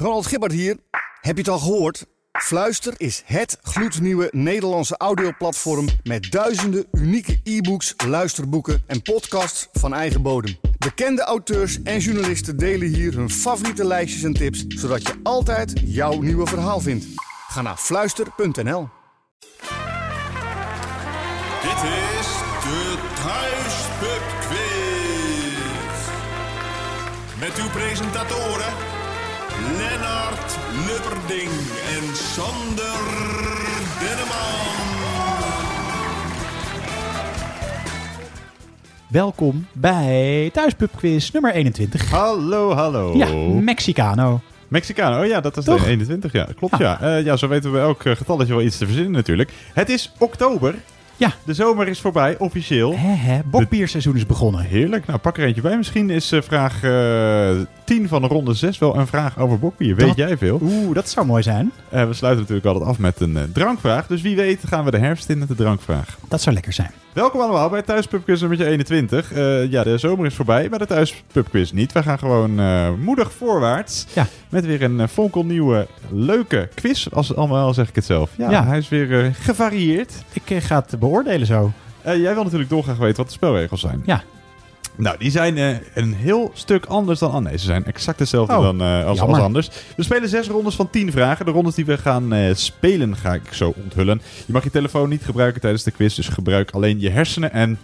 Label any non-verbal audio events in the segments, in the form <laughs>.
Ronald Gibbard hier. Heb je het al gehoord? Fluister is het gloednieuwe Nederlandse audioplatform met duizenden unieke e-books, luisterboeken en podcasts van eigen bodem. Bekende auteurs en journalisten delen hier hun favoriete lijstjes en tips, zodat je altijd jouw nieuwe verhaal vindt. Ga naar fluister.nl. Dit is de Thuispub Quiz. Met uw presentatoren Lubberding en Sander Denneman. Welkom bij Thuispub Quiz nummer 21. Hallo, hallo. Ja, Mexicano. Mexicano, oh ja, dat is Toch? de 21, ja. Klopt, ja. Eh, ja, zo weten we elk eh, getalletje wel iets te verzinnen natuurlijk. Het is oktober. Ja. De zomer is voorbij, officieel. Hè, hè, bokbierseizoen is begonnen. Heerlijk. Nou, pak er eentje bij. Misschien is eh, vraag eh 10 van de ronde 6 wel een vraag over bokbier. Weet Dat- jij veel? Oeh, dat zou mooi zijn. Eh, we sluiten natuurlijk altijd af met een drankvraag. Dus wie weet gaan we de herfst in met de drankvraag. Dat zou lekker zijn. Welkom allemaal bij Thuispubquiz nummer 21. Eh, ja, de zomer is voorbij, maar de Thuispubquiz niet. We gaan gewoon eh, moedig voorwaarts. Ja. Met weer een uh, fonkelnieuwe, leuke quiz. Als allemaal zeg ik het zelf. Ja, Ja. hij is weer eh, gevarieerd. Ik eh, ga het beoordelen zo. Eh, jij wil natuurlijk dolgraag weten wat de spelregels zijn. Ja. Nou, die zijn eh, een heel stuk anders dan... Oh nee, ze zijn exact hetzelfde Oh, dan, eh, als, als anders. We spelen zes rondes van tien vragen. De rondes die we gaan eh, spelen ga ik zo onthullen. Je mag je telefoon niet gebruiken tijdens de quiz. Dus gebruik alleen je hersenen en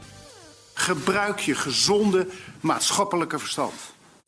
Gebruik je gezonde maatschappelijke verstand.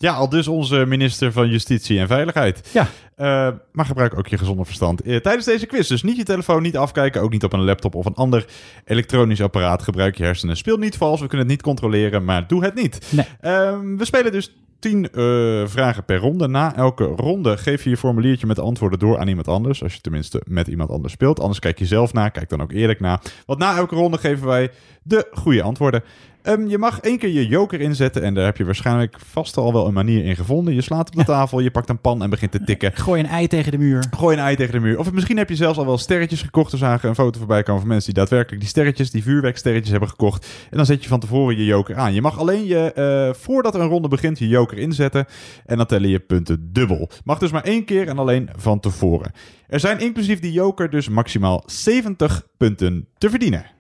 Ja, al dus onze minister van Justitie en Veiligheid. Ja. Eh, maar gebruik ook je gezonde verstand eh, tijdens deze quiz. Dus niet je telefoon niet afkijken, ook niet op een laptop of een ander elektronisch apparaat. Gebruik je hersenen. Speel niet vals, we kunnen het niet controleren, maar doe het niet. Nee. Ehm, we spelen dus 10 eh, vragen per ronde. Na elke ronde geef je je formuliertje met de antwoorden door aan iemand anders. Als je tenminste met iemand anders speelt. Anders kijk je zelf na. Kijk dan ook eerlijk na. Want na elke ronde geven wij de goede antwoorden. Ehm, je mag één keer je joker inzetten. En daar heb je waarschijnlijk vast al wel een manier in gevonden. Je slaat op de tafel, je pakt een pan en begint te tikken. <laughs> Gooi een ei tegen de muur. Gooi een ei tegen de muur. Of misschien heb je zelfs al wel sterretjes gekocht. Er zagen een foto voorbij komen van mensen die daadwerkelijk die sterretjes, die vuurwerksterretjes hebben gekocht. En dan zet je van tevoren je joker aan. Je mag alleen je, eh, voordat een ronde begint, je joker inzetten. En dan tellen je punten dubbel. Mag dus maar één keer en alleen van tevoren. Er zijn inclusief die joker dus maximaal 70 punten te verdienen.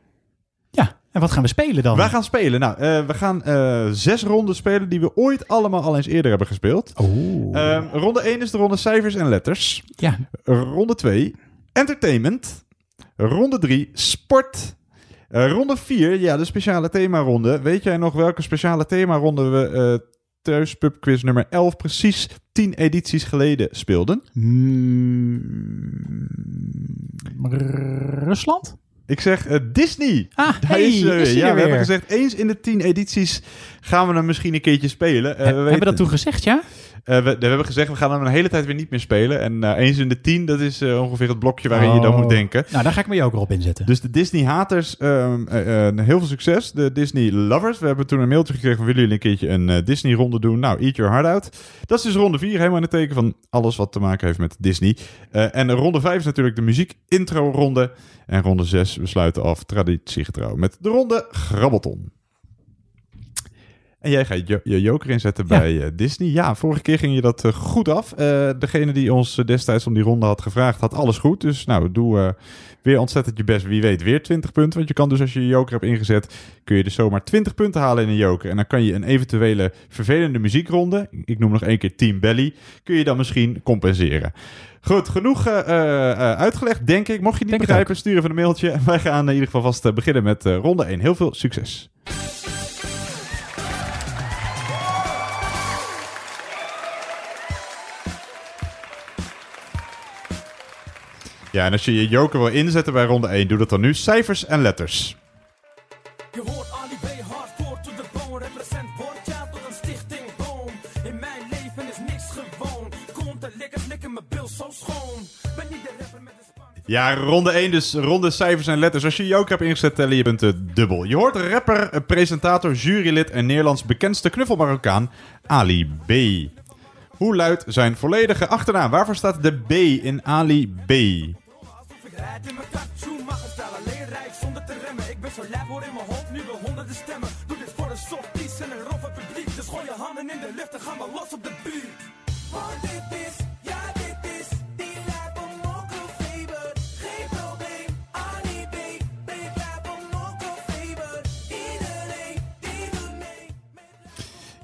En wat gaan we spelen dan? Wij gaan spelen. Nou, eh, we gaan eh, zes ronden spelen die we ooit allemaal al eens eerder hebben gespeeld. Ehm, ronde 1 is de ronde cijfers en letters. ja, Ronde 2, entertainment. Ronde 3, sport. Eh, ronde 4, ja, de speciale themaronde. Weet jij nog welke speciale themaronde we thuis pubquiz nummer 11 precies 10 edities geleden speelden? Mm, Rusland? Ik zeg eh, Disney. Ah, Daar hey, is, eh, is ja, we hebben gezegd, eens in de 10 edities gaan we hem misschien een keertje spelen. He- we hebben dat toen gezegd, ja? Eh, we, we hebben gezegd, we gaan hem een hele tijd weer niet meer spelen. En eh, eens in de 10, dat is eh, ongeveer het blokje waarin je dan Oh. moet denken. Nou, daar ga ik me ook op inzetten. Dus de Disney-haters, ehm, eh, eh, heel veel succes. De Disney-lovers, we hebben toen een mailtje gekregen van willen jullie een keertje een Disney-ronde doen? Nou, eat your heart out. Dat is dus ronde 4, helemaal in het teken van alles wat te maken heeft met Disney. En ronde 5 is natuurlijk de muziek-intro-ronde. En ronde 6, we sluiten af traditiegetrouw met de ronde Grabbelton. En jij gaat je, je joker inzetten Ja. bij eh, Disney. Ja, vorige keer ging je dat eh, goed af. Eh, degene die ons destijds om die ronde had gevraagd, had alles goed. Dus nou, doe weer ontzettend je best. Wie weet weer 20 punten. Want je kan dus als je je joker hebt ingezet, kun je dus zomaar 20 punten halen in een joker. En dan kan je een eventuele vervelende muziekronde, ik noem nog één keer Team Belly, kun je dan misschien compenseren. Goed, genoeg uitgelegd, denk ik. Mocht je niet Denk begrijpen, stuur even een mailtje. Wij gaan in ieder geval vast beginnen met ronde 1. Heel veel succes. Ja, en als je je joker wil inzetten bij ronde 1, doe dat dan nu. Cijfers en letters. Je hoort Ali B hardcore to the bone. Represent Borja tot een stichting boom. In mijn leven is niks gewoon. Komt en lekker slikken mijn bil zo schoon. Ben niet de rapper met de. Ja, ronde 1, dus ronde cijfers en letters. Als je je joker hebt ingezet, tellen je punten dubbel. Je hoort rapper, eh, presentator, jurylid en Nederlands bekendste knuffelmarokkaan Ali B. Hoe luidt zijn volledige achternaam? Waarvoor staat de B in Ali B?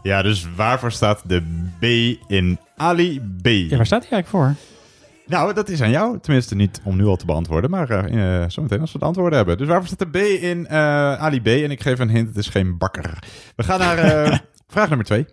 Ja, dus waarvoor staat de B in Ali B. Ja, waar staat hij eigenlijk voor? Nou, dat is aan jou. Tenminste, niet om nu al te beantwoorden, maar eh, eh, zometeen als we het antwoorden hebben. Dus waarvoor staat de B in uh, Ali B? En ik geef een hint, het is geen bakker. We gaan naar <laughs> vraag nummer 2.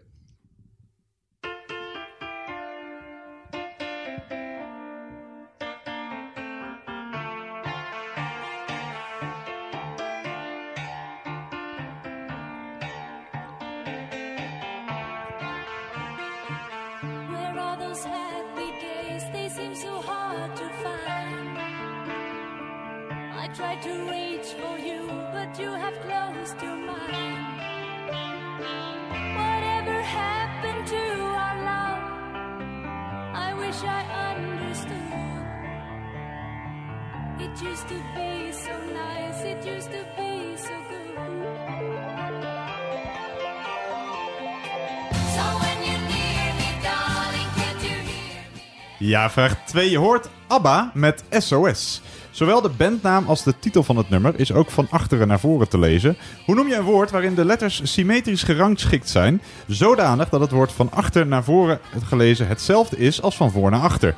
Ja, vraag 2. Je hoort ABBA met SOS. Zowel de bandnaam als de titel van het nummer is ook van achteren naar voren te lezen. Hoe noem je een woord waarin de letters symmetrisch gerangschikt zijn, zodanig dat het woord van achter naar voren gelezen hetzelfde is als van voor naar achter?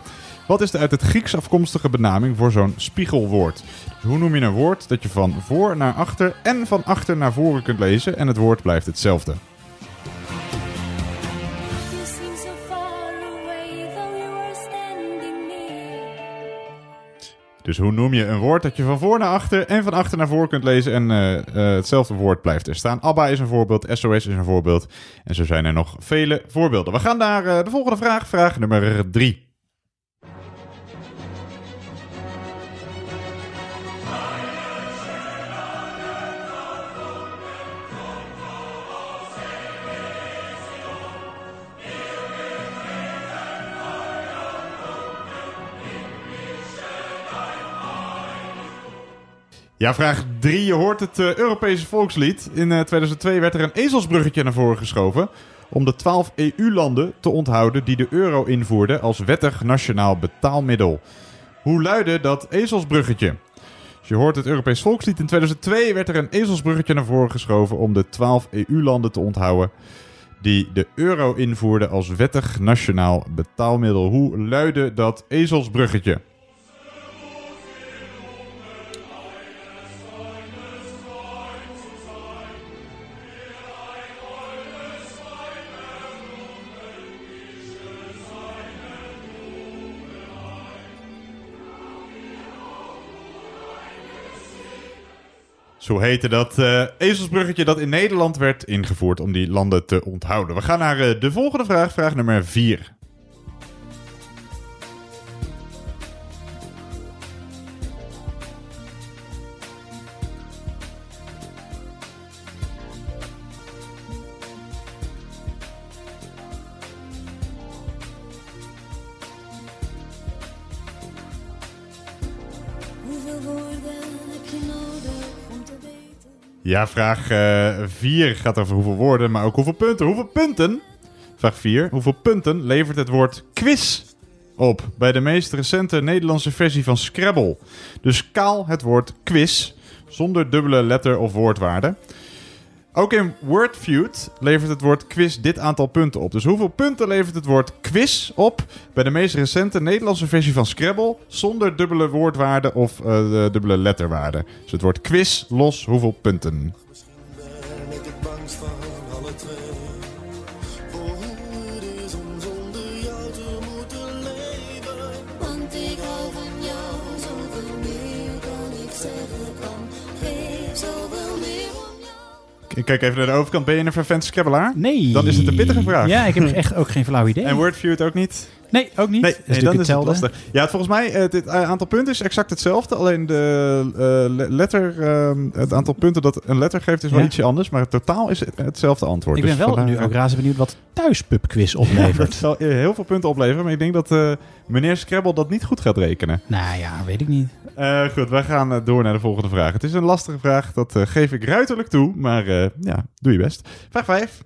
Wat is de uit het Grieks afkomstige benaming voor zo'n spiegelwoord? Dus hoe noem je een woord dat je van voor naar achter en van achter naar voren kunt lezen en het woord blijft hetzelfde? Dus hoe noem je een woord dat je van voor naar achter en van achter naar voor kunt lezen en eh, hetzelfde woord blijft er staan? ABBA is een voorbeeld, SOS is een voorbeeld en zo zijn er nog vele voorbeelden. We gaan naar eh, de volgende vraag, vraag nummer drie. Ja, vraag 3. Je hoort het eh, Europese volkslied. In eh, 2002 werd er een ezelsbruggetje naar voren geschoven. om de 12 EU-landen te onthouden die de euro invoerden als wettig nationaal betaalmiddel. Hoe luidde dat ezelsbruggetje? Dus je hoort het Europees volkslied. In 2002 werd er een ezelsbruggetje naar voren geschoven. om de 12 EU-landen te onthouden die de euro invoerden als wettig nationaal betaalmiddel. Hoe luidde dat ezelsbruggetje? Zo heette dat eh, ezelsbruggetje dat in Nederland werd ingevoerd om die landen te onthouden. We gaan naar eh, de volgende vraag, vraag nummer 4. Ja, vraag 4 gaat over hoeveel woorden, maar ook hoeveel punten. Hoeveel punten? Vraag 4. Hoeveel punten levert het woord quiz op bij de meest recente Nederlandse versie van Scrabble? Dus kaal het woord quiz, zonder dubbele letter of woordwaarde. Ook in Wordfeud levert het woord quiz dit aantal punten op. Dus hoeveel punten levert het woord quiz op bij de meest recente Nederlandse versie van Scrabble zonder dubbele woordwaarde of eh, dubbele letterwaarde? Dus het woord quiz los, hoeveel punten? Ik kijk even naar de overkant. Ben je een vervent Scrabbelaar? Nee. Dan is het een pittige vraag. Ja, ik heb echt ook geen flauw idee. En Wordfeud ook niet? Nee, ook niet. Nee, Dat is nee, dan is het lastig. Ja, het, volgens mij, eh, dit eh, aantal punten is exact hetzelfde. Alleen de eh, le- letter, eh, het aantal punten dat een letter geeft is wel Ja. ietsje anders. Maar het totaal is het- hetzelfde antwoord. Ik ben Dus wel nu ook razend benieuwd wat thuispubquiz Het oplevert. <laughs> zal eh, heel veel punten opleveren. Maar ik denk dat meneer Scrabble dat niet goed gaat rekenen. nou ja, weet ik niet. Goed, wij gaan door naar de volgende vraag. Het is een lastige vraag. Dat geef ik ruiterlijk toe. Maar ja, doe je best. Vraag 5.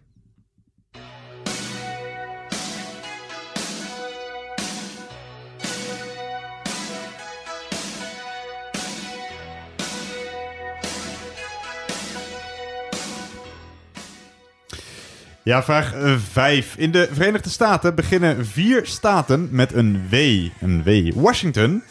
Ja, vraag 5. In de Verenigde Staten beginnen vier staten met een W. Een W. Washington,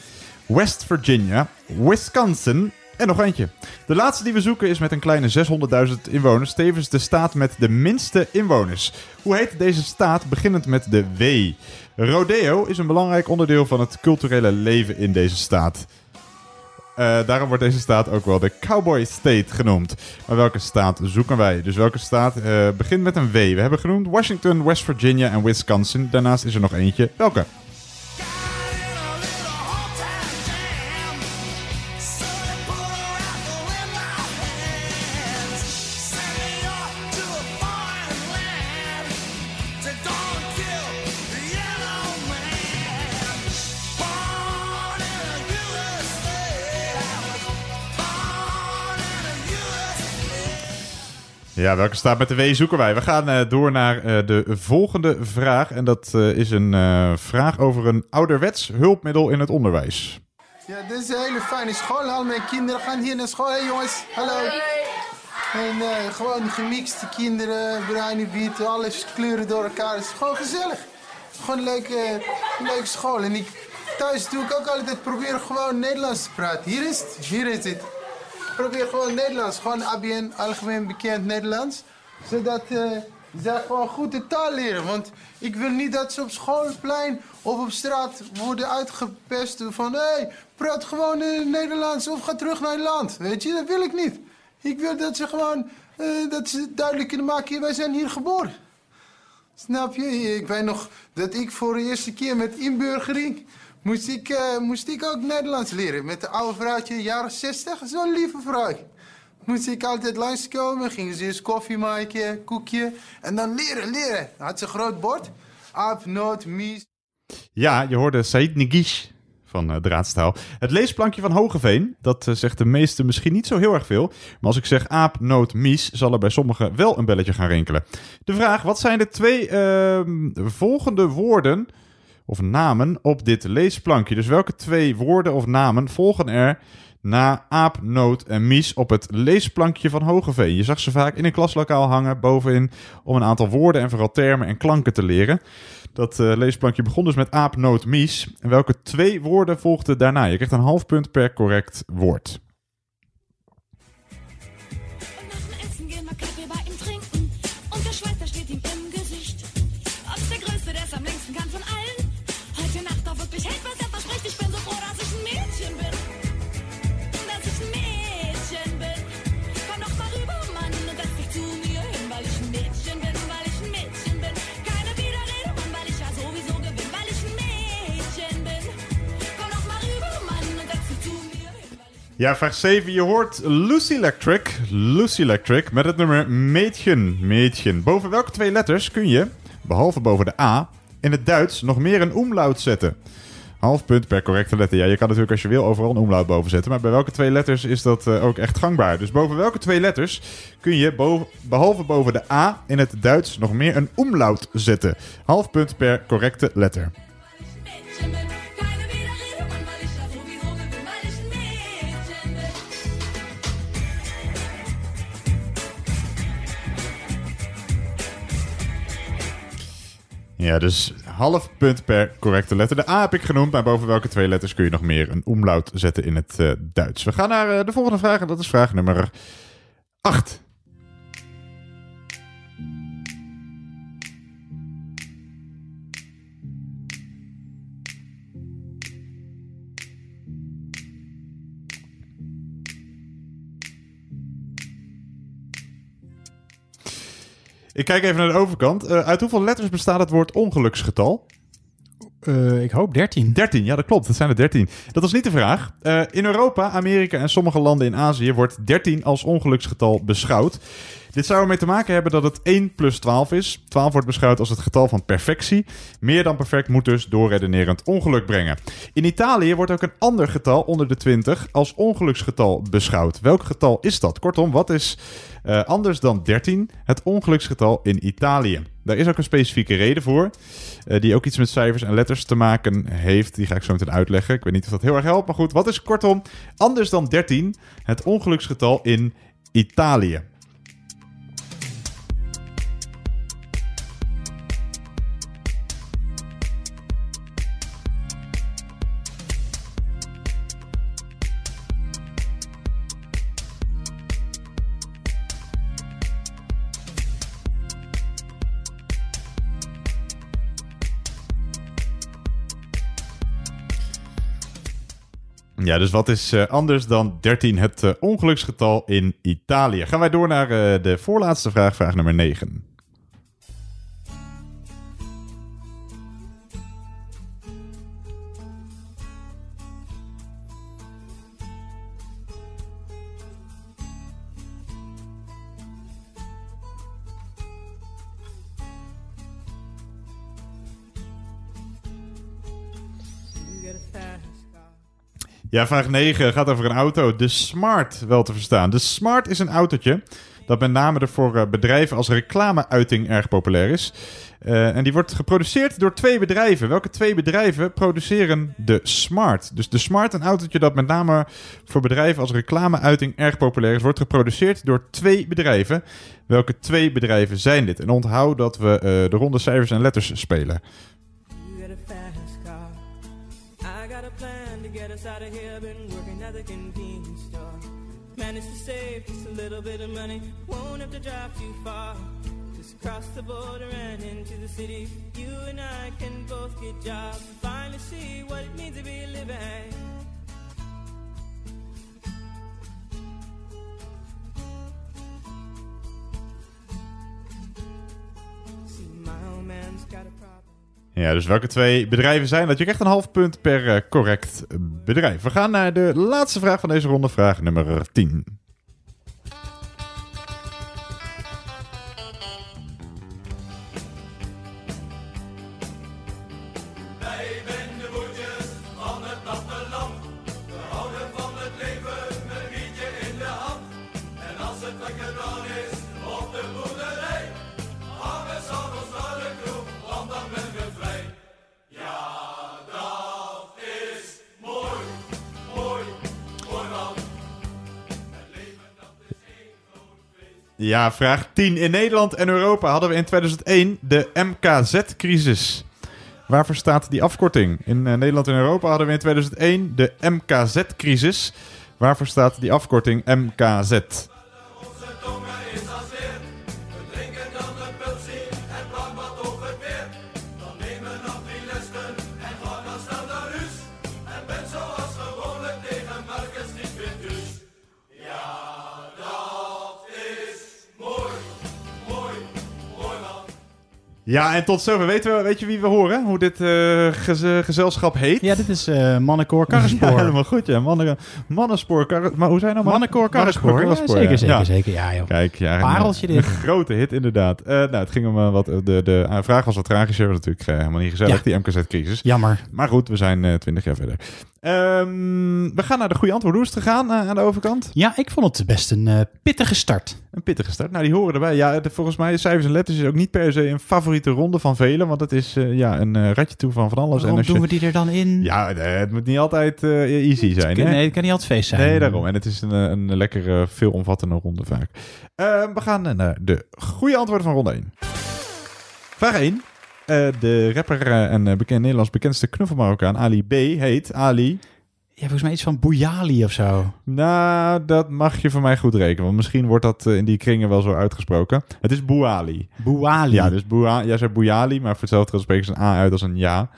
West Virginia, Wisconsin en nog eentje. De laatste die we zoeken is met een kleine 600.000 inwoners, tevens de staat met de minste inwoners. Hoe heet deze staat beginnend met de W? Rodeo is een belangrijk onderdeel van het culturele leven in deze staat. Eh, daarom wordt deze staat ook wel de Cowboy State genoemd. Maar welke staat zoeken wij? Dus welke staat eh, begint met een W? We hebben genoemd Washington, West Virginia en Wisconsin. Daarnaast is er nog eentje. Welke? Ja, welke staat met de W zoeken wij? We gaan eh, door naar eh, de volgende vraag. En dat eh, is een eh, vraag over een ouderwets hulpmiddel in het onderwijs. Ja, dit is een hele fijne school. Al mijn kinderen gaan hier naar school. Hé hey, jongens, hallo. En eh, gewoon gemixte kinderen, bruine, witte, alles kleuren door elkaar. Het is gewoon gezellig. Gewoon een leuke, leuke school. En ik, thuis doe ik ook altijd proberen gewoon Nederlands te praten. Hier is het, hier is het. Probeer gewoon Nederlands, gewoon ABN, algemeen bekend Nederlands. Zodat eh, ze gewoon goed de taal leren. Want ik wil niet dat ze op schoolplein of op straat worden uitgepest van... hé, hey, praat gewoon eh, Nederlands of ga terug naar je land. Weet je, dat wil ik niet. Ik wil dat ze gewoon, eh, dat ze duidelijk kunnen maken, wij zijn hier geboren. Snap je? Ik weet nog dat ik voor de eerste keer met inburgering... moest ik, eh, moest ik ook Nederlands leren. Met de oude vrouwtje, jaren 60. Zo'n lieve vrouw. Moest ik altijd langskomen, gingen ze eerst koffie maken, koekje. En dan leren, leren. Had ze een groot bord. Aap, noot, mies. Ja, je hoorde Said Negish van eh, Draadstaal. Het leesplankje van Hogeveen, dat eh, zegt de meesten misschien niet zo heel erg veel. Maar als ik zeg aap, noot, mies, zal er bij sommigen wel een belletje gaan rinkelen. De vraag, wat zijn de twee ehm, volgende woorden of namen op dit leesplankje? Dus welke twee woorden of namen volgen er na aap, noot en mies op het leesplankje van Hogeveen? Je zag ze vaak in een klaslokaal hangen bovenin om een aantal woorden en vooral termen en klanken te leren. Dat eh, leesplankje begon dus met aap, noot, mies. En welke twee woorden volgden daarna? Je krijgt een half punt per correct woord. Ja, vraag 7. Je hoort Lucy Electric. Lucy Electric met het nummer Mädchen. Mädchen. Boven welke twee letters kun je, behalve boven de A, in het Duits nog meer een omlaut zetten? Half punt per correcte letter. Ja, je kan natuurlijk als je wil overal een omlaut boven zetten. Maar bij welke twee letters is dat eh, ook echt gangbaar? Dus boven welke twee letters kun je, behalve boven de A, in het Duits nog meer een omlaut zetten? Half punt per correcte letter. Mädchen Ja, dus half punt per correcte letter. De A heb ik genoemd, maar boven welke twee letters kun je nog meer een omlaut zetten in het eh, Duits? We gaan naar eh, de volgende vraag en dat is vraag nummer 8. Ik kijk even naar de overkant. Eh, uit hoeveel letters bestaat het woord ongeluksgetal? Eh, ik hoop 13. 13, ja, dat klopt. Dat zijn er 13. Dat was niet de vraag. Eh, in Europa, Amerika en sommige landen in Azië wordt 13 als ongeluksgetal beschouwd. Dit zou ermee te maken hebben dat het 1 plus 12 is. 12 wordt beschouwd als het getal van perfectie. Meer dan perfect moet dus doorredenerend ongeluk brengen. In Italië wordt ook een ander getal onder de 20 als ongeluksgetal beschouwd. Welk getal is dat? Kortom, wat is eh, anders dan 13 het ongeluksgetal in Italië? Daar is ook een specifieke reden voor, eh, die ook iets met cijfers en letters te maken heeft. Die ga ik zo meteen uitleggen. Ik weet niet of dat heel erg helpt, maar goed. Wat is kortom anders dan 13 het ongeluksgetal in Italië? Ja, dus wat is eh, anders dan 13 het eh, ongeluksgetal in Italië? Gaan wij door naar eh, de voorlaatste vraag, vraag nummer 9. Ja, vraag 9 gaat over een auto. De Smart, wel te verstaan. De Smart is een autootje dat met name voor eh, bedrijven als reclameuiting erg populair is. Eh, en die wordt geproduceerd door twee bedrijven. Welke twee bedrijven produceren de Smart? Dus de Smart, een autootje dat met name voor bedrijven als reclameuiting erg populair is, wordt geproduceerd door twee bedrijven. Welke twee bedrijven zijn dit? En onthoud dat we eh, de ronde cijfers en letters spelen. Save just a little bit of money. Won't have to drive too far. Just cross the border and into the city. You and I can both get jobs. Finally see what it means to be living. Ja, dus welke twee bedrijven zijn dat? Je krijgt een half punt per eh, correct bedrijf. We gaan naar de laatste vraag van deze ronde, vraag nummer 10. Ja, vraag 10. In Nederland en Europa hadden we in 2001 de MKZ-crisis. Waarvoor staat die afkorting? In eh, Nederland en Europa hadden we in 2001 de MKZ-crisis. Waarvoor staat die afkorting MKZ? Ja, en tot zover. Weten we, weet je wie we horen? Hoe dit eh, geze- gezelschap heet? Ja, dit is eh Mannenkoor <laughs> Karrespoor. Ja, helemaal goed, ja. Mannen, mannenspoor. Karre- maar hoe zijn nou? Mannenkoor Karrespoor. Karrespoor, zeker, ja. zeker, Ja. zeker. Ja, joh. Kijk, ja. een, Pareltje dit. Een grote hit, inderdaad. Eh, nou, het ging om wat... De, de vraag was wat tragischer. Was natuurlijk helemaal niet gezellig, die MKZ-crisis. Jammer. Maar goed, we zijn twintig jaar verder. Ehm, we gaan naar de goede antwoord. Hoe is het gegaan eh, aan de overkant? Ja, ik vond het best een eh, pittige start. Een pittige start. Nou, die horen erbij. Ja, de, volgens mij, cijfers en letters is ook niet per se een favoriete ronde van velen. Want het is eh, ja, een eh, ratje toe van van alles. Waarom je- doen we die er dan in? Ja, eh, het moet niet altijd eh, easy zijn. Nee, het kan niet altijd feest zijn. Nee, daarom. En het is een, eh, een lekker veelomvattende ronde vaak. Eh, we gaan eh, naar de goede antwoorden van ronde 1. Vraag 1. Eh, de rapper eh, en eh, bekend Nederlands bekendste knuffelmarokkaan Ali B. heet Ali. Ja, volgens mij iets van Bouyali of zo. Nou, dat mag je van mij goed rekenen. Want misschien wordt dat in die kringen wel zo uitgesproken. Het is Bouali. Bouali. Ja, dus Boua, jij zei Bouyali, maar voor hetzelfde spreken ze een A uit als een ja.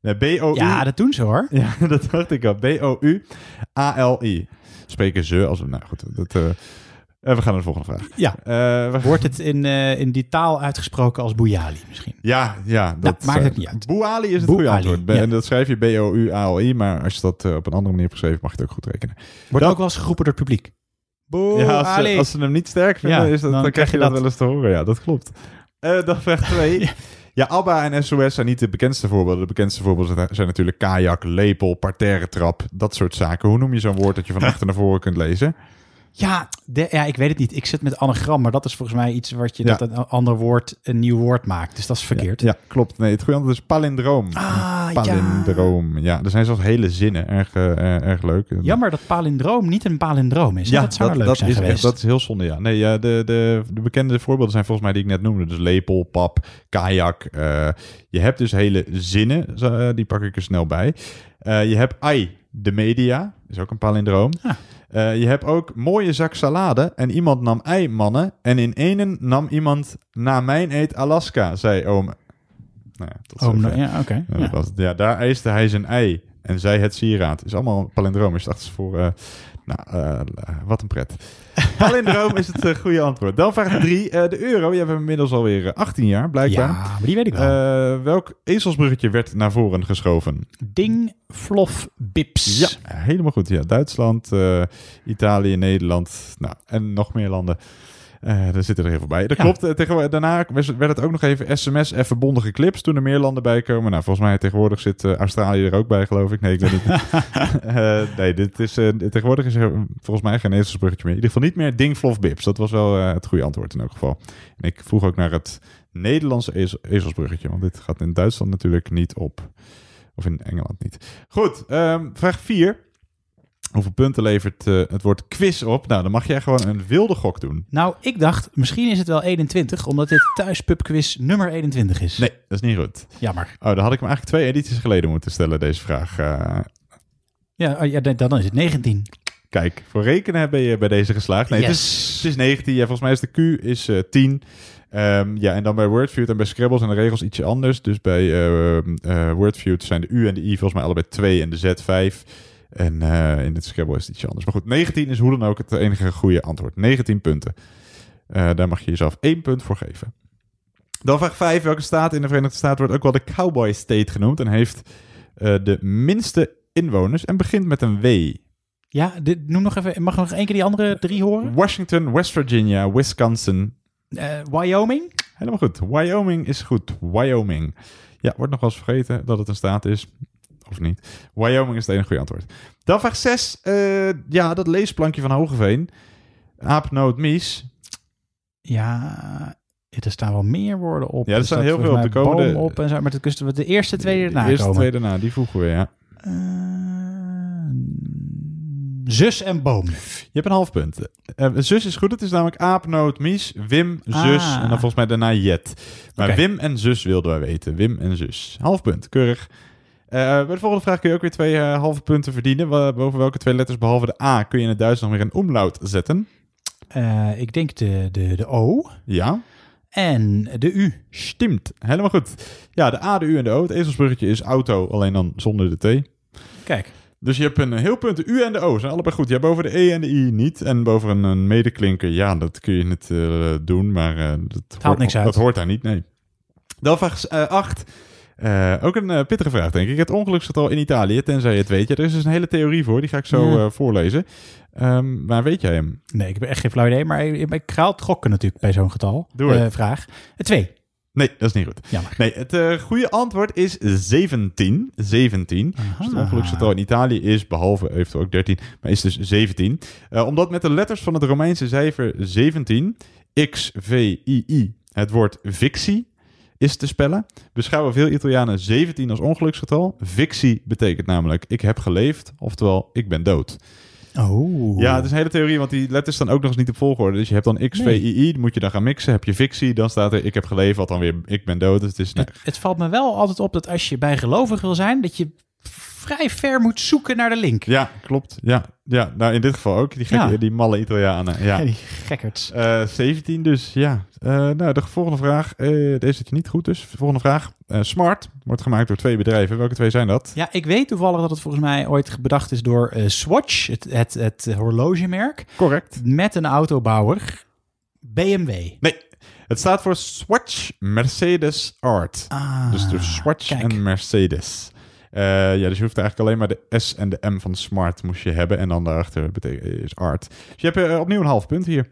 B-O-U. Ja, dat doen ze hoor. <laughs> Ja, dat dacht ik al. B-O-U-A-L-I. Spreken ze als... Nou goed, dat, we gaan naar de volgende vraag. Ja. Eh, Wordt het in, eh, in die taal uitgesproken als Bouyali misschien? ja, ja. Dat maakt ook niet uit. Bouali is het goede antwoord. Ja. En dat schrijf je B-O-U-A-L-I, maar als je dat eh, op een andere manier geschreven, mag je het ook goed rekenen. Wordt Dat- ook wel eens geroepen door het publiek. Ja, als, ze, Bouyali. als ze hem niet sterk vinden, Ja, is dat, dan, dan krijg je dat, dat. wel eens te horen. Ja, dat klopt. Eh dan vraag <laughs> 2. ja. ABBA en SOS zijn niet de bekendste voorbeelden. De bekendste voorbeelden zijn- zijn natuurlijk kajak, lepel, parterre trap, dat soort zaken. Hoe noem je zo'n woord dat je van <laughs> achter naar voren kunt lezen? Ja, de, ja, ik weet het niet. Ik zit met anagram, maar dat is volgens mij iets wat je Ja. dat een ander woord een nieuw woord maakt. Dus dat is verkeerd. Ja, klopt. Nee, het goede antwoord is palindroom. Ah, palindroom. Ja. er zijn zelfs hele zinnen. Erg, eh, erg leuk. Jammer dat palindroom niet een palindroom is. Ja, dat zou wel leuk zijn is geweest. dat is heel zonde, ja. Nee, ja, de, de, de bekende voorbeelden zijn volgens mij die ik net noemde. Dus lepel, pap, kajak. eh, je hebt dus hele zinnen, die pak ik er snel bij. Je hebt ai, de media, is ook een palindroom. Ja. Eh, je hebt ook mooie zak salade en iemand nam ei, mannen. En in enen nam iemand na mijn eet Alaska, zei oom. Nou ja, tot zover. ja, oké. Ja, ja. daar eiste hij zijn ei. en zij het sieraad. Is allemaal palindroom. Is dachten ze voor... eh, nou, eh, wat een pret. <laughs> Palindroom is het eh, goede antwoord. Dan vraag 3. de euro. Je hebt hem inmiddels alweer eh, 18 jaar, blijkbaar. Ja, maar die weet ik wel. Eh, welk ezelsbruggetje werd naar voren geschoven? Ding, flof, bips. Ja, helemaal goed. Ja, Duitsland, eh, Italië, Nederland. Nou, en nog meer landen. Eh daar zitten er heel veel bij. Dat Ja. klopt. Eh, tegenwoordig, daarna werd het ook nog even sms en verbondige clips toen er meer landen bij komen. Nou, volgens mij tegenwoordig zit eh, Australië er ook bij, geloof ik. Nee, ik weet het niet. <laughs> Nee, dit is, tegenwoordig is er volgens mij geen ezelsbruggetje meer. In ieder geval niet meer Ding, Flof, Bips. Dat was wel het goede antwoord in elk geval. En ik vroeg ook naar het Nederlandse ezel- ezelsbruggetje. Want dit gaat in Duitsland natuurlijk niet op. Of in Engeland niet. Goed, ehm, vraag 4. Hoeveel punten levert eh, het woord quiz op? Nou, dan mag jij gewoon een wilde gok doen. Nou, ik dacht, misschien is het wel 21, omdat dit thuispubquiz nummer 21 is. Nee, dat is niet goed. Jammer. Oh, dan had ik hem eigenlijk twee edities geleden moeten stellen, deze vraag. Eh, Ja, oh, ja dan dan is het 19. kijk, voor rekenen ben je bij deze geslaagd. Nee, het, is, het is 19. Ja, volgens mij is de Q is eh 10. Ehm, ja, en dan bij Wordfeud en bij Scrabble zijn de regels ietsje anders. Dus bij eh eh, Wordfeud zijn de U en de I volgens mij allebei 2 en de Z 5. En eh, in het Scrabble is het ietsje anders. Maar goed, 19 is hoe dan ook het enige goede antwoord. 19 punten. Eh, daar mag je jezelf één punt voor geven. Dan vraag 5. Welke staat in de Verenigde Staten wordt ook wel de Cowboy State genoemd en heeft eh, de minste inwoners en begint met een W? Ja, dit, noem nog even, mag nog één keer die andere drie horen? Washington, West Virginia, Wisconsin. Wyoming? Helemaal goed. Wyoming is goed. Wyoming. Ja, wordt nog wel eens vergeten dat het een staat is. Of niet. Wyoming is het enige goede antwoord. Dan vraag 6. ja, dat leesplankje van Hogeveen. Aap, noot, mies. Ja, er staan wel meer woorden op. Ja, er staan heel veel op. de Er komen boom de- op en zo. Maar kusten we de eerste, tweede erna De eerste, komen. tweede na. Die voegen we, ja. Eh, zus en boom. Je hebt een half punt. Eh, zus is goed. Het is namelijk aap, noot, mies, Wim, zus Ah. en dan volgens mij daarna Jet. Maar. Wim en zus wilden wij weten. Wim en zus. Half punt. Keurig. Eh, bij de volgende vraag kun je ook weer twee eh, halve punten verdienen. Boven welke twee letters behalve de A kun je in het Duits nog weer een omlaut zetten? Eh, ik denk de, de, de O Ja, en de U. stimmt. Helemaal goed. Ja, de A, de U en de O. Het ezelsbruggetje is auto, alleen dan zonder de T. Kijk, Dus je hebt een heel punt. De U en de O zijn allebei goed. Ja, boven de E en de I niet. En boven een, een medeklinker, ja, dat kun je niet eh, doen. Maar eh, dat, hoort, niks uit. dat hoort daar niet, nee. Dan vraag 8. Ook een eh, pittige vraag, denk ik. Het ongeluksgetal in Italië, tenzij je het weet. Ja, er is dus een hele theorie voor. Die ga ik zo Ja. eh, voorlezen. Ehm, maar weet jij hem? nee, ik heb echt geen flauw idee. Maar ik, ik ga het gokken natuurlijk bij zo'n getal. Doe. Eh, vraag. Eh, twee. Nee, dat is niet goed. Jammer. Nee, het eh, goede antwoord is 17. 17. Dus het ongeluksgetal in Italië is, behalve eventueel ook 13, maar is dus 17. Eh, omdat met de letters van het Romeinse cijfer 17, X, V, I, I, het woord fictie is te spellen, beschouwen veel Italianen 17 als ongeluksgetal. Fictie betekent namelijk ik heb geleefd, oftewel ik ben dood. Oh. Ja, het is een hele theorie, want die letters staan ook nog eens niet op volgorde. Dus je hebt dan X, V. I, I, moet je dan gaan mixen. Heb je fictie, dan staat er ik heb geleefd, wat dan weer ik ben dood. Dus het is... Het, het valt me wel altijd op dat als je bijgelovig wil zijn, dat je vrij ver moet zoeken naar de link. Ja, klopt. Ja, ja, nou in dit geval ook. Die, gekke, Ja. die malle Italianen. Ja. Ja, <laughs> die gekkerts. Eh, 17 dus, ja. Eh, nou, de volgende vraag. eh, deze zit je niet goed dus. De volgende vraag. Eh, Smart wordt gemaakt door twee bedrijven. Welke twee zijn dat? Ja, ik weet toevallig dat het volgens mij ooit bedacht is door eh, Swatch, het, het, het horlogemerk, Correct. met een autobouwer, BMW. Nee, het staat voor Swatch Mercedes Art. Ah, dus de Swatch kijk. en Mercedes. Eh, ja, dus je hoeft eigenlijk alleen maar de S en de M van Smart moest je hebben. En dan daarachter is Art. Dus je hebt eh, opnieuw een half punt hier.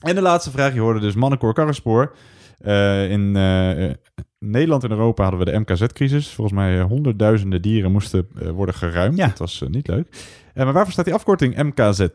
En de laatste vraag. Je hoorde dus Mannenkoor Karrenspoor. Eh, in Nederland en Europa hadden we de MKZ-crisis. Volgens mij honderdduizenden dieren moesten worden geruimd. Ja. Dat was niet leuk. Maar waarvoor staat die afkorting MKZ?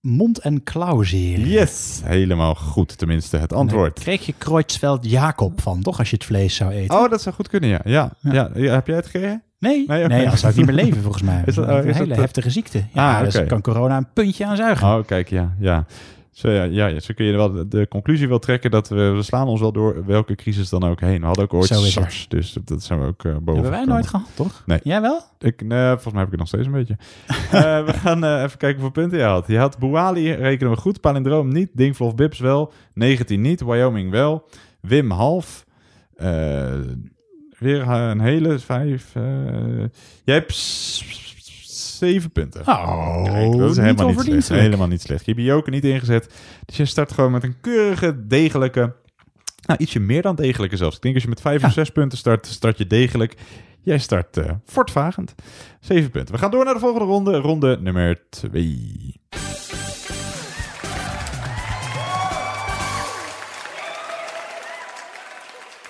Mond- en klauwzeer. Yes, helemaal goed. Tenminste, het antwoord. Daar kreeg je Kreutzfeldt Jacob van, toch? Als je het vlees zou eten. Oh, dat zou goed kunnen, ja. Ja, ja. ja. heb jij het gekregen? Nee, nee, nee, dan zou ik niet meer leven volgens mij. <laughs> Is dat- oh, is een is hele dat, heftige ziekte. Ja, Ah, dus oké. kan corona een puntje aan zuigen. Oh, kijk, ja. ja. Zo, ja, ja, zo kun je wel de, conclusie wel trekken dat we, we slaan ons wel door welke crisis dan ook heen. We hadden ook ooit Zo is het. SARS, dus dat, dat zijn we ook eh, boven Hebben wij nooit gehad, toch? Nee. Jij wel? Ik, nee, volgens mij heb ik het nog steeds een beetje. <laughs> Eh, we gaan eh, even kijken hoeveel punten je had. Je had Boali, rekenen we goed. Palindroom niet. Dingvlof Bips wel. 19 niet. Wyoming wel. Wim half. Weer eh, een hele vijf. eh, jij hebt zeven punten. Oh, Kijk, dat is niet helemaal niet slecht. Helemaal niet slecht. Je hebt je joker niet ingezet. Dus je start gewoon met een keurige, degelijke... Nou, ietsje meer dan degelijke zelfs. Ik denk als je met vijf of zes punten start, start je degelijk. Jij start eh voortvagend. Zeven punten. We gaan door naar de volgende ronde. Ronde nummer twee.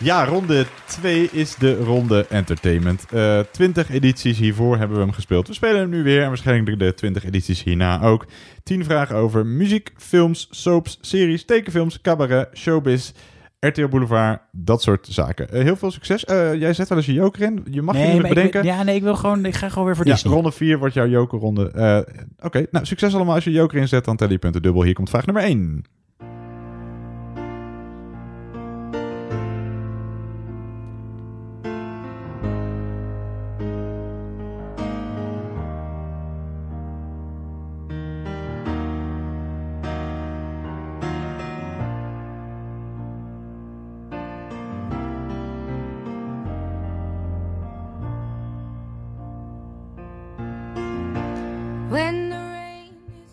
Ja, ronde 2 is de ronde entertainment. Eh 20 edities hiervoor hebben we hem gespeeld. We spelen hem nu weer en waarschijnlijk de 20 edities hierna ook. 10 vragen over muziek, films, soaps, series, tekenfilms, cabaret, showbiz, RTL Boulevard, dat soort zaken. Eh, heel veel succes. Eh, jij zet wel eens je joker in. Je mag je Nee, ik, bedenken. wil- ja, nee, ik wil gewoon, ik ga gewoon weer voor Ja, Disney. ronde 4 wordt jouw jokerronde. Eh Oké, nou succes allemaal. Als je joker inzet, dan tel je punten dubbel. Hier komt vraag nummer 1.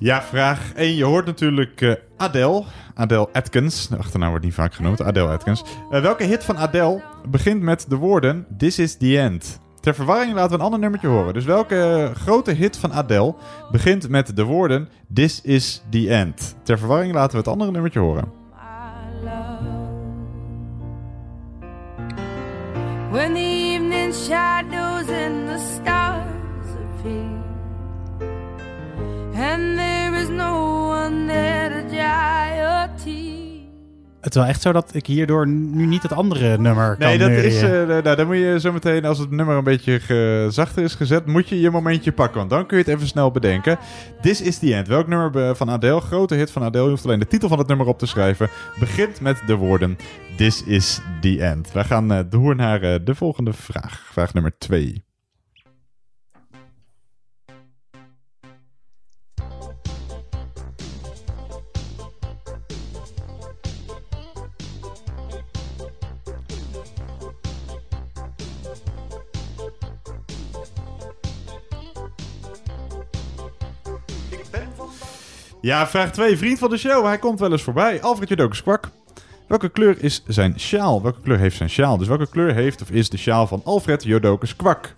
Ja, vraag 1. Je hoort natuurlijk eh, Adele. Adele Atkins. De achternaam wordt niet vaak genoemd. Adele Atkins. Eh, welke hit van Adele begint met de woorden This is the end? Ter verwarring laten we een ander nummertje horen. Dus welke grote hit van Adele begint met de woorden This is the end? Ter verwarring laten we het andere nummertje horen. When the evening shadows and the stars and there is no one there to dry your tears. Het is wel echt zo dat ik hierdoor nu niet het andere nummer kan Nee, dat neurien. is. eh, nou, dan moet je zo meteen, als het nummer een beetje ge- zachter is gezet, moet je je momentje pakken. Want dan kun je het even snel bedenken. This is the end. Welk nummer be- van Adele, grote hit van Adele, je hoeft alleen de titel van het nummer op te schrijven, begint met de woorden This is the end. Wij gaan eh, door naar eh, de volgende vraag. Vraag nummer 2. Ja, vraag 2. Vriend van de show. Hij komt wel eens voorbij. Alfred Jodokus Kwak. Welke kleur is zijn sjaal? Welke kleur heeft zijn sjaal? Dus welke kleur heeft of is de sjaal van Alfred Jodokus Kwak?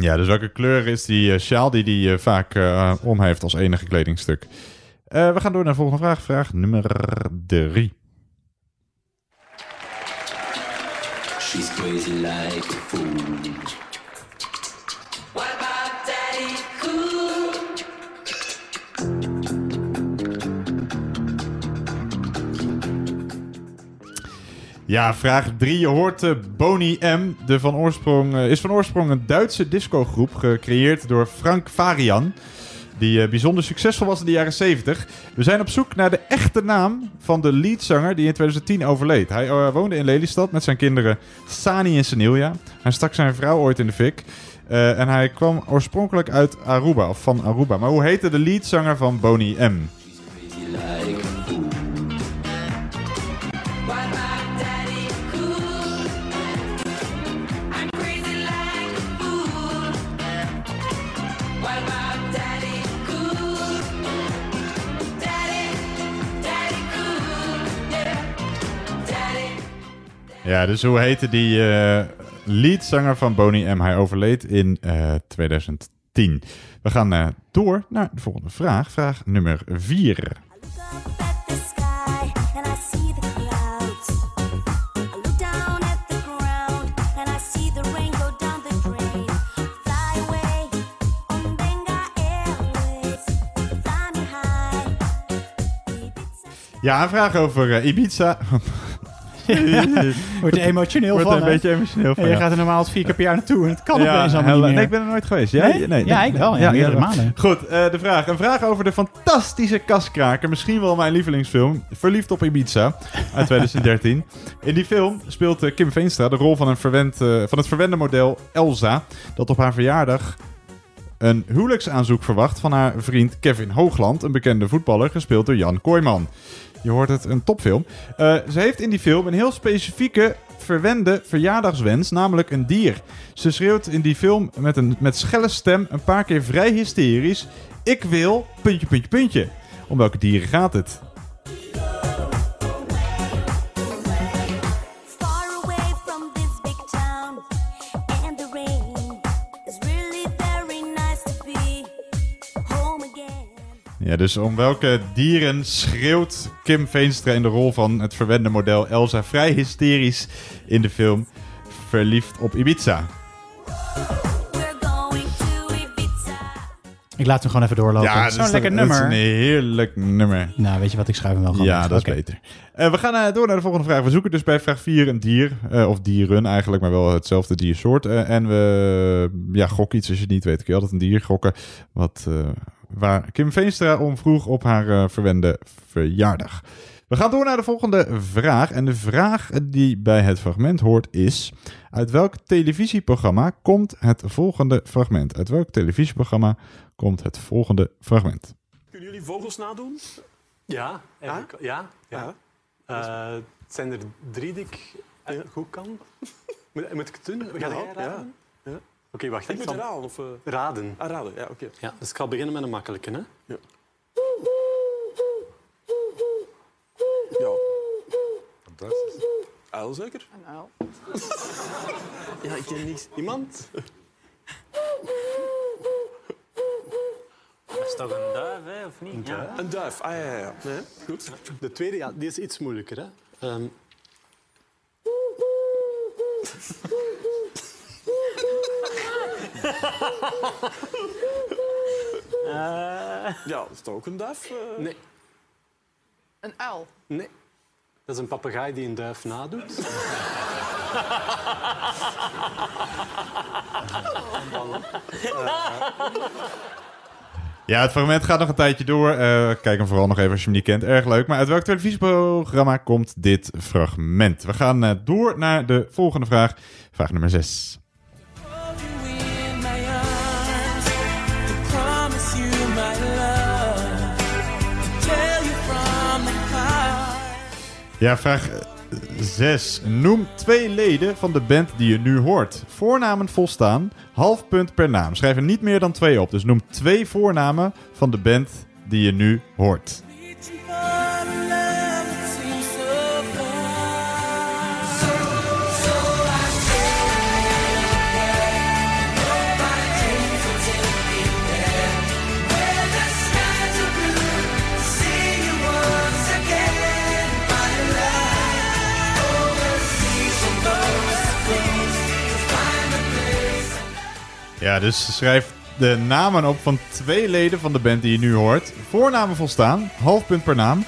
Ja, dus welke kleur is die eh, sjaal die hij eh, vaak eh, om heeft als enige kledingstuk? We gaan door naar de volgende vraag. Vraag nummer 3. She's crazy. Ja, vraag 3. Je hoort eh, Boni M. De van oorsprong, eh, is van oorsprong een Duitse discogroep gecreëerd door Frank Varian. Die eh, bijzonder succesvol was in de jaren 70. We zijn op zoek naar de echte naam van de leadzanger die in 2010 overleed. Hij woonde in Lelystad met zijn kinderen Sani en Senilja. Hij stak zijn vrouw ooit in de fik. En hij kwam oorspronkelijk uit Aruba, of van Aruba. Maar hoe heette de leadzanger van Boni M? Ja, dus hoe heette die eh leadzanger van Boney M? Hij overleed in eh, 2010. We gaan eh, door naar de volgende vraag. Vraag nummer 4. I look up at the sky and I see the clouds. I look down at the ground and I see the rain go down the drain. Fly away on Benga Airways. Fly me high. Ibiza. Ja, een vraag over eh, Ibiza. <laughs> <laughs> Wordt er emotioneel Wordt van. een hè? beetje emotioneel van. En je ja. gaat er normaal vier keer per jaar naartoe en het kan Ja, opeens allemaal niet meer. Nee, ik ben er nooit geweest. Jij? Nee? Ja, ik wel, ja, meerdere malen. Goed, eh, de vraag. Een vraag over de fantastische kaskraker. Misschien wel mijn lievelingsfilm. Verliefd op Ibiza. Uit <laughs> 2013. In die film speelt eh, Kim Veenstra de rol van, een verwend, eh, van het verwende model Elsa. Dat op haar verjaardag een huwelijksaanzoek verwacht van haar vriend Kevin Hoogland. Een bekende voetballer, gespeeld door Jan Kooijman. Je hoort het, een topfilm. Eh, ze heeft in die film een heel specifieke verwende verjaardagswens, namelijk een dier. Ze schreeuwt in die film met een met schelle stem een paar keer vrij hysterisch: Ik wil puntje, puntje, puntje. Om welke dieren gaat het? Dus om welke dieren schreeuwt Kim Veenstra in de rol van het verwende model Elsa vrij hysterisch in de film Verliefd op Ibiza? Ik laat hem gewoon even doorlopen. Ja, dat is- lekker dat is nummer. een heerlijk nummer. Nou, weet je wat, ik schrijf hem wel gewoon Ja, dat is beter. Eh, we gaan eh, door naar de volgende vraag. We zoeken dus bij vraag 4 een dier. eh, of dieren eigenlijk, maar wel hetzelfde diersoort. En we ja, gokken iets als je het niet weet. Kun je altijd een dier gokken. Wat, waar Kim Veenstra om vroeg op haar eh, verwende verjaardag. We gaan door naar de volgende vraag. En de vraag die bij het fragment hoort is... Uit welk televisieprogramma komt het volgende fragment? Uit welk televisieprogramma komt het volgende fragment? Kunnen jullie vogels nadoen? Ja, ja. ja. Ja. Eh, het zijn er drie die ik eh, goed kan. <laughs> Moet, moet ik het doen? Ga Ja, jij ja. raden? Ja. Oké, wacht. Ik moet zal raden of... eh, raden. Ah, raden, ja, oké. Ja, dus ik ga beginnen met een makkelijke. Hè? Ja. Ja. Fantastisch. Uil zeker? Een uil. <laughs> Ja, ik ken niks. Iemand? Dat is toch een duif, hè, of niet? Een duif? Een duif, ah ja, ja, ja. Nee, goed. De tweede, ja, die is iets moeilijker. Hè? Ehm, Ja, is dat ook een duif? eh? nee, Een uil. nee. Dat is een papegaai die een duif nadoet. Ja, het fragment gaat nog een tijdje door. Eh, kijk hem vooral nog even als je hem niet kent. Erg leuk. Maar uit welk televisieprogramma komt dit fragment? We gaan eh, door naar de volgende vraag. Vraag nummer 6. Ja, vraag 6. Noem twee leden van de band die je nu hoort. Voornamen volstaan, half punt per naam. Schrijf er niet meer dan twee op. Dus noem twee voornamen van de band die je nu hoort. Ja, dus schrijf de namen op van twee leden van de band die je nu hoort. Voornamen volstaan, half punt per naam.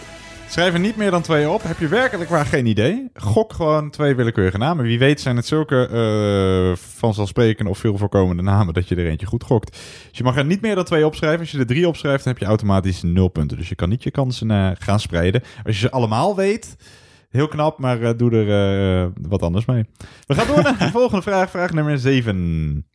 Schrijf er niet meer dan twee op. Heb je werkelijk waar geen idee? Gok gewoon twee willekeurige namen. Wie weet zijn het zulke eh vanzelfsprekende of veel voorkomende namen dat je er eentje goed gokt. Dus je mag er niet meer dan twee opschrijven. Als je er drie opschrijft, dan heb je automatisch nul punten. Dus je kan niet je kansen eh, gaan spreiden. Als je ze allemaal weet, heel knap, maar eh, doe er wat anders mee. We gaan door naar de <laughs> volgende vraag. Vraag nummer 7.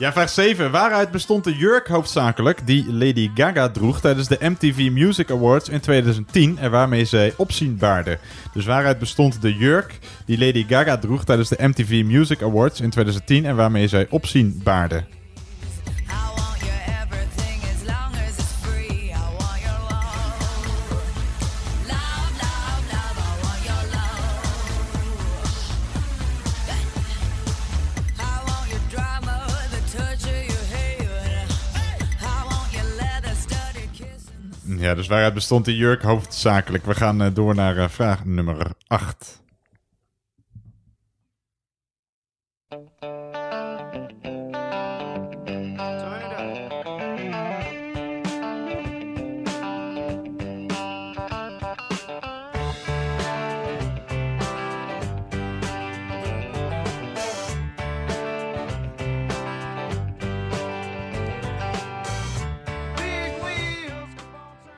Ja, vraag 7. Waaruit bestond de jurk hoofdzakelijk die Lady Gaga droeg tijdens de MTV Music Awards in 2010 en waarmee zij opzien baarde? Dus waaruit bestond de jurk die Lady Gaga droeg tijdens de MTV Music Awards in 2010 en waarmee zij opzien baarde? Ja, dus waaruit bestond die jurk hoofdzakelijk? We gaan eh, door naar eh, vraag nummer 8.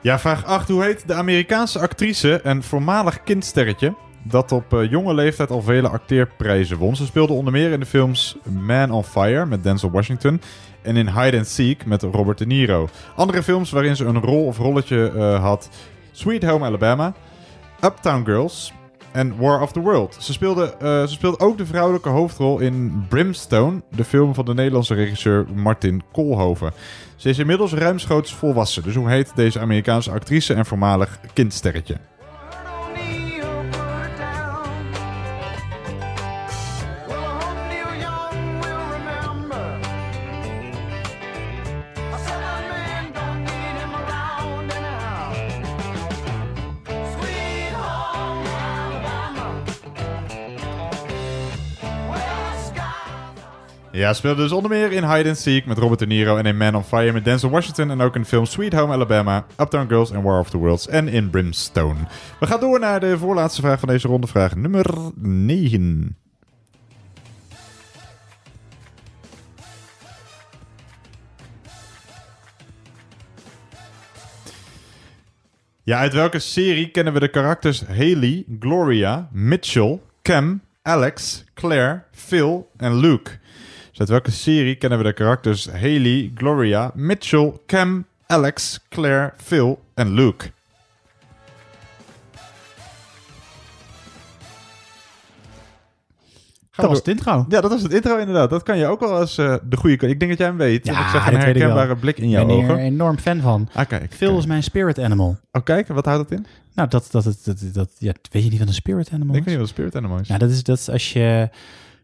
Ja, vraag 8. Hoe heet de Amerikaanse actrice en voormalig kindsterretje dat op eh, jonge leeftijd al vele acteerprijzen won? Ze speelde onder meer in de films Man on Fire met Denzel Washington en in Hide and Seek met Robert De Niro. Andere films waarin ze een rol of rolletje eh, had: Sweet Home Alabama, Uptown Girls en War of the World. Ze speelde, eh, ze speelde ook de vrouwelijke hoofdrol in Brimstone, de film van de Nederlandse regisseur Martin Koolhoven. Ze is inmiddels ruimschoots volwassen. Dus hoe heet deze Amerikaanse actrice en voormalig kindsterretje? Ja, speelde dus onder meer in Hide and Seek met Robert De Niro en in Man on Fire met Denzel Washington en ook in film Sweet Home Alabama, Uptown Girls en War of the Worlds en in Brimstone. We gaan door naar de voorlaatste vraag van deze ronde, vraag nummer 9. Ja, uit welke serie kennen we de karakters Haley, Gloria, Mitchell, Cam, Alex, Claire, Phil en Luke? Dus uit welke serie kennen we de karakters Haley, Gloria, Mitchell, Cam, Alex, Claire, Phil en Luke? Dat was het intro. Ja, dat was het intro inderdaad. Dat kan je ook wel als eh, de goede... Ik denk dat jij hem weet. Ja, ik dat een herkenbare blik in jouw Ik ben hier ogen. een enorm fan van. Ah, kijk. Phil is mijn spirit animal. Oh, kijk. Wat houdt dat in? Nou, dat, dat, dat, dat, dat ja, weet je niet wat een spirit animal Ik weet niet wat een spirit animal is. Ja, dat is, dat is als je...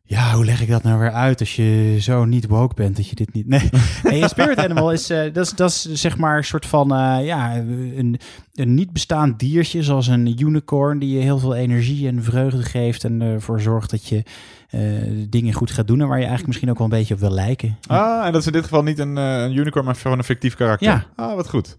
Ja, hoe leg ik dat nou weer uit als je zo niet woke bent dat je dit niet... Nee, <laughs> nee een spirit animal is, eh, dat is, dat is zeg maar een soort van, eh, ja, een, een niet bestaand diertje zoals een unicorn die je heel veel energie en vreugde geeft en ervoor zorgt dat je eh, dingen goed gaat doen en waar je eigenlijk misschien ook wel een beetje op wil lijken. Ah, en dat is in dit geval niet een, een unicorn, maar gewoon een fictief karakter. Ja. Ah, wat goed.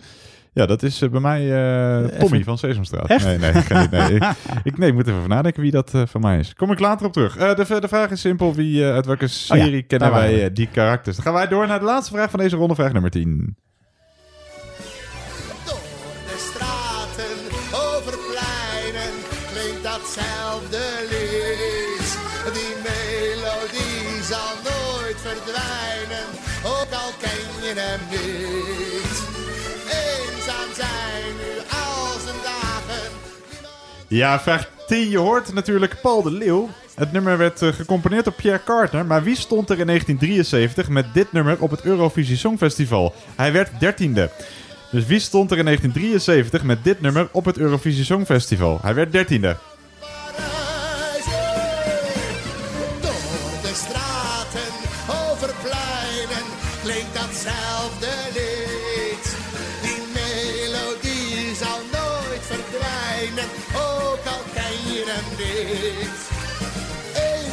Ja, dat is eh, bij mij eh, Tommy Even- van Sesamstraat. Echt? Nee, nee, ik, niet, nee. ik, <laughs> ik, nee, ik moet even nadenken wie dat eh, van mij is. Kom ik later op terug. Eh, de, de vraag is simpel. Wie, uit welke serie kennen wij die karakters? Dan gaan wij door naar de laatste vraag van deze ronde. Vraag nummer 10. de straten, over pleinen, klinkt datzelfde lied. Die melodie zal nooit verdwijnen, ook al ken je hem niet zijn nu al zijn. Ja, vraag 10. Je hoort natuurlijk Paul de Leeuw. Het nummer werd eh, gecomponeerd door Pierre Carter, maar wie stond er in 1973 met dit nummer op het Eurovisie Songfestival? Hij werd 13e. Dus wie stond er in 1973 met dit nummer op het Eurovisie Songfestival? Hij werd 13e.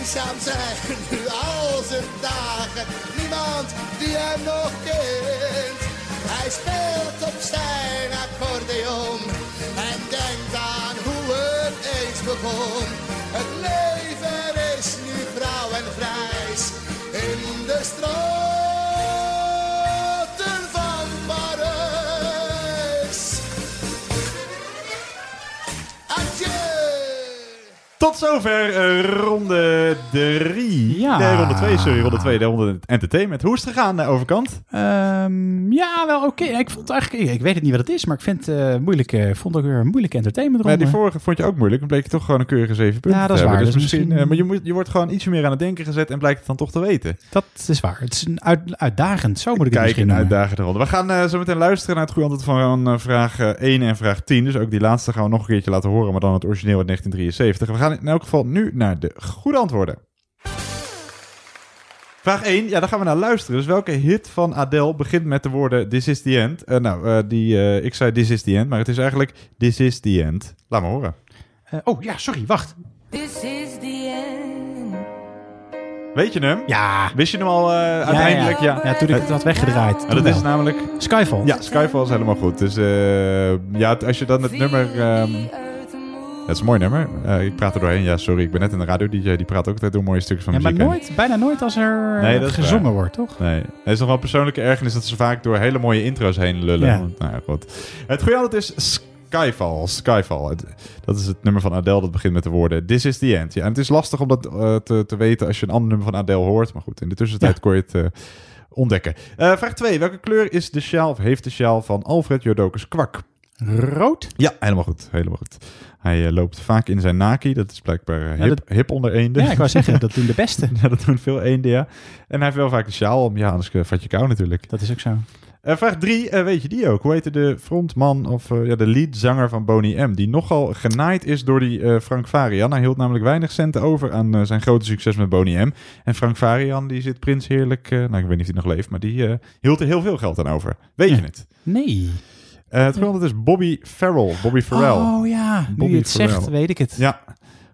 Eenzaam zijn nu al zijn dagen, niemand die hem nog kent. Hij speelt op zijn accordeon en denkt aan hoe het eens begon. Het leven is nu grauw en grijs in de straten Tot zover eh, ronde 3. Ja. Nee, ronde 2, sorry. Ronde 2, de ronde entertainment. Hoe is het gegaan, eh, overkant? Ehm, ja, wel oké. Ik vond het eigenlijk, ik, weet het niet wat het is, maar ik vind het eh, moeilijk. eh, vond het ook weer een moeilijke entertainment Maar ronde. die vorige vond je ook moeilijk. Dan bleek je toch gewoon een keurige 7 punten Ja, dat is waar. Dus Dus misschien, misschien- maar je, moet, je wordt gewoon ietsje meer aan het denken gezet en blijkt het dan toch te weten. Dat is waar. Het is een uit, uitdagend. Zo moet ik het Kijk, misschien een uitdagende ronde. We gaan zo meteen luisteren naar het goede antwoord van vraag eh, 1 en vraag 10. Dus ook die laatste gaan we nog een keertje laten horen, maar dan het origineel uit 1973. We gaan in elk geval nu naar de goede antwoorden. Vraag 1, ja, daar gaan we naar luisteren. Dus welke hit van Adele begint met de woorden This is the end? Eh, nou, eh, die, eh, ik zei This is the end, maar het is eigenlijk This is the end. Laat me horen. Eh, oh ja, sorry, wacht. This is the end. Weet je hem? Ja. Wist je hem al eh, uiteindelijk? Ja, Ja, toen ik het had weggedraaid. Dat is namelijk... Skyfall. Ja, Skyfall is helemaal goed. Dus eh, ja, als je dan het nummer... ehm, het is een mooi nummer. Eh, ik praat er doorheen. Ja, sorry, ik ben net in de radio. DJ die praat ook altijd door mooie stukjes van Ja, maar muziek. heen. nooit, bijna nooit als er Nee, eh, dat is gezongen waar. wordt, toch? Nee. Het is nog wel persoonlijke ergernis dat ze vaak door hele mooie intro's heen lullen. Ja. Want, nou ja, goed. Het goede antwoord is Skyfall. Skyfall. Dat is het nummer van Adele dat begint met de woorden This is the end. Ja, en het is lastig om dat eh, te, te weten als je een ander nummer van Adele hoort. Maar goed, in de tussentijd Ja. kon je het eh, ontdekken. Eh, vraag 2. Welke kleur is de sjaal of heeft de sjaal van Alfred Jodokus Kwak? Rood? Ja, helemaal goed. Helemaal goed. Hij eh, loopt vaak in zijn naki. Dat is blijkbaar eh, Ja, hip, dat- hip onder eenden. Ja, ik wou zeggen, dat doen de beste. <laughs> ja, dat doen veel eenden, ja. En hij heeft wel vaak de sjaal om. Ja, anders vat je kou natuurlijk. Dat is ook zo. Eh, vraag 3, weet je die ook? Hoe heette de frontman of ja, de leadzanger van Boney M? Die nogal genaaid is door die Frank Varian. Hij hield namelijk weinig centen over aan zijn grote succes met Boney M. En Frank Varian, die zit prins heerlijk... nou, ik weet niet of hij nog leeft, maar die hield er heel veel geld aan over. Weet je het? Nee. Eh, het grond is Bobby Farrell. Bobby Farrell. Oh ja, nu Bobby je het zegt, weet ik het. Ja,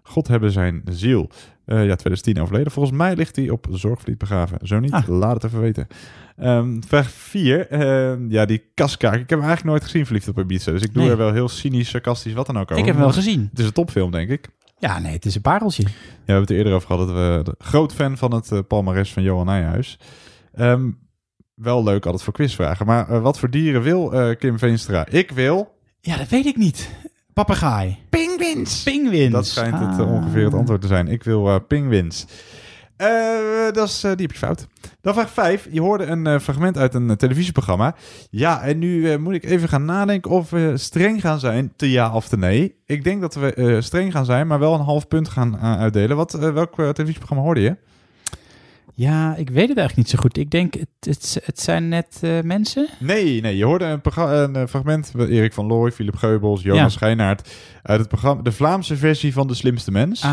God hebben zijn ziel. Eh, ja, 2010 overleden. Volgens mij ligt hij op Zorgvliet begraven. Zo niet, Ah. laat het even weten. Ehm, vraag 4. ja, die kaskaak. Ik heb hem eigenlijk nooit gezien, Verliefd op Ibiza. Dus ik doe Nee. er wel heel cynisch, sarcastisch, wat dan ook over. Ik heb hem wel gezien. Het is een topfilm, denk ik. Ja, nee, het is een pareltje. Ja, we hebben het er eerder over gehad. Dat we groot fan van het palmares van Johan Nijhuis. Ehm, wel leuk altijd voor quizvragen. Maar eh, wat voor dieren wil eh, Kim Veenstra? Ik wil... Ja, dat weet ik niet. Papegaai. Pingwins. Pingwins. Dat schijnt het eh, Ah. ongeveer het antwoord te zijn. Ik wil eh pingwins. Eh, dat is, eh, die heb je fout. Dan vraag 5. Je hoorde een fragment uit een televisieprogramma. Ja, en nu eh, moet ik even gaan nadenken of we streng gaan zijn, te ja of te nee. Ik denk dat we eh, streng gaan zijn, maar wel een half punt gaan eh, uitdelen. Wat, welk televisieprogramma hoorde je? Ja, ik weet het eigenlijk niet zo goed. Ik denk, het, het, het zijn net eh, mensen. Nee, nee, je hoorde een, een eh, fragment van Erik van Looy, Philip Geubels, Jonas Ja. Uit het programma, de Vlaamse versie van De Slimste Mens. Ah.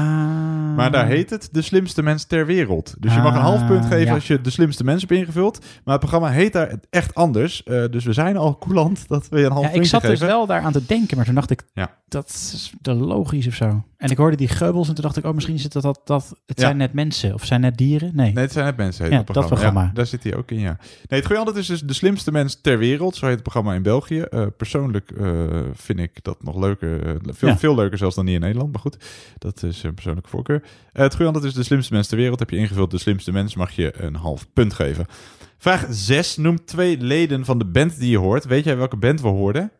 Maar daar heet het De Slimste Mens ter Wereld. Dus je mag een half punt Ah, geven ja. als je De Slimste Mens hebt ingevuld. Maar het programma heet daar echt anders. Eh, dus we zijn al coulant dat we een half Ja, ik puntje zat dus geven. wel daaraan te denken, maar toen dacht ik, Ja. dat is te logisch of zo. En ik hoorde die geubels en toen dacht ik, oh, misschien is het dat, dat, dat het Ja. zijn net mensen of zijn net dieren. Nee. Nee, het zijn net mensen. Heet Ja, het dat programma. Ja, daar zit hij ook in, ja. Nee, het goede antwoord is dus De Slimste Mens ter Wereld. Zo heet het programma in België. Eh, persoonlijk eh, vind ik dat nog leuker. eh, veel, veel leuker zelfs dan die in Nederland. Maar goed, dat is een persoonlijke voorkeur. Eh, het goede antwoord is De Slimste Mens ter Wereld. Heb je ingevuld De Slimste Mens, mag je een half punt geven. Vraag 6. Noem twee leden van de band die je hoort. Weet jij welke band we hoorden?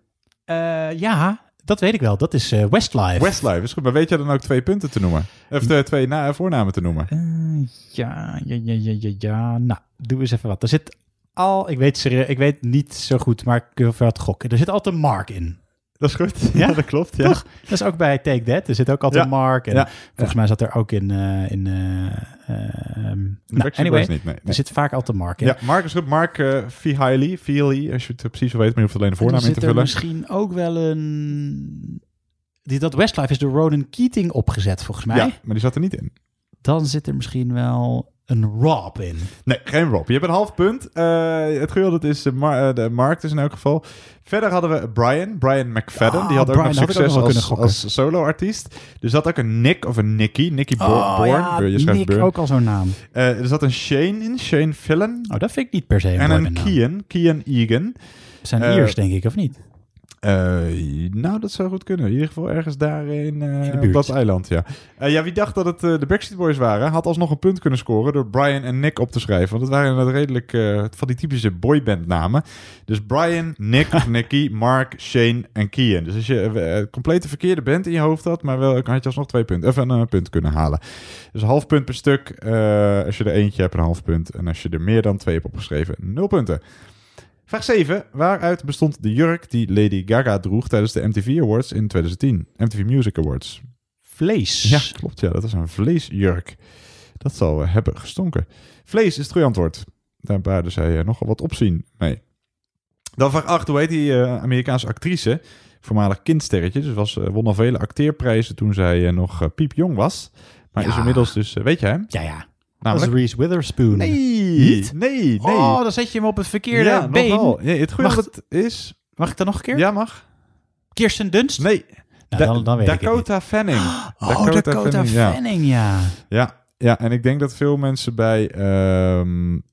Ja, dat weet ik wel. Dat is eh, Westlife. Westlife is goed, maar weet jij dan ook twee punten te noemen? Of eh, twee na voornamen te noemen? Eh, ja, ja, ja, ja, ja, ja. Nou, doe eens even wat. Er zit al, ik weet, ik weet niet zo goed, maar ik wil wat gokken. Er zit altijd een Mark in. Dat is goed. Ja, <laughs> dat klopt. Ja. Toch? Dat is ook bij Take That. Er zit ook altijd Ja. Mark. En Ja. volgens mij zat er ook in... eh in eh, ehm, nou, anyway, niet, nee, nee. er zit vaak altijd Mark in. Ja, Mark is goed. Mark uh, Vihili, Vihili, als je het precies weten, maar je hoeft alleen de voornaam in te zit er vullen. misschien ook wel een... Die, dat Westlife is door Ronan Keating opgezet, volgens mij. Ja, maar die zat er niet in. Dan zit er misschien wel een Rob in. Nee, geen Rob. Je hebt een half punt. Uh, het geheel is uh, Mar uh, de Mark dus in elk geval. Verder hadden we Brian, Brian McFadden. Ah, die had ook nog succes ook als, solo-artiest. Er zat ook een Nick of een Nicky. Nicky Bo Oh, Born. ja, je Nick, Burn. ook al zo'n naam. Uh, er zat een Shane in, Shane Fillen. Oh, dat vind ik niet per se een En een. Kian, Kian Egan. Zijn Eh, Iers, denk ik, of niet? Uh, nou, dat zou goed kunnen. In ieder geval ergens daar in, uh, buurt. dat eiland, ja. Uh, ja, wie dacht dat het de Backstreet Boys waren, had alsnog een punt kunnen scoren door Brian en Nick op te schrijven. Want het waren inderdaad redelijk van die typische boyband namen. Dus Brian, Nick <laughs> Nicky, Mark, Shane en Kian. Dus als je uh, complete verkeerde band in je hoofd had, maar wel, had je alsnog twee punten, even een punt kunnen halen. Dus een half punt per stuk. Als je er eentje hebt, een half punt. En als je er meer dan twee hebt opgeschreven, nul punten. Vraag 7. Waaruit bestond de jurk die Lady Gaga droeg tijdens de MTV Awards in 2010? MTV Music Awards. Vlees. Ja, klopt. Ja, dat is een vleesjurk. Dat zal uh, hebben gestonken. Vlees is het goede antwoord. Daar baarde zij uh, nogal wat opzien mee. Dan vraag 8. Hoe heet die uh, Amerikaanse actrice? Voormalig kindsterretje. Dus was, won al vele acteerprijzen toen zij nog piepjong was. Maar Ja. is inmiddels dus... weet jij hem? Ja, ja. Dat is? Reese Witherspoon. Nee, Niet? nee, nee. Oh, dan zet je hem op het verkeerde ja, been. nogal. Ja, het goede Mag- antwoord is... Mag ik dat nog een keer? Ja, mag. Kirsten Dunst? Nee. Nou, Da- dan, dan weet ik het Dakota Fanning. Oh, <gasps> Dakota Fanning, ja. Ja, ja, en ik denk dat veel mensen bij ehm, eh, het,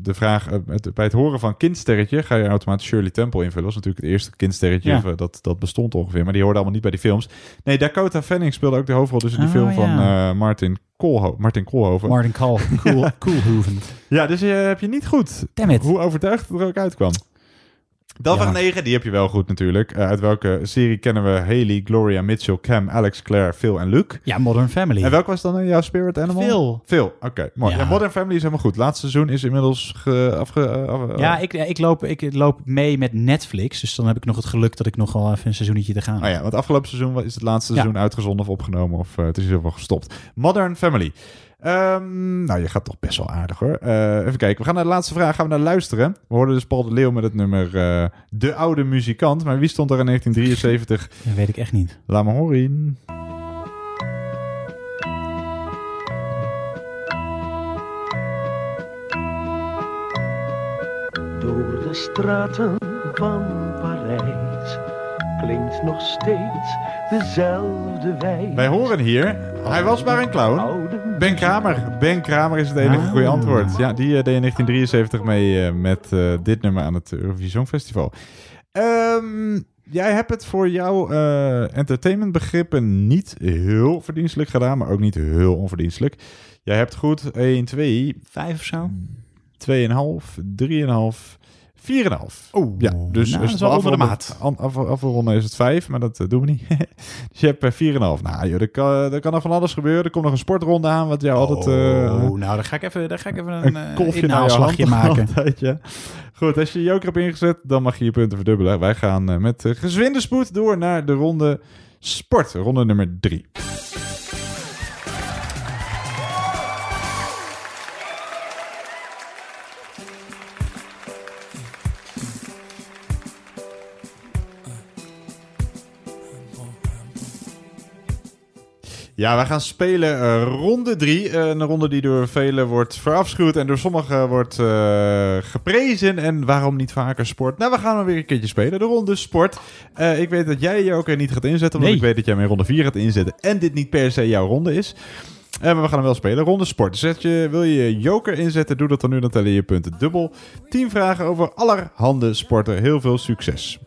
de vraag, eh, het- bij het horen van kindsterretje ga je automatisch Shirley Temple invullen. Dat is natuurlijk het eerste kindsterretje Ja. eh, dat, dat bestond ongeveer, maar die hoorde allemaal niet bij die films. Nee, Dakota Fanning speelde ook de hoofdrol dus in die Oh, film van eh, Martin, Koolho Martin Koolhoven. Martin Kool, <laughs> Koolhoven. ja, dus eh, heb je niet goed. Damn it. Hoe overtuigd het er ook uitkwam. Dan Ja. vraag 9, die heb je wel goed natuurlijk. Eh, uit welke serie kennen we Haley, Gloria, Mitchell, Cam, Alex, Claire, Phil en Luke? Ja, Modern Family. En welke was dan eh, jouw spirit animal? Phil. Phil, oké. mooi. Ja. Ja. Modern Family is helemaal goed. Laatste seizoen is inmiddels ge, afge... eh, af- Ja, ik, ik, loop, ik loop mee met Netflix. Dus dan heb ik nog het geluk dat ik nog wel even een seizoentje te gaan Oh ja, want afgelopen seizoen is het laatste Ja. seizoen uitgezonden of opgenomen. Of het is in ieder geval gestopt. Modern Family. Ehm, nou, je gaat toch best wel aardig hoor. Eh, even kijken, we gaan naar de laatste vraag. Gaan we naar luisteren. We hoorden dus Paul de Leeuw met het nummer eh, De Oude Muzikant. Maar wie stond er in <laughs> 1973? Dat weet ik echt niet. Laat me horen. Door de straten van klinkt nog steeds dezelfde wijs. Wij horen hier, hij was maar een clown. Ben Kramer. Ben Kramer is het enige Ah. goede antwoord. Ja, die eh, deed in 1973 mee eh, met eh, dit nummer aan het Eurovisie Songfestival. Ehm, jij hebt het voor jouw eh entertainmentbegrippen niet heel verdienstelijk gedaan, maar ook niet heel onverdienstelijk. Jij hebt goed 1, 2, Vijf of zo? 2,5, 3,5, 4,5. Oeh, ja, dus nou, is wel we onder de maat. Afronden is het 5, maar dat eh, doen we niet. <laughs> dus je hebt eh, 4,5. Nou joh, er kan, er kan nog van alles gebeuren. Er komt nog een sportronde aan, wat jou altijd... eh, Oh, nou, dan ga ik even, dan ga ik even een, een eh, kolfje naar je <laughs> maken. altijd, ja. Goed, als je je joker hebt ingezet, dan mag je je punten verdubbelen. Wij gaan eh, met eh, gezwinde spoed door naar de ronde sport. Ronde nummer 3. Ja, wij gaan spelen eh, ronde 3. een ronde die door velen wordt verafschuwd en door sommigen wordt eh, geprezen. En waarom niet vaker sport? Nou, we gaan hem weer een keertje spelen. De ronde sport. Eh, ik weet dat jij je joker niet gaat inzetten, Nee. ik weet dat jij hem in ronde 4 gaat inzetten. En dit niet per se jouw ronde is. Eh, maar we gaan hem wel spelen. Ronde sport. Zet je, wil je je joker inzetten, doe dat dan nu. Dan tellen je punten dubbel. 10 vragen over allerhande sporten. Heel veel succes.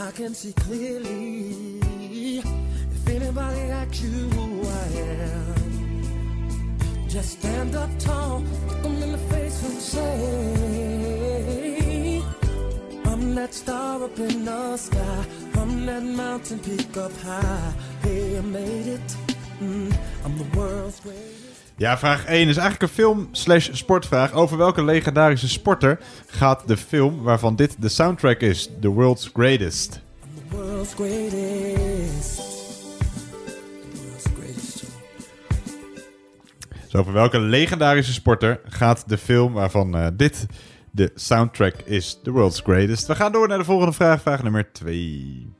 I can see clearly. If anybody asks you who I am, just stand up tall, look 'em in the face and say, I'm that star up in the sky, I'm that mountain peak up high. Hey, I made it. Mm, I'm the world's greatest. Ja, vraag 1 is eigenlijk een film slash sportvraag. Over welke legendarische sporter gaat de film waarvan dit de soundtrack is? The World's Greatest. The world's greatest. The world's greatest. Dus over welke legendarische sporter gaat de film waarvan eh, dit de soundtrack is? The World's Greatest. We gaan door naar de volgende vraag. Vraag nummer 2.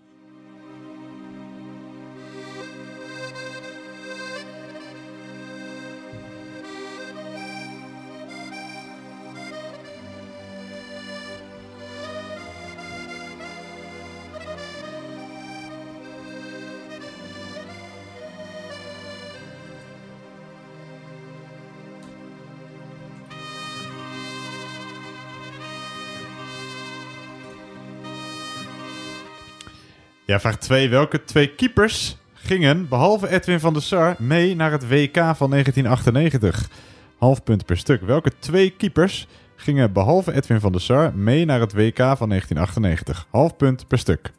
Ja, vraag 2. Welke twee keepers gingen, behalve Edwin van der Sar, mee naar het WK van 1998? Half punt per stuk. Welke twee keepers gingen, behalve Edwin van der Sar, mee naar het WK van 1998? Half punt per stuk.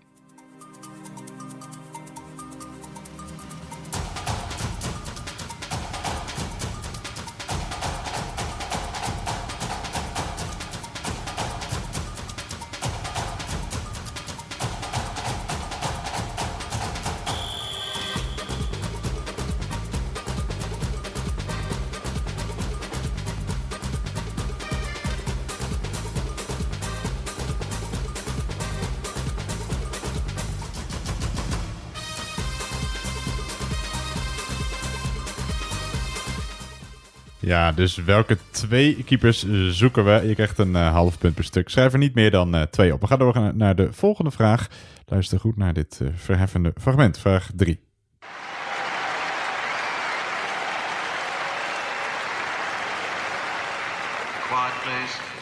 Ja, dus welke twee keepers zoeken we? Je krijgt een eh, half punt per stuk. Schrijf er niet meer dan eh, twee op. We gaan door naar de volgende vraag. Luister goed naar dit eh, verheffende fragment. Vraag 3. Quiet, please.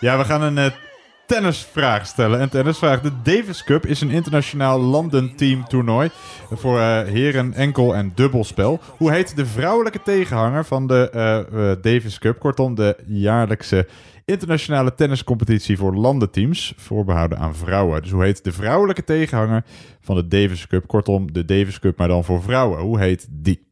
Ja, we gaan een eh, tennisvraag stellen. En tennisvraag. De Davis Cup is een internationaal landenteamtoernooi voor eh, heren, enkel en dubbelspel. Hoe heet de vrouwelijke tegenhanger van de eh, Davis Cup? Kortom, de jaarlijkse internationale tenniscompetitie voor landenteams, voorbehouden aan vrouwen. Dus hoe heet de vrouwelijke tegenhanger van de Davis Cup? Kortom, de Davis Cup, maar dan voor vrouwen. Hoe heet die?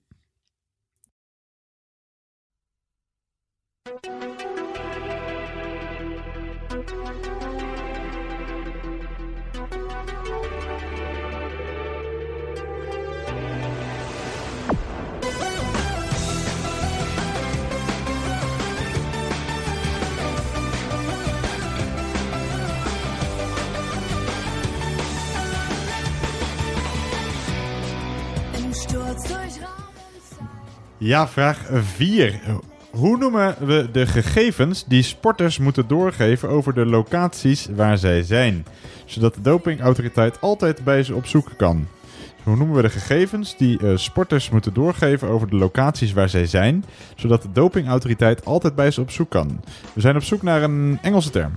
Ja, vraag 4. Hoe noemen we de gegevens die sporters moeten doorgeven over de locaties waar zij zijn? Zodat de dopingautoriteit altijd bij ze op zoek kan. Hoe noemen we de gegevens die eh, sporters moeten doorgeven over de locaties waar zij zijn? Zodat de dopingautoriteit altijd bij ze op zoek kan. We zijn op zoek naar een Engelse term.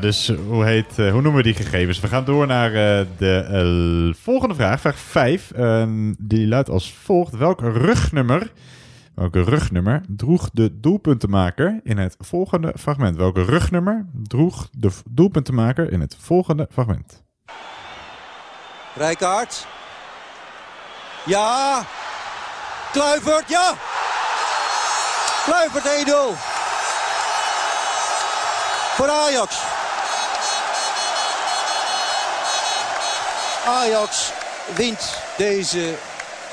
Dus hoe, heet, eh, hoe noemen we die gegevens? We gaan door naar eh, de eh, volgende vraag, vraag 5. die luidt als volgt. Welk rugnummer, welke rugnummer droeg de doelpuntenmaker in het volgende fragment? Welke rugnummer droeg de doelpuntenmaker in het volgende fragment? Rijkaard. Ja. Kluivert, ja. Kluivert 1-0. Voor Ajax. Ajax wint deze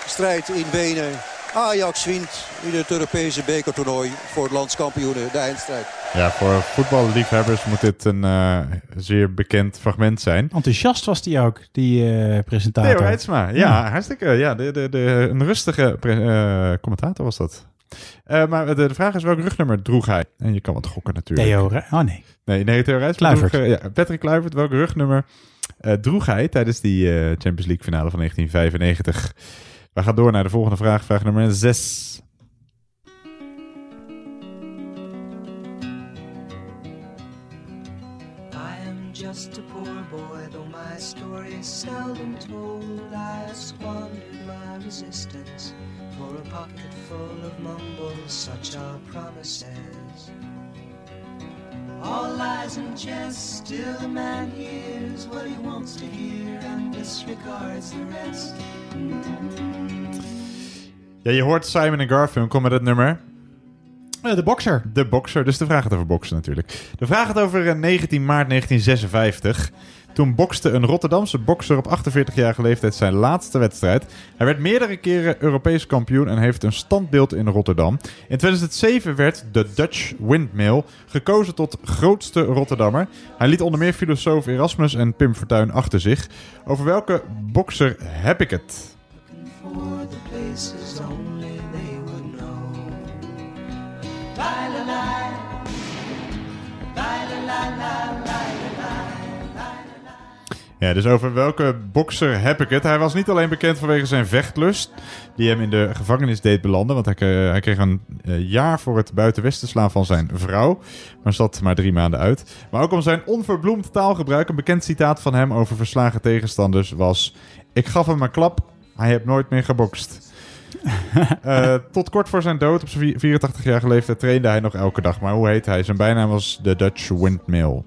strijd in Wenen. Ajax wint in het Europese bekertoernooi voor het landskampioenen de eindstrijd. Ja, voor voetballiefhebbers moet dit een eh, zeer bekend fragment zijn. Enthousiast was die ook, die eh, presentator. Theo Heidsma, ja, hartstikke. Ja, de, de, de, een rustige pre- eh, commentator was dat. Eh, maar de, de vraag is welk rugnummer droeg hij? En je kan wat gokken natuurlijk. Theo, Re- oh nee. Nee, nee Theo Rijsma Kluivert. droeg, eh, ja, Patrick Kluivert, welk rugnummer eh, droeg hij tijdens die eh, Champions League finale van 1995? We gaan door naar de volgende vraag, vraag nummer 6. I am just a poor boy, though my story is seldom told. I squandered my resistance for a pocket full of mumbles, such are promises. All lies and jest, still a man hears what he wants to hear and disregards the rest. Ja, je hoort Simon en Garfunkel met het nummer. Eh, de bokser. De bokser, dus de vraag gaat over boksen natuurlijk. De vraag gaat over eh, 19 maart 1956. Toen bokste een Rotterdamse bokser op 48-jarige leeftijd zijn laatste wedstrijd. Hij werd meerdere keren Europees kampioen en heeft een standbeeld in Rotterdam. In 2007 werd de Dutch Windmill gekozen tot grootste Rotterdammer. Hij liet onder meer filosoof Erasmus en Pim Fortuyn achter zich. Over welke bokser heb ik het? For the Ja, dus over welke bokser heb ik het? Hij was niet alleen bekend vanwege zijn vechtlust, die hem in de gevangenis deed belanden. Want hij, kreeg- een eh, jaar voor het buitenwesten slaan van zijn vrouw. Maar zat maar drie maanden uit. Maar ook om zijn onverbloemd taalgebruik. Een bekend citaat van hem over verslagen tegenstanders was... Ik gaf hem een klap, hij heeft nooit meer gebokst. Eh, tot kort voor zijn dood, op zijn 84-jarige leeftijd, trainde hij nog elke dag. Maar hoe heet hij? Zijn bijnaam was de Dutch Windmill.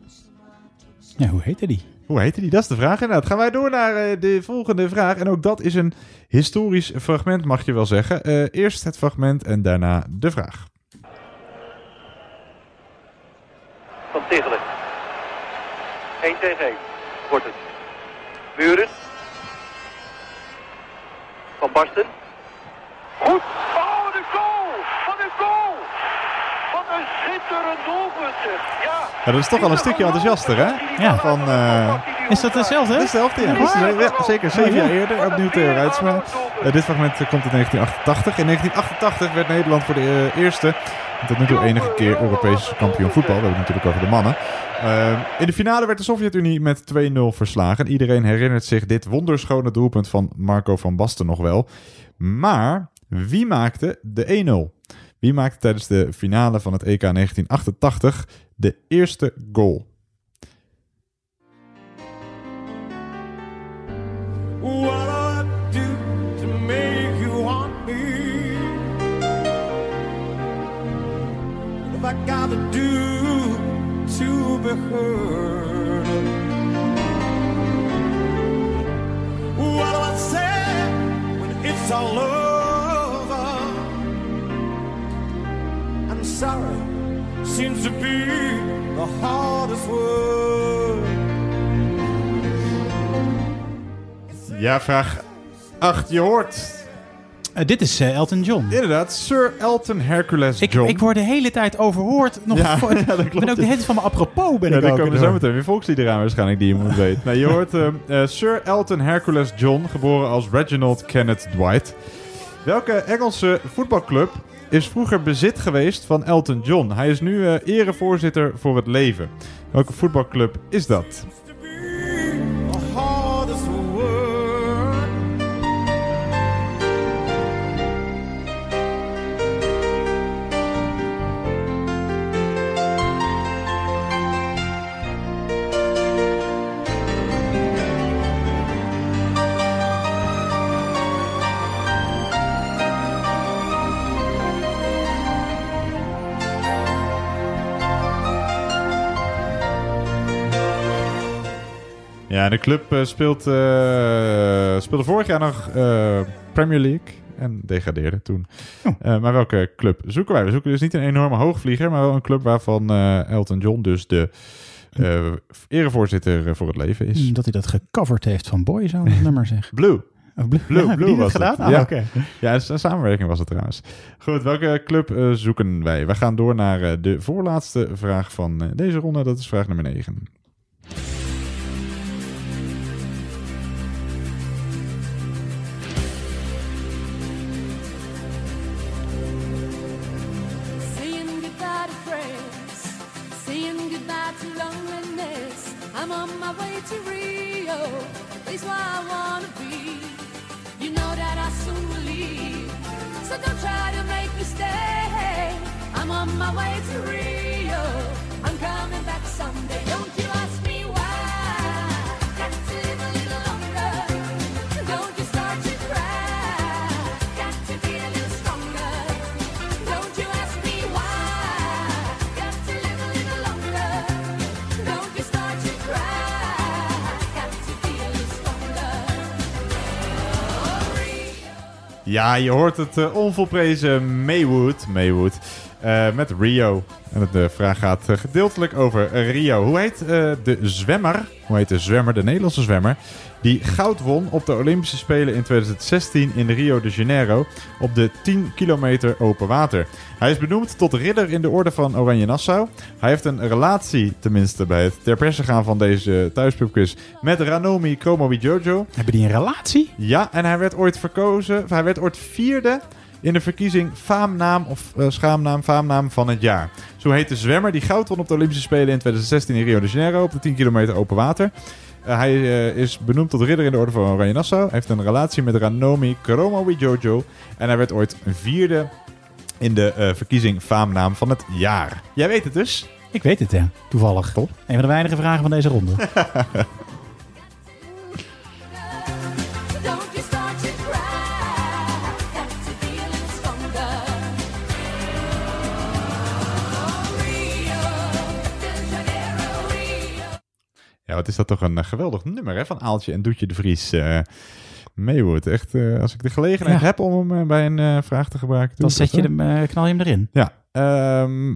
Ja, hoe heette die? Hoe heette die? Dat is de vraag. Inderdaad, gaan wij door naar eh, de volgende vraag. En ook dat is een historisch fragment, mag je wel zeggen. Eh, eerst het fragment en daarna de vraag. Van Tichelen. 1 tegen 1 wordt het. Muren. Van Barsten. Goed. Oh, de goal! Wat een goal! Wat een schitterend doelpunt, zeg. Ja. Ja, dat is toch wel een stukje enthousiaster, hè? Ja. Van, eh, Is dat hetzelfde? Dat is hetzelfde, ja. Waar? ja, zeker, zeven ja. jaar eerder. Opnieuw Theo Rijtsma. Eh, dit fragment komt in 1988. In 1988 werd Nederland voor de eh, eerste, en tot nu toe enige keer Europees kampioen voetbal. We hebben het natuurlijk over de mannen. In de finale werd de Sovjet-Unie met 2-0 verslagen. Iedereen herinnert zich dit wonderschone doelpunt van Marco van Basten nog wel. Maar wie maakte de 1-0? Wie maakte tijdens de finale van het EK 1988 de eerste goal? What do I when it's all? Sorry, seems to be the hardest word. Ja, vraag 8. Je hoort. Eh, dit is eh, Elton John. Inderdaad, Sir Elton Hercules Ik, John. ik word de hele tijd overhoord. Nog Ja, voor- <laughs> ja, dat ik ben klopt. ook de hele tijd van mijn apropos. Ben ja, ik dan ook komen zo meteen weer volksliederen aan waarschijnlijk die je moet weten. Nee, je hoort eh, eh, Sir Elton Hercules John, geboren als Reginald Kenneth Dwight. Welke Engelse voetbalclub is vroeger bezit geweest van Elton John? Hij is nu eh, erevoorzitter voor het leven. Welke voetbalclub is dat? Ja, de club eh, speelt, eh, speelde vorig jaar nog eh, Premier League en degradeerde toen. Eh, maar welke club zoeken wij? We zoeken dus niet een enorme hoogvlieger, maar wel een club waarvan Elton John dus de erevoorzitter voor het leven is. Mm, Dat hij dat gecoverd heeft van Boyzone, dat nummer <laughs> zeg. Blue. Oh, Blue. <laughs> Was gedaan? het. Ah, ja. ja, een samenwerking was het trouwens. Goed, welke club zoeken wij? We gaan door naar de voorlaatste vraag van deze ronde. Dat is vraag nummer 9. My way to I'm coming back someday. Don't you ask me why? Live a little longer. Don't you start stronger. Don't you ask me why? Don't you start stronger. Ja, je hoort het eh, onvolprezen Maywood, Maywood met Rio. En de vraag gaat eh, gedeeltelijk over eh, Rio. Hoe heet eh, de zwemmer, hoe heet de zwemmer, de Nederlandse zwemmer, die goud won op de Olympische Spelen in 2016 in Rio de Janeiro op de 10 kilometer open water? Hij is benoemd tot ridder in de orde van Oranje Nassau. Hij heeft een relatie, tenminste bij het ter perse gaan van deze thuispubquiz, met Ranomi Kromowidjojo. Hebben die een relatie? Ja, en hij werd ooit verkozen, hij werd ooit vierde in de verkiezing faamnaam of eh, schaamnaam, faamnaam van het jaar. Zo heet de zwemmer die goud won op de Olympische Spelen in 2016 in Rio de Janeiro op de 10 kilometer open water. Eh, hij eh, is benoemd tot ridder in de orde van Oranje Nassau. Hij heeft een relatie met Ranomi Kromowidjojo. En hij werd ooit vierde in de verkiezing faamnaam van het jaar. Jij weet het dus. Ik weet het, ja. Toevallig. Top. Een van de weinige vragen van deze ronde. <laughs> Ja, wat is dat toch een eh, geweldig nummer hè, van Aaltje en Doetje de Vries. eh Maywood. Echt, eh, als ik de gelegenheid Ja. heb om hem eh, bij een eh, vraag te gebruiken. Dan zet je hem, eh, knal je hem erin. Ja. ehm,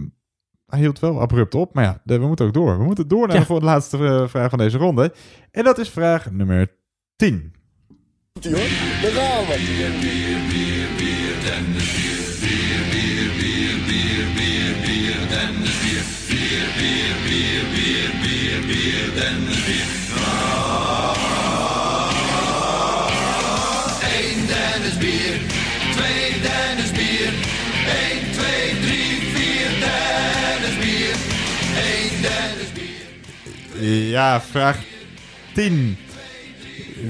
hij hield wel abrupt op, maar ja, de- we moeten ook door. We moeten door naar Ja. de voor- laatste eh, vraag van deze ronde. En dat is vraag nummer 10. Daar gaan we. Ja, vraag 10.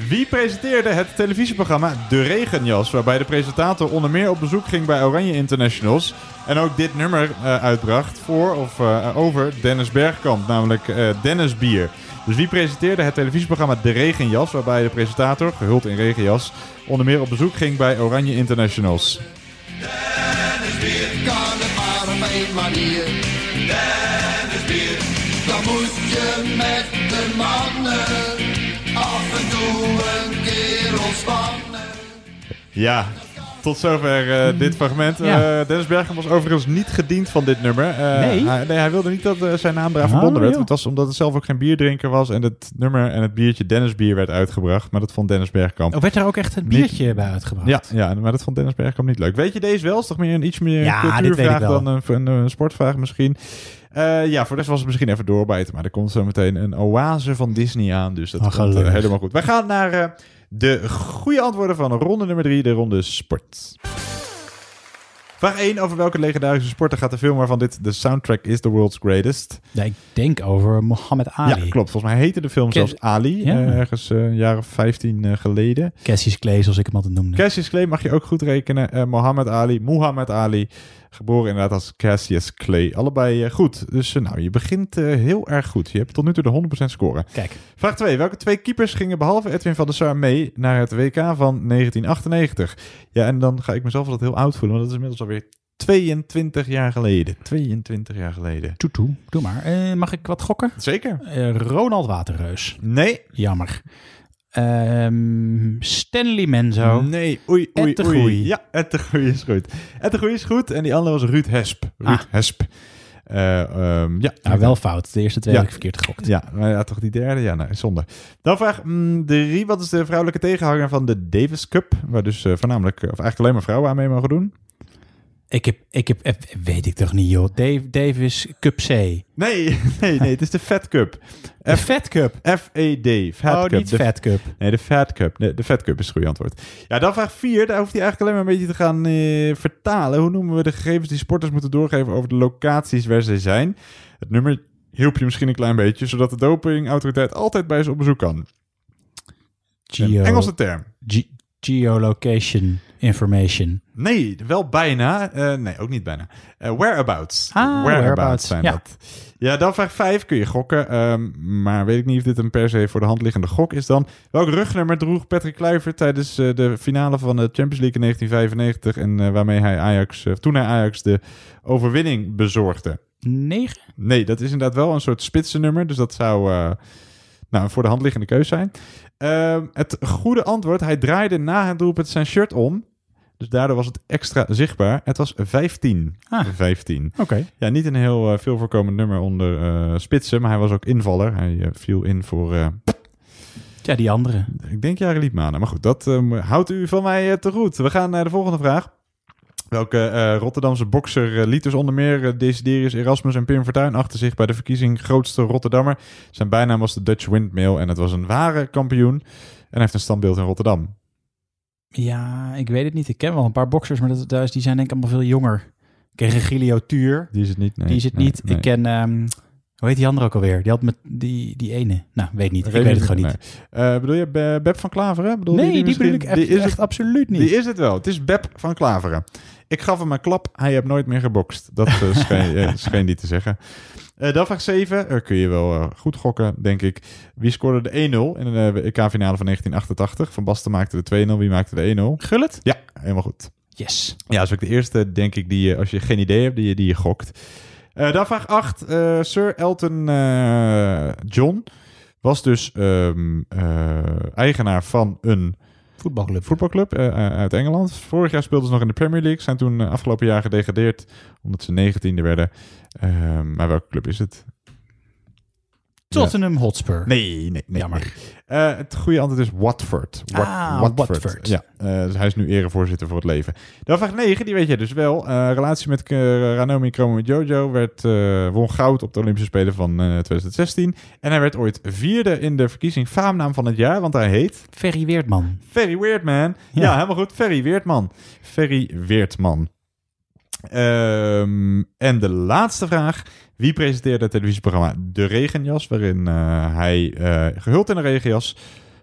Wie presenteerde het televisieprogramma De Regenjas, waarbij de presentator onder meer op bezoek ging bij Oranje Internationals en ook dit nummer eh, uitbracht voor of eh, over Dennis Bergkamp, namelijk eh, Dennis Bier. Dus wie presenteerde het televisieprogramma De Regenjas, waarbij de presentator, gehuld in regenjas, onder meer op bezoek ging bij Oranje Internationals? Dennis bier, kan op één manier. Dan moet je met de mannen af en toe een keer ontspannen. Ja, tot zover eh, dit fragment. Ja. Eh, Dennis Bergkamp was overigens niet gediend van dit nummer. Eh, Nee? Hij, nee, hij wilde niet dat eh, zijn naam eraan Oh, verbonden werd. joh. Het was omdat het zelf ook geen bierdrinker was en het nummer en het biertje Dennis Bier werd uitgebracht. Maar dat vond Dennis Bergkamp. Of werd er ook echt een biertje bij uitgebracht? Ja, ja, maar dat vond Dennis Bergkamp niet leuk. Weet je deze wel? Is toch meer een iets meer Ja, cultuurvraag dan een, een, een sportvraag misschien. Eh, ja, voor de rest was het misschien even doorbijten. Maar er komt zo meteen een oase van Disney aan. Dus dat Oh, komt eh, helemaal goed. Wij gaan naar eh, de goede antwoorden van ronde nummer drie, de ronde sport. Vraag 1. Over welke legendarische sporter gaat de film waarvan dit de soundtrack is The World's Greatest? Ja, ik denk over Mohammed Ali. Ja, klopt. Volgens mij heette de film zelfs Ali. Ja. ergens eh, een jaar of 15 eh, geleden. Cassius Clay, zoals ik hem altijd noemde. Cassius Clay mag je ook goed rekenen. Mohammed Ali, Muhammad Ali. Geboren inderdaad als Cassius Clay. Allebei eh, goed. Dus eh, nou, je begint eh, heel erg goed. Je hebt tot nu toe de 100% scoren. Kijk. Vraag 2. Welke twee keepers gingen behalve Edwin van der Sar mee naar het WK van 1998? Ja, en dan ga ik mezelf altijd heel oud voelen. Want dat is inmiddels alweer 22 jaar geleden. 22 jaar geleden. Toe, toe. Doe maar. Mag ik wat gokken? Zeker. Ronald Waterreus. Nee. Jammer. Ehm, Stanley Menzo. Nee, oei, oei, Ed de oei. Groei. Ja, Groei is goed. Is goed. En die andere was Ruud Hesp. Ruud Ah. Hesp. Eh, ehm, ja. Nou, wel fout. De eerste twee Ja. heb ik verkeerd gegokt. Ja, maar ja, toch die derde? Ja, nou, zonde. Dan vraag 3. Wat is de vrouwelijke tegenhanger van de Davis Cup? Waar dus eh, voornamelijk, eh, of eigenlijk alleen maar vrouwen aan mee mogen doen? Ik heb, ik heb, eh, weet ik toch niet, joh. Dave, Davis Cup C. Nee, <laughs> nee, nee. Het is de Fat Cup. De Fat Cup. F-E-D. Fat Oh, Cup. niet De- Fat Cup. Nee, de Fat Cup. De Fat Cup is het goede antwoord. Ja, dan vraag 4. Daar hoeft hij eigenlijk alleen maar een beetje te gaan eh, vertalen. Hoe noemen we de gegevens die sporters moeten doorgeven over de locaties waar ze zijn? Het nummer hielp je misschien een klein beetje, zodat de dopingautoriteit altijd bij ze op bezoek kan. Geo- Een Engelse term. Ge- geolocation information. Nee, wel bijna. Eh, nee, ook niet bijna. Eh, whereabouts. Ah, whereabouts, zijn ja. dat. Ja, dan vraag 5 kun je gokken. ehm, maar weet ik niet of dit een per se voor de hand liggende gok is dan. Welk rugnummer droeg Patrick Kluivert tijdens eh, de finale van de Champions League in 1995... en waarmee hij Ajax, toen hij Ajax de overwinning bezorgde? 9? Nee, dat is inderdaad wel een soort spitsennummer. Dus dat zou nou, een voor de hand liggende keus zijn. Ehm, het goede antwoord, hij draaide na het doelpunt zijn shirt om. Dus daardoor was het extra zichtbaar. Het was 15. Ah. 15. Oké. Ja, niet een heel eh, veel voorkomend nummer onder eh, spitsen, maar hij was ook invaller. Hij eh, viel in voor, Ja, die andere. ik denk Jari Liedmanen. Maar goed, dat ehm, houdt u van mij te goed. We gaan naar de volgende vraag. Welke eh, Rotterdamse bokser eh, liet dus onder meer eh, Desiderius Erasmus en Pim Fortuyn achter zich bij de verkiezing grootste Rotterdammer? Zijn bijnaam was de Dutch Windmill en het was een ware kampioen. En hij heeft een standbeeld in Rotterdam. Ja, ik weet het niet. Ik ken wel een paar boxers, maar dat, dat is- die zijn denk ik allemaal veel jonger. Ik ken Regilio Tuur. Die is het niet. Nee, die is het nee, niet. nee. Ik ken, ehm, hoe heet die andere ook alweer? Die had met die, die ene. Nou, weet niet. Ik weet het gewoon niet. Nee. Bedoel je Be- Beb van Klaveren? Bedoel Nee, die misschien? bedoel ik echt- Die is echt het- absoluut niet. Die is het wel. Het is Beb van Klaveren. Ik gaf hem een klap. Hij heeft nooit meer gebokst. Dat eh, <laughs> scheen, scheen die te zeggen. Eh, dan vraag 7. Er kun je wel goed gokken, denk ik. Wie scoorde de 1-0 in de WK-finale van 1988? Van Basten maakte de 2-0. Wie maakte de 1-0? Gullit? Ja, helemaal goed. Yes. Ja, dat is ook de eerste, denk ik, die je, als je geen idee hebt, die je, die je gokt. Dan vraag 8. eh, Sir Elton John was dus eh, eigenaar van een voetbalclub, voetbalclub eh, eh, uit Engeland. Vorig jaar speelden ze nog in de Premier League. Zijn toen eh, afgelopen jaar gedegradeerd omdat ze negentiende werden. Ehm, maar welke club is het? Tottenham Hotspur. Nee, nee, nee. Jammer. nee. Eh, het goede antwoord is Watford. Wat- Ah, Watford. Ja, eh, dus hij is nu erevoorzitter voor het leven. Dan vraag 9, die weet jij dus wel. Eh, relatie met Ranomi Kromo Jojo werd, won goud op de Olympische Spelen van eh, 2016. En hij werd ooit vierde in de verkiezing faamnaam van het jaar, want hij heet... Ferry Weertman. Ferry Weertman. Ja, Ja. helemaal goed. Ferry Weertman. Ferry Weertman. Ehm, en de laatste vraag. Wie presenteerde het televisieprogramma De Regenjas, waarin eh, hij eh, gehuld in een regenjas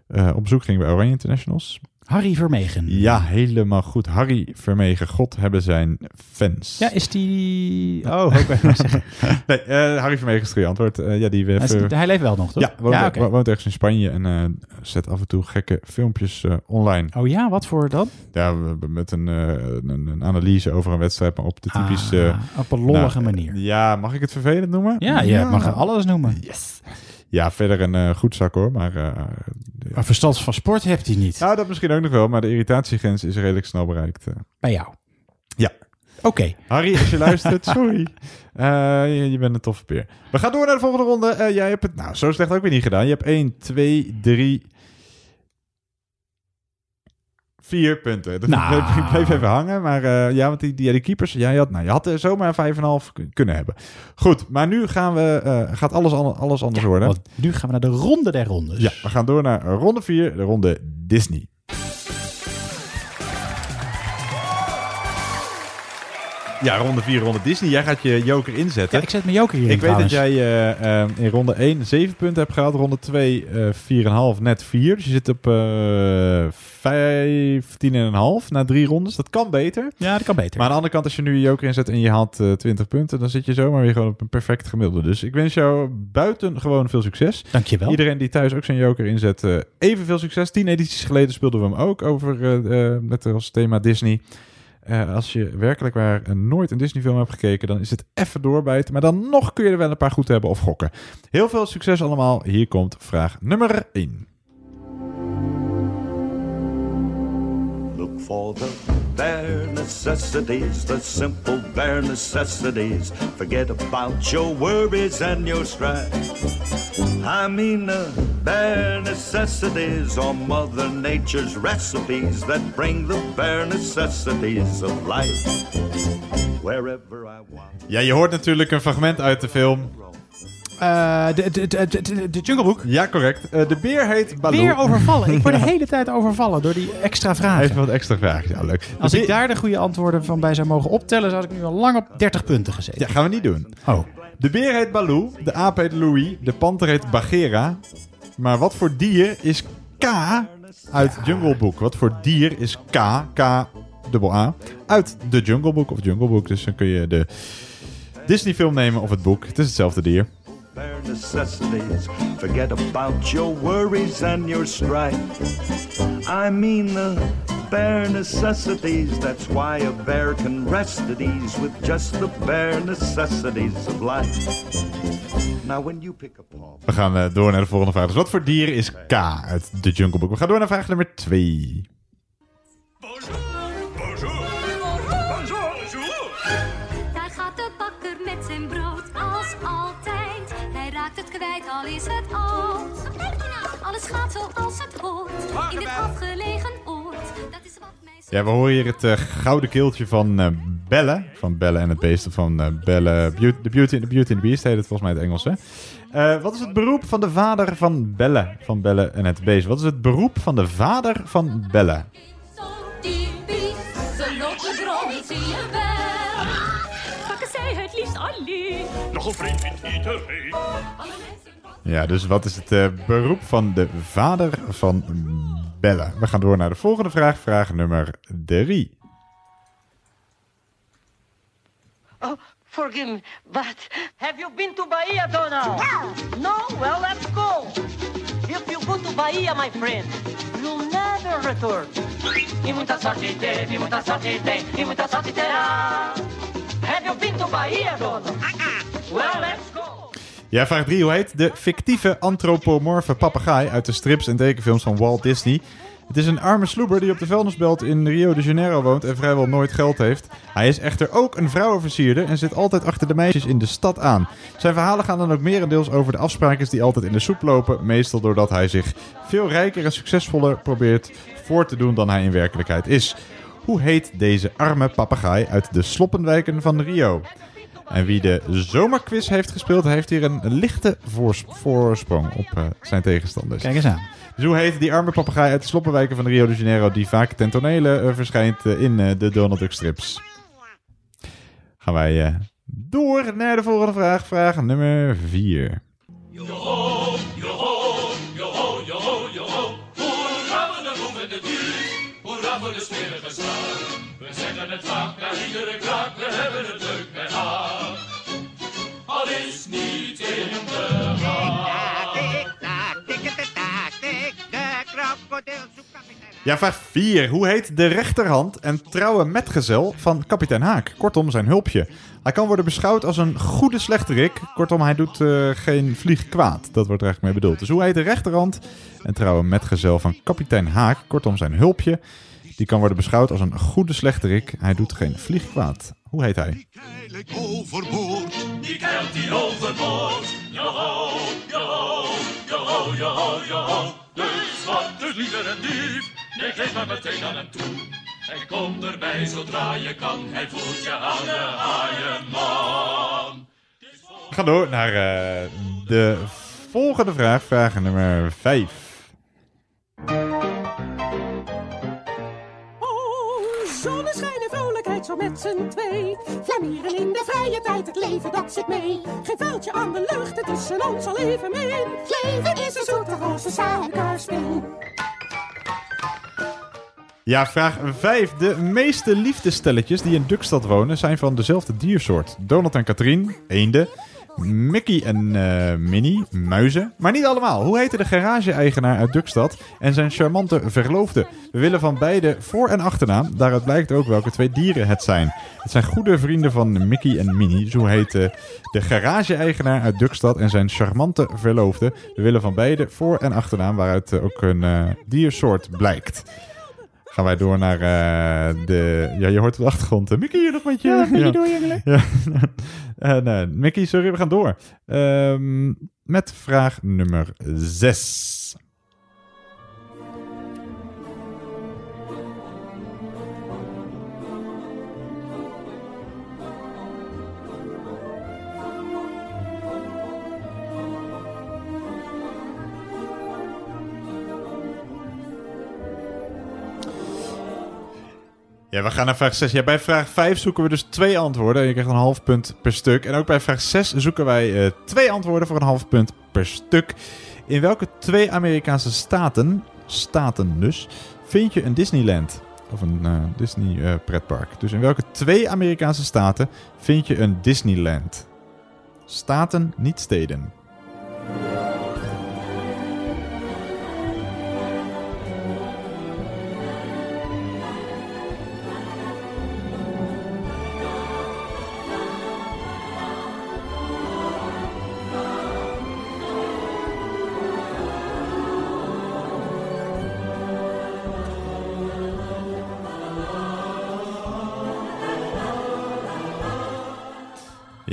eh, op bezoek ging bij Oranje Internationals? Harry Vermegen. Ja, helemaal goed. Harry Vermegen. God hebben zijn fans. Ja, is die... Oh, even zeggen. <laughs> nee, eh, Harry Vermegen is het goede antwoord. Eh, ja, die, Hij, is- even- hij leeft wel nog, toch? Ja, woont, Ja, oké. wo- woont ergens in Spanje en eh, zet af en toe gekke filmpjes eh, online. Oh ja, wat voor dan? Ja, met een, eh, een, een analyse over een wedstrijd, maar op de typische... Ah, op een lollige manier. Ja, mag ik het vervelend noemen? Ja, je mag alles noemen. Yes. Ja, verder een eh, goed zak hoor, maar... eh, Maar verstand van sport hebt hij niet. nou, dat misschien ook nog wel, maar de irritatiegrens is redelijk snel bereikt. Bij jou. Ja. Oké. Harry, als je luistert, <laughs> sorry. Je, je bent een toffe peer. We gaan door naar de volgende ronde. Jij hebt het, nou, zo slecht ook weer niet gedaan. Je hebt 1, 2, 3, 4 punten. Dat Nou. bleef, <laughs> ik bleef even hangen. Maar eh, ja, want die, die, die keepers, jij had, nou, je had er zomaar 5,5 kun- kunnen hebben. Goed, maar nu gaan we, eh, gaat alles, alles anders worden. Want nu gaan we naar de ronde der rondes. Ja, we gaan door naar ronde 4, de ronde Disney. Ja, ronde 4, ronde Disney. Jij gaat je joker inzetten. Ja, ik zet mijn joker hier Ik weet trouwens. dat jij eh, eh, in ronde 1 7 punten hebt gehaald. Ronde 2 eh 4,5, net 4. Dus je zit op eh 15,5 na drie rondes. Dat kan beter. Ja, dat kan beter. Maar aan de andere kant, als je nu je joker inzet en je haalt eh 20 punten... dan zit je zomaar weer gewoon op een perfect gemiddelde. Dus ik wens jou buiten gewoon veel succes. Dankjewel. Iedereen die thuis ook zijn joker inzet, eh even veel succes. Tien edities geleden speelden we hem ook over eh, eh, met als thema Disney. Eh, als je werkelijk waar nooit een Disney film hebt gekeken, dan is het even doorbijten. Maar dan nog kun je er wel een paar goed hebben of gokken. Heel veel succes allemaal. Hier komt vraag nummer 1. For the bare necessities, the simple bare necessities. Forget about your worries and your strife. I mean the bare necessities are Mother Nature's recipes that bring the bare necessities of life. Wherever I want. Ja, je hoort natuurlijk een fragment uit de film. Eh, de, de, de. Ja, correct. Eh, de beer heet Baloo. Weer overvallen. Ik word de <laughs> Ja. hele tijd overvallen door die extra vragen. Even wat extra vragen. Ja, leuk. Als ik daar de goede antwoorden van bij zou mogen optellen, zou ik nu al lang op 30 punten gezeten. Ja, gaan we niet doen. Oh. De beer heet Baloo, de aap heet Louis, de panter heet Bagheera. Maar wat voor dier is K uit Jungle Book? Wat voor dier is K, K dubbel A, uit de Jungle Book of Jungle Book? Dus dan kun je de Disney film nemen of het boek. Het is hetzelfde dier. Bare necessities. Forget about your worries and your strife. I mean the bare necessities. That's why a bear can rest at ease with just the bare necessities of life. Now, when you pick a paw. We gaan eh, door naar de volgende vraag. Dus wat voor dier is K uit de Jungle Book? We gaan door naar vraag nummer 2. in. Dat is wat mij... Ja, we horen hier het eh, gouden keeltje van eh, Bellen, Van Belle en het beest. van uh, Belle. The, Beauty, the Beauty and the Beast heet het volgens mij het Engels. Hè? wat is het beroep van de vader van Bellen, Van Belle en het beest. Wat is het beroep van de vader van Bellen? Nog een vriend. Ja, dus wat is het eh, beroep van de vader van Bella? We gaan door naar de volgende vraag. Vraag nummer drie. Oh, forgive me, but have you been to Bahia, Donald? No? Well, let's go. If you go to Bahia, my friend, you'll never return. E muita sorte teve, muita sorte tem, e muita sorte terá. Have you been to Bahia, Donald? Well, let's go. Ja, vraag 3. Hoe heet de fictieve antropomorfe papegaai uit de strips en tekenfilms van Walt Disney? Het is een arme sloeber die op de vuilnisbelt in Rio de Janeiro woont en vrijwel nooit geld heeft. Hij is echter ook een vrouwenversierder en zit altijd achter de meisjes in de stad aan. Zijn verhalen gaan dan ook merendeels over de afspraakjes die altijd in de soep lopen. Meestal doordat hij zich veel rijker en succesvoller probeert voor te doen dan hij in werkelijkheid is. Hoe heet deze arme papegaai uit de sloppenwijken van Rio? En wie de zomerquiz heeft gespeeld, heeft hier een lichte voors- voorsprong op eh, zijn tegenstanders. Kijk eens aan. Dus hoe heet die arme papegaai uit de sloppenwijken van Rio de Janeiro... die vaak ten tonele eh, verschijnt eh, in eh, de Donald Duck strips? Gaan wij eh, door naar de volgende vraag. Vraag nummer 4. Ja, vraag 4. Hoe heet de rechterhand en trouwe metgezel van kapitein Haak? Kortom, zijn hulpje. Hij kan worden beschouwd als een goede slechterik. Kortom, hij doet eh, geen vlieg kwaad. Dat wordt er eigenlijk mee bedoeld. Dus hoe heet de rechterhand en trouwe metgezel van kapitein Haak? Kortom, zijn hulpje. Die kan worden beschouwd als een goede slechterik. Hij doet geen vlieg kwaad. Hoe heet hij? overboord. Die keilt die overboord. Joho, joho, joho, joho, joho. Dus wat dus liever een dief. Nee, geef maar meteen aan hem toe. En kom erbij zodra je kan. Hij voelt je aan de haaienman. We gaan door naar eh, de volgende vraag. Vraag nummer 5. Vrolijkheid zo met z'n twee. Flaneren in de vrije tijd, het leven dat zit mee. Geen vuiltje aan de lucht, het tussen ons al even mee. Leven is een zoete roze suikerspin. Ja, vraag 5. De meeste liefdestelletjes die in Dukstad wonen zijn van dezelfde diersoort. Donald en Katrien, eenden. Mickey en eh, Minnie, muizen. Maar niet allemaal. Hoe heette de garage-eigenaar uit Dukstad en zijn charmante verloofde? We willen van beide voor- en achternaam. Daaruit blijkt ook welke twee dieren het zijn. Het zijn goede vrienden van Mickey en Minnie. Zo heette de garage-eigenaar uit Dukstad en zijn charmante verloofde. We willen van beide voor- en achternaam, waaruit ook een eh, diersoort blijkt. Gaan wij door naar eh, de... Ja, je hoort op de achtergrond. eh, Mickey, nog met je... Ja, Mickey, doorjengelen. Ja. <laughs> Eh, nee, Mickey, sorry, we gaan door. Ehm, met vraag nummer 6. Ja, we gaan naar vraag 6. Ja, bij vraag 5 zoeken we dus twee antwoorden. Je krijgt een half punt per stuk. En ook bij vraag 6 zoeken wij eh, twee antwoorden voor een half punt per stuk. In welke twee Amerikaanse staten, staten dus, vind je een Disneyland? Of een eh, Disney eh, pretpark. Dus in welke twee Amerikaanse staten vind je een Disneyland? Staten, niet steden.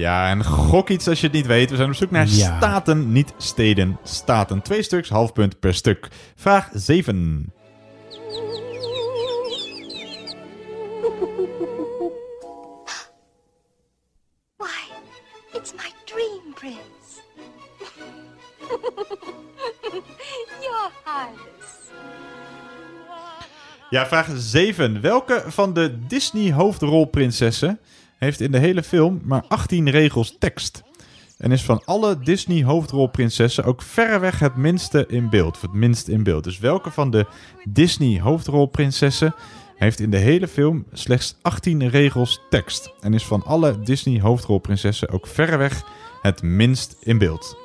Ja, en gok iets als je het niet weet. We zijn op zoek naar Ja. staten, niet steden. Staten. Twee stuks, half punt per stuk. Vraag 7. Why, it's my dream prince. <laughs> Your Highness. Ja, vraag 7. Welke van de Disney hoofdrolprinsessen heeft in de hele film maar 18 regels tekst? En is van alle Disney hoofdrolprinsessen ook verreweg het minste in beeld. Of het minst in beeld. Dus welke van de Disney hoofdrolprinsessen heeft in de hele film slechts 18 regels tekst. En is van alle Disney hoofdrolprinsessen ook verreweg het minst in beeld.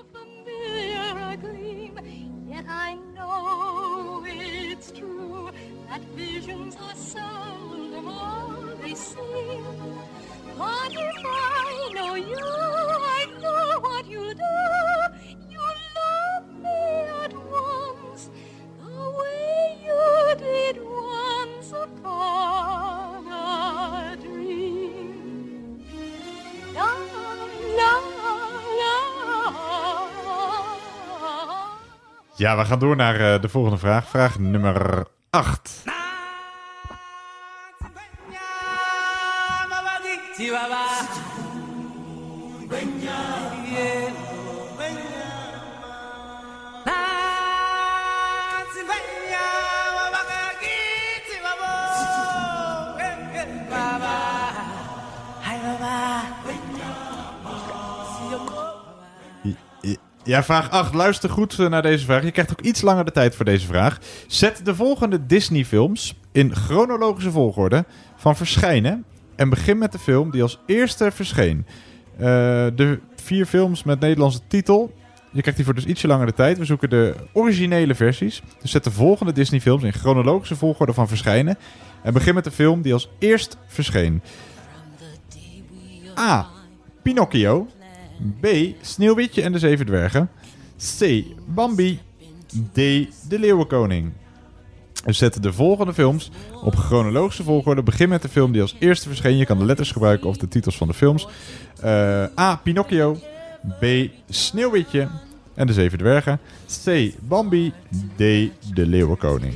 Ja, we gaan door naar eh, de volgende vraag. Vraag nummer 8. Ja, vraag 8. Luister goed eh, naar deze vraag. Je krijgt ook iets langer de tijd voor deze vraag. Zet de volgende Disney-films in chronologische volgorde van verschijnen. En begin met de film die als eerste verscheen. Eh, de vier films met Nederlandse titel. Je krijgt hiervoor dus ietsje langer de tijd. We zoeken de originele versies. Dus zet de volgende Disney-films in chronologische volgorde van verschijnen. En begin met de film die als eerst verscheen. A. Pinocchio. B. Sneeuwwitje en de Zeven Dwergen. C. Bambi. D. De Leeuwenkoning. Dus zet de volgende films op chronologische volgorde. Begin met de film die als eerste verscheen. Je kan de letters gebruiken of de titels van de films. Eh, A. Pinocchio. B. Sneeuwwitje en de Zeven Dwergen. C. Bambi. D. De Leeuwenkoning.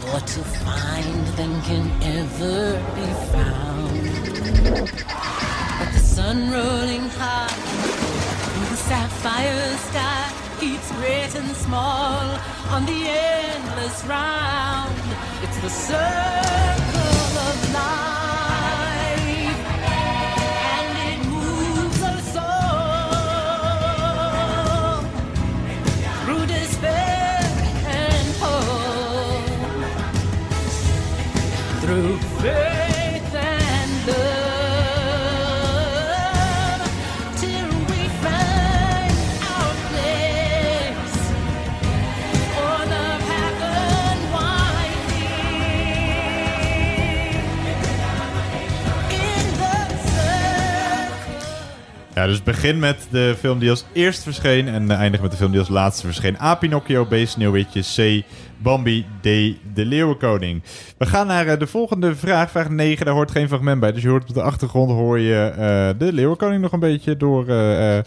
What to find can ever be found. Sun rolling high through the sapphire sky keeps written small on the endless round. It's the circle of life, Ja, dus begin met de film die als eerst verscheen en eindig met de film die als laatste verscheen. A. Pinocchio, B. Sneeuwwitje, C. Bambi, D. De Leeuwenkoning. We gaan naar eh, de volgende vraag, vraag 9. Daar hoort geen fragment bij, dus je hoort op de achtergrond hoor je eh, de Leeuwenkoning nog een beetje door eh,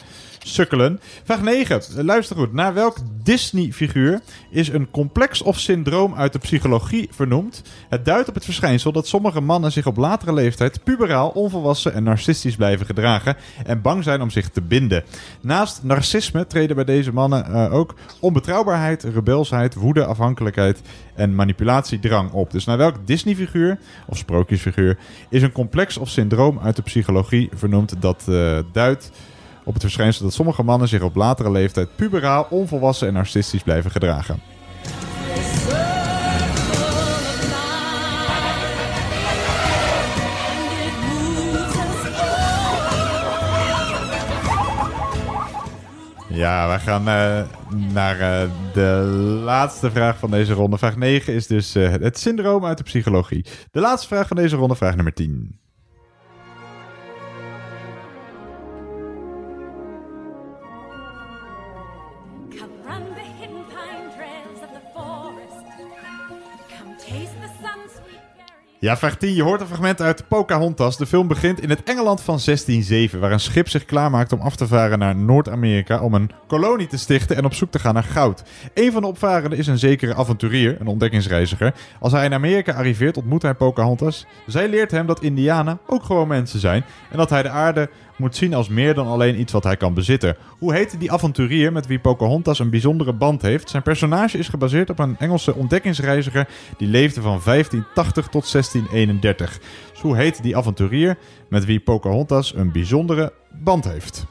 sukkelen. Vraag 9. Eh, Luister goed. Naar welk Disney-figuur is een complex of syndroom uit de psychologie vernoemd? Het duidt op het verschijnsel dat sommige mannen zich op latere leeftijd puberaal, onvolwassen en narcistisch blijven gedragen en bang zijn om zich te binden. Naast narcisme treden bij deze mannen eh, ook onbetrouwbaarheid, rebelsheid, woede, afhankelijkheid en manipulatiedrang op. Dus naar welk Disney-figuur of sprookjesfiguur is een complex of syndroom uit de psychologie vernoemd dat eh, duidt op het verschijnsel dat sommige mannen zich op latere leeftijd puberaal, onvolwassen en narcistisch blijven gedragen. Ja, wij gaan eh, naar eh, de laatste vraag van deze ronde. Vraag 9 is dus eh, het syndroom uit de psychologie. De laatste vraag van deze ronde, vraag nummer 10. Ja, vraag 10. Je hoort een fragment uit Pocahontas. De film begint in het Engeland van 1607, waar een schip zich klaarmaakt om af te varen naar Noord-Amerika om een kolonie te stichten en op zoek te gaan naar goud. Een van de opvarenden is een zekere avonturier, een ontdekkingsreiziger. Als hij in Amerika arriveert, ontmoet hij Pocahontas. Zij leert hem dat Indianen ook gewoon mensen zijn en dat hij de aarde moet zien als meer dan alleen iets wat hij kan bezitten. Hoe heette die avonturier met wie Pocahontas een bijzondere band heeft? Zijn personage is gebaseerd op een Engelse ontdekkingsreiziger die leefde van 1580 tot 1631. Dus hoe heet die avonturier met wie Pocahontas een bijzondere band heeft?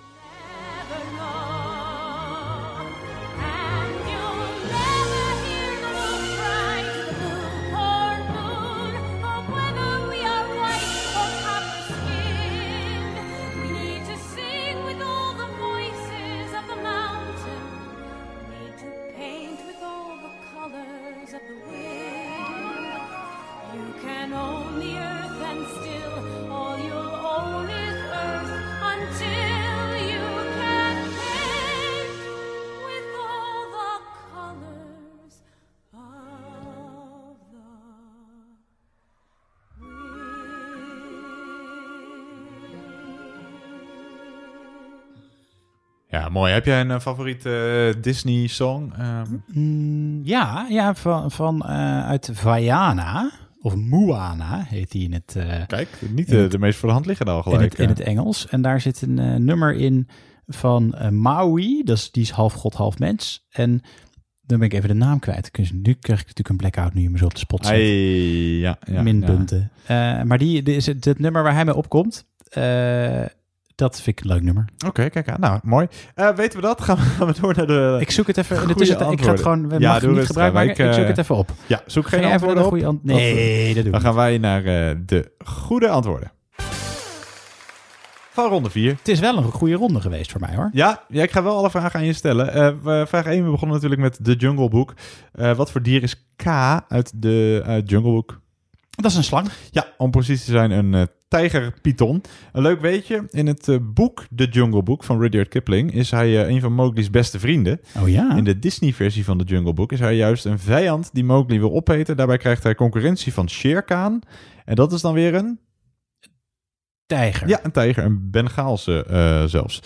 Ja, mooi. Heb jij een eh, favoriete eh, Disney-song? Ehm, Mm, ja, ja van, van eh, uit Vaiana, of Moana heet die in het... Kijk, niet in de, het- de meest voor de hand liggende al in gelijk. het, in het. Engels. En daar zit een nummer in van Maui, dat is, die is half god, half mens. En dan ben ik even de naam kwijt. Dus nu krijg ik natuurlijk een blackout nu je me zo op de spot zet. Ai, ja, ja, Minpunten. Maar die, die is het, het nummer waar hij mee opkomt, dat vind ik een leuk nummer. Oké, kijk aan. Nou, mooi. Eh, weten we dat? <laughs> Gaan we, gaan we door naar de Ik zoek het even in de goede tussentijd. Ik ga het gewoon- we mag doe niet aan. maken. Ik zoek eh, het even op. Ja, zoek geen antwoorden de op. ant- Nee, dat doe ik Dan gaan wij naar eh, de goede antwoorden. Van ronde 4. Het is wel een goede ronde geweest voor mij hoor. Ja, ja, ik ga wel alle vragen aan je stellen. Vraag 1, we begonnen natuurlijk met de Jungle Book. Wat voor dier is K uit de uit Jungle Book? Dat is een slang. Ja, om precies te zijn een eh, tijgerpython. Een leuk weetje, in het eh, boek The Jungle Book van Rudyard Kipling... is hij eh, een van Mowgli's beste vrienden. Oh ja. In de Disney-versie van The Jungle Book is hij juist een vijand die Mowgli wil opeten. Daarbij krijgt hij concurrentie van Shere Khan. En dat is dan weer een... Tijger. Ja, een tijger. Een Bengaalse zelfs.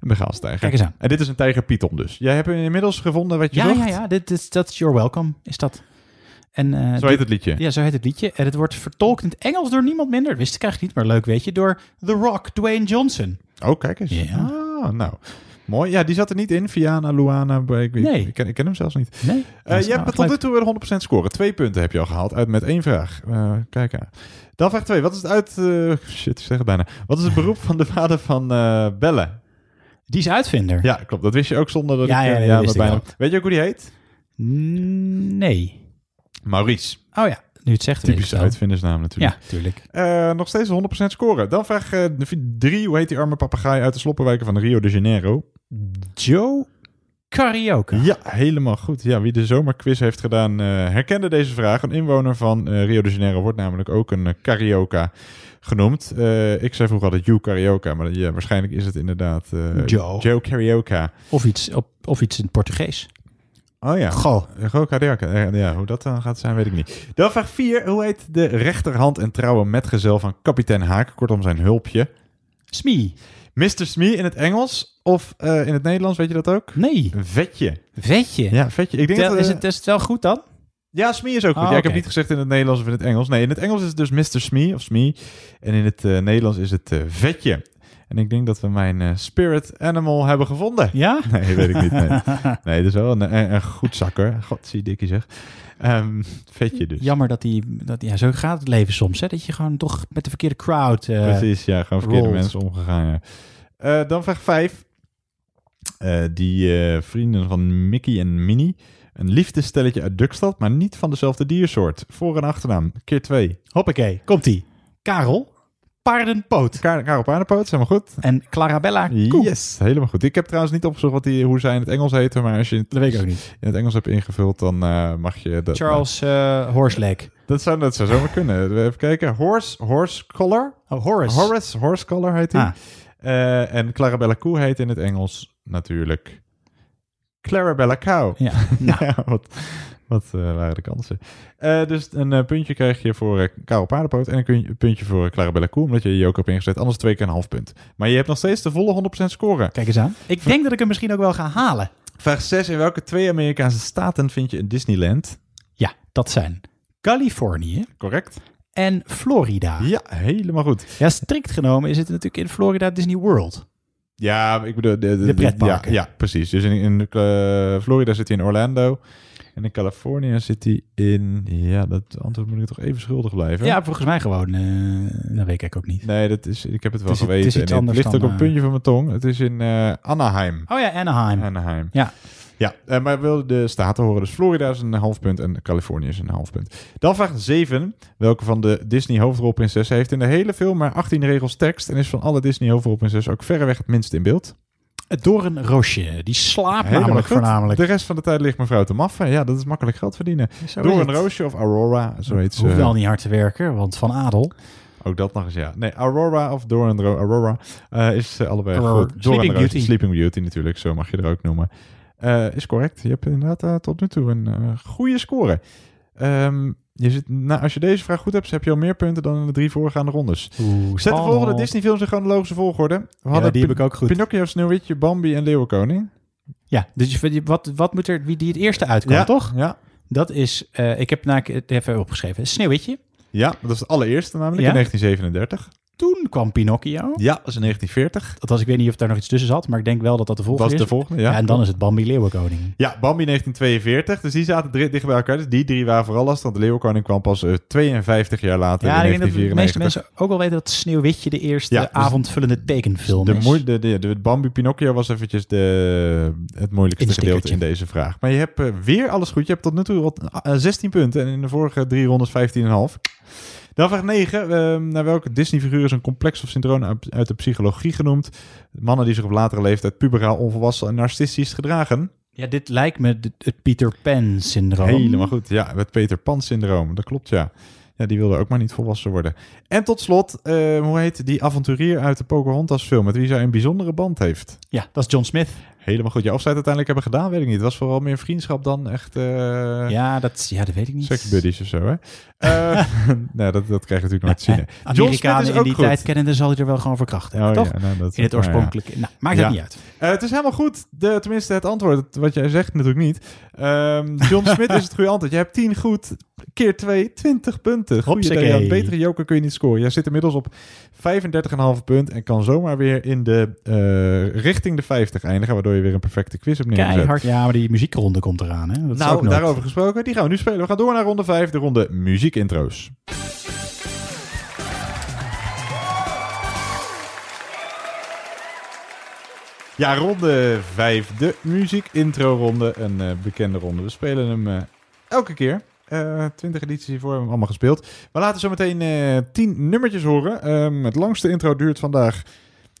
Een Bengaalse tijger. Kijk eens aan. En dit is een tijgerpython dus. Jij hebt inmiddels gevonden wat je Ja, zocht? ja, ja. Dit is, dat is You're Welcome, is dat. En, eh, Zo heet het liedje. Ja, zo heet het liedje. En het wordt vertolkt in het Engels door niemand minder. Dat wist ik eigenlijk niet, maar leuk weet je. Door The Rock, Dwayne Johnson. Oh, kijk eens. Ja. Ah, nou, mooi. Ja, die zat er niet in. Viana, Luana. Ik, Nee. ik, ken, ik ken hem zelfs niet. Nee. Is je nou hebt tot leuk. nu toe weer 100% scoren. Twee punten heb je al gehaald uit met één vraag. Eh, kijk aan. Dan vraag 2. Wat is het uit... shit, ik zeg het bijna. Wat is het beroep van de vader van Belle? Die is uitvinder. Ja, klopt. Dat wist je ook zonder dat Ja, ik... ja, ja, dat bijna. Weet je ook hoe die heet? Nee. Maurice. Oh ja, nu het zegt. Typische uitvindersnaam natuurlijk. Ja, tuurlijk. Eh, nog steeds 100% scoren. Dan vraag 3. Hoe heet die arme papegaai uit de sloppenwijken van Rio de Janeiro? Joe Karaoke. Ja, helemaal goed. Ja, wie de zomerquiz heeft gedaan, eh, herkende deze vraag. Een inwoner van eh, Rio de Janeiro wordt namelijk ook een karaoke genoemd. Eh, ik zei vroeger altijd You Karaoke, maar ja, waarschijnlijk is het inderdaad eh, Joe. Joe Karaoke. Of iets, op, of iets in het Portugees. Oh ja. Goh. Eh, Ja, hoe dat dan gaat zijn, weet ik niet. Dan vraag 4. Hoe heet de rechterhand en trouwe metgezel van kapitein Haak? Kortom, zijn hulpje. Smee. Mr. Smee in het Engels of eh, in het Nederlands, weet je dat ook? Nee. Vetje. Vetje? Ja, vetje. Ik denk Tel- dat, is, eh, het, is het wel goed dan? Ja, Smee is ook goed. Oh, ja, ik heb niet gezegd in het Nederlands of in het Engels. Nee, in het Engels is het dus Mr. Smee of Smee. En in het Nederlands is het vetje. En ik denk dat we mijn eh, spirit animal hebben gevonden. Ja? <laughs> Nee, weet ik niet. Nee, <laughs> nee dat is wel een, een, een goed zakker. God, zie dikkie zeg. Ehm, vetje dus. Jammer dat die, dat, ja, zo gaat het leven soms, hè? Dat je gewoon toch met de verkeerde crowd eh, Precies, ja, gewoon verkeerde mensen omgegaan. Ja. Eh, dan vraag 5. die vrienden van Mickey en Minnie. Een liefdesstelletje uit Dukstad, maar niet van dezelfde diersoort. Voor- en achternaam, keer 2. Hoppakee, komt-ie. Karel, paardenpoot. Kar Karel Paardenpoot, helemaal goed. En Clarabella Koe. Yes, helemaal goed. Ik heb trouwens niet opgezocht wat die, hoe zij in het Engels heten, maar als je het Dat weet ik ook niet. in het Engels hebt ingevuld, dan eh, mag je dat. Charles Horseleg. dat zou, dat zou zomaar kunnen. Even kijken. Horse, horse collar. Oh, Horace. Horace, horse collar heet hij. Ah. Eh, en Clarabella Koe heet in het Engels natuurlijk Clarabella Cow. Ja, <laughs> nou. Ja, wat, wat eh, waren de kansen? Eh, dus een eh, puntje krijg je voor Karel Paardenpoot en een puntje voor eh, Clarabella Koe, omdat je je joker hebt ingezet. Anders twee keer een half punt. Maar je hebt nog steeds de volle 100% scoren. Kijk eens aan. Ik denk dat ik hem misschien ook wel ga halen. Vraag 6. In welke twee Amerikaanse staten vind je een Disneyland? Ja, dat zijn Californië Correct. en Florida. Ja, helemaal goed. Ja, strikt genomen is het natuurlijk in Florida Disney World. Ja, ik bedoel... De, De pretparken. Ja, ja, precies. Dus in, in eh, Florida zit hij in Orlando. En in Californië zit hij in... Ja, dat antwoord moet ik toch even schuldig blijven. Ja, volgens mij gewoon. eh dat weet ik ook niet. Nee, dat is, ik heb het wel Het is- het geweten. is iets en het ligt dan, ook op een eh, puntje van mijn tong. Het is in eh, Anaheim. Oh ja, Anaheim. Anaheim. Ja. Ja, maar we wilden de staten horen. Dus Florida is een half punt en Californië is een half punt. Dan vraag 7. Welke van de Disney hoofdrolprinsessen heeft in de hele film maar 18 regels tekst... en is van alle Disney hoofdrolprinsessen ook verreweg het minst in beeld? Het Doornroosje, die slaapt Helemaal namelijk goed. voornamelijk. De rest van de tijd ligt mevrouw te maffen. Ja, dat is makkelijk geld verdienen. Zo Door een roosje of Aurora, zo heet ze. Hoeft wel niet hard te werken, want van Adel. Ook dat nog eens, ja. Nee, Aurora of Door een Ro- Aurora eh, is eh, allebei Aurora. goed. Door Sleeping een roosje, Beauty. Sleeping Beauty natuurlijk, zo mag je er ook noemen. Eh, is correct. Je hebt inderdaad tot nu toe een goede score. Ehm, je zit, nou, als je deze vraag goed hebt, heb je al meer punten dan in de drie voorgaande rondes. Zet de volgende Disney-films in chronologische volgorde. We hadden die heb ik ook goed. Pinocchio, Sneeuwwitje, Bambi en Leeuwenkoning. Ja, dus wat, wat moet er, wie die het eerste uitkomt, Ja, toch? Ja. Dat is, eh, ik heb het even opgeschreven, Sneeuwwitje. Ja, dat is de allereerste namelijk Ja? in 1937. Toen kwam Pinocchio. Ja, dat is in 1940. Althans, ik weet niet of daar nog iets tussen zat, maar ik denk wel dat dat de volgende Was is. de volgende, ja. en dan is het Bambi Leeuwenkoning. Ja, Bambi 1942. Dus die zaten dri- dicht bij elkaar. Dus die drie waren vooral lastig. Want de Leeuwenkoning kwam pas eh, 52 jaar later Ja, in ik denk dat de 1994. meeste mensen ook wel weten dat Sneeuwwitje de eerste Ja, dus avondvullende tekenfilm de, is. de, de, de Bambi Pinocchio was eventjes de, het moeilijkste gedeelte in deze vraag. Maar je hebt eh, weer alles goed. Je hebt tot nu toe wat, eh, 16 punten. En in de vorige drie rondes 15,5. Dan vraag 9. naar welke Disney-figuur is een complex of syndroom uit, de psychologie genoemd? Mannen die zich op latere leeftijd puberaal, onvolwassen en narcistisch gedragen. Ja, dit lijkt me het Peter Pan-syndroom. Helemaal goed. Ja, het Peter Pan-syndroom. Dat klopt, ja. Ja, die wilde ook maar niet volwassen worden. En tot slot, eh, hoe heet die avonturier uit de Pocahontas-film... met wie zij een bijzondere band heeft? Ja, dat is John Smith. Helemaal goed. Ja, of zij het uiteindelijk hebben gedaan, weet ik niet. Het was vooral meer vriendschap dan echt... eh Ja, dat, ja, dat weet ik niet. Seksbuddies of zo, hè? <laughs> Eh, nee, dat, dat krijg je natuurlijk nooit te zien. hè. <laughs> Amerikanen in die goed. tijd kennende zal hij er wel gewoon verkracht hebben, Oh, toch? ja, nou, dat- in het nou oorspronkelijke. Nou, maakt het niet uit. Eh, het is helemaal goed. De, tenminste, het antwoord. Wat jij zegt natuurlijk niet. Ehm, John <laughs> Smith is het goede antwoord. Je hebt 10 goed. Keer 2, 20 punten. Goeie betere joker kun je niet scoren. Jij zit inmiddels op 35,5 punt. En kan zomaar weer in de eh, richting de 50 eindigen. Waardoor je weer een perfecte quiz hebt neergezet. Keihard. Ja, maar die muziekronde komt eraan. Hè? Dat is ook Nou, nooit- daarover gesproken. Die gaan we nu spelen. We gaan door naar ronde 5. De ronde muziekintro's. Ja, ronde 5. De muziekintro-ronde. Een eh, bekende ronde. We spelen hem eh, elke keer. Eh 20 edities hiervoor hebben we allemaal gespeeld. We laten zo meteen eh 10 nummertjes horen. Ehm, het langste intro duurt vandaag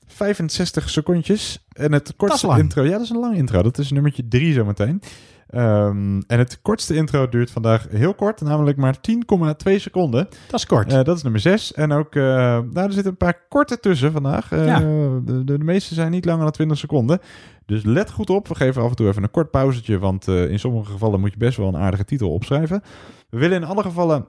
65 secondjes. En het kortste intro... Ja, dat is een lang intro. Dat is nummertje 3 zometeen. Ehm, en het kortste intro duurt vandaag heel kort. Namelijk maar 10,2 seconden. Dat is kort. Eh, dat is nummer 6. En ook, eh, nou, er zitten een paar korte tussen vandaag. Eh, Ja. de, de, meeste zijn niet langer dan 20 seconden. Dus let goed op. We geven af en toe even een kort pauzetje. Want in sommige gevallen moet je best wel een aardige titel opschrijven. We willen in alle gevallen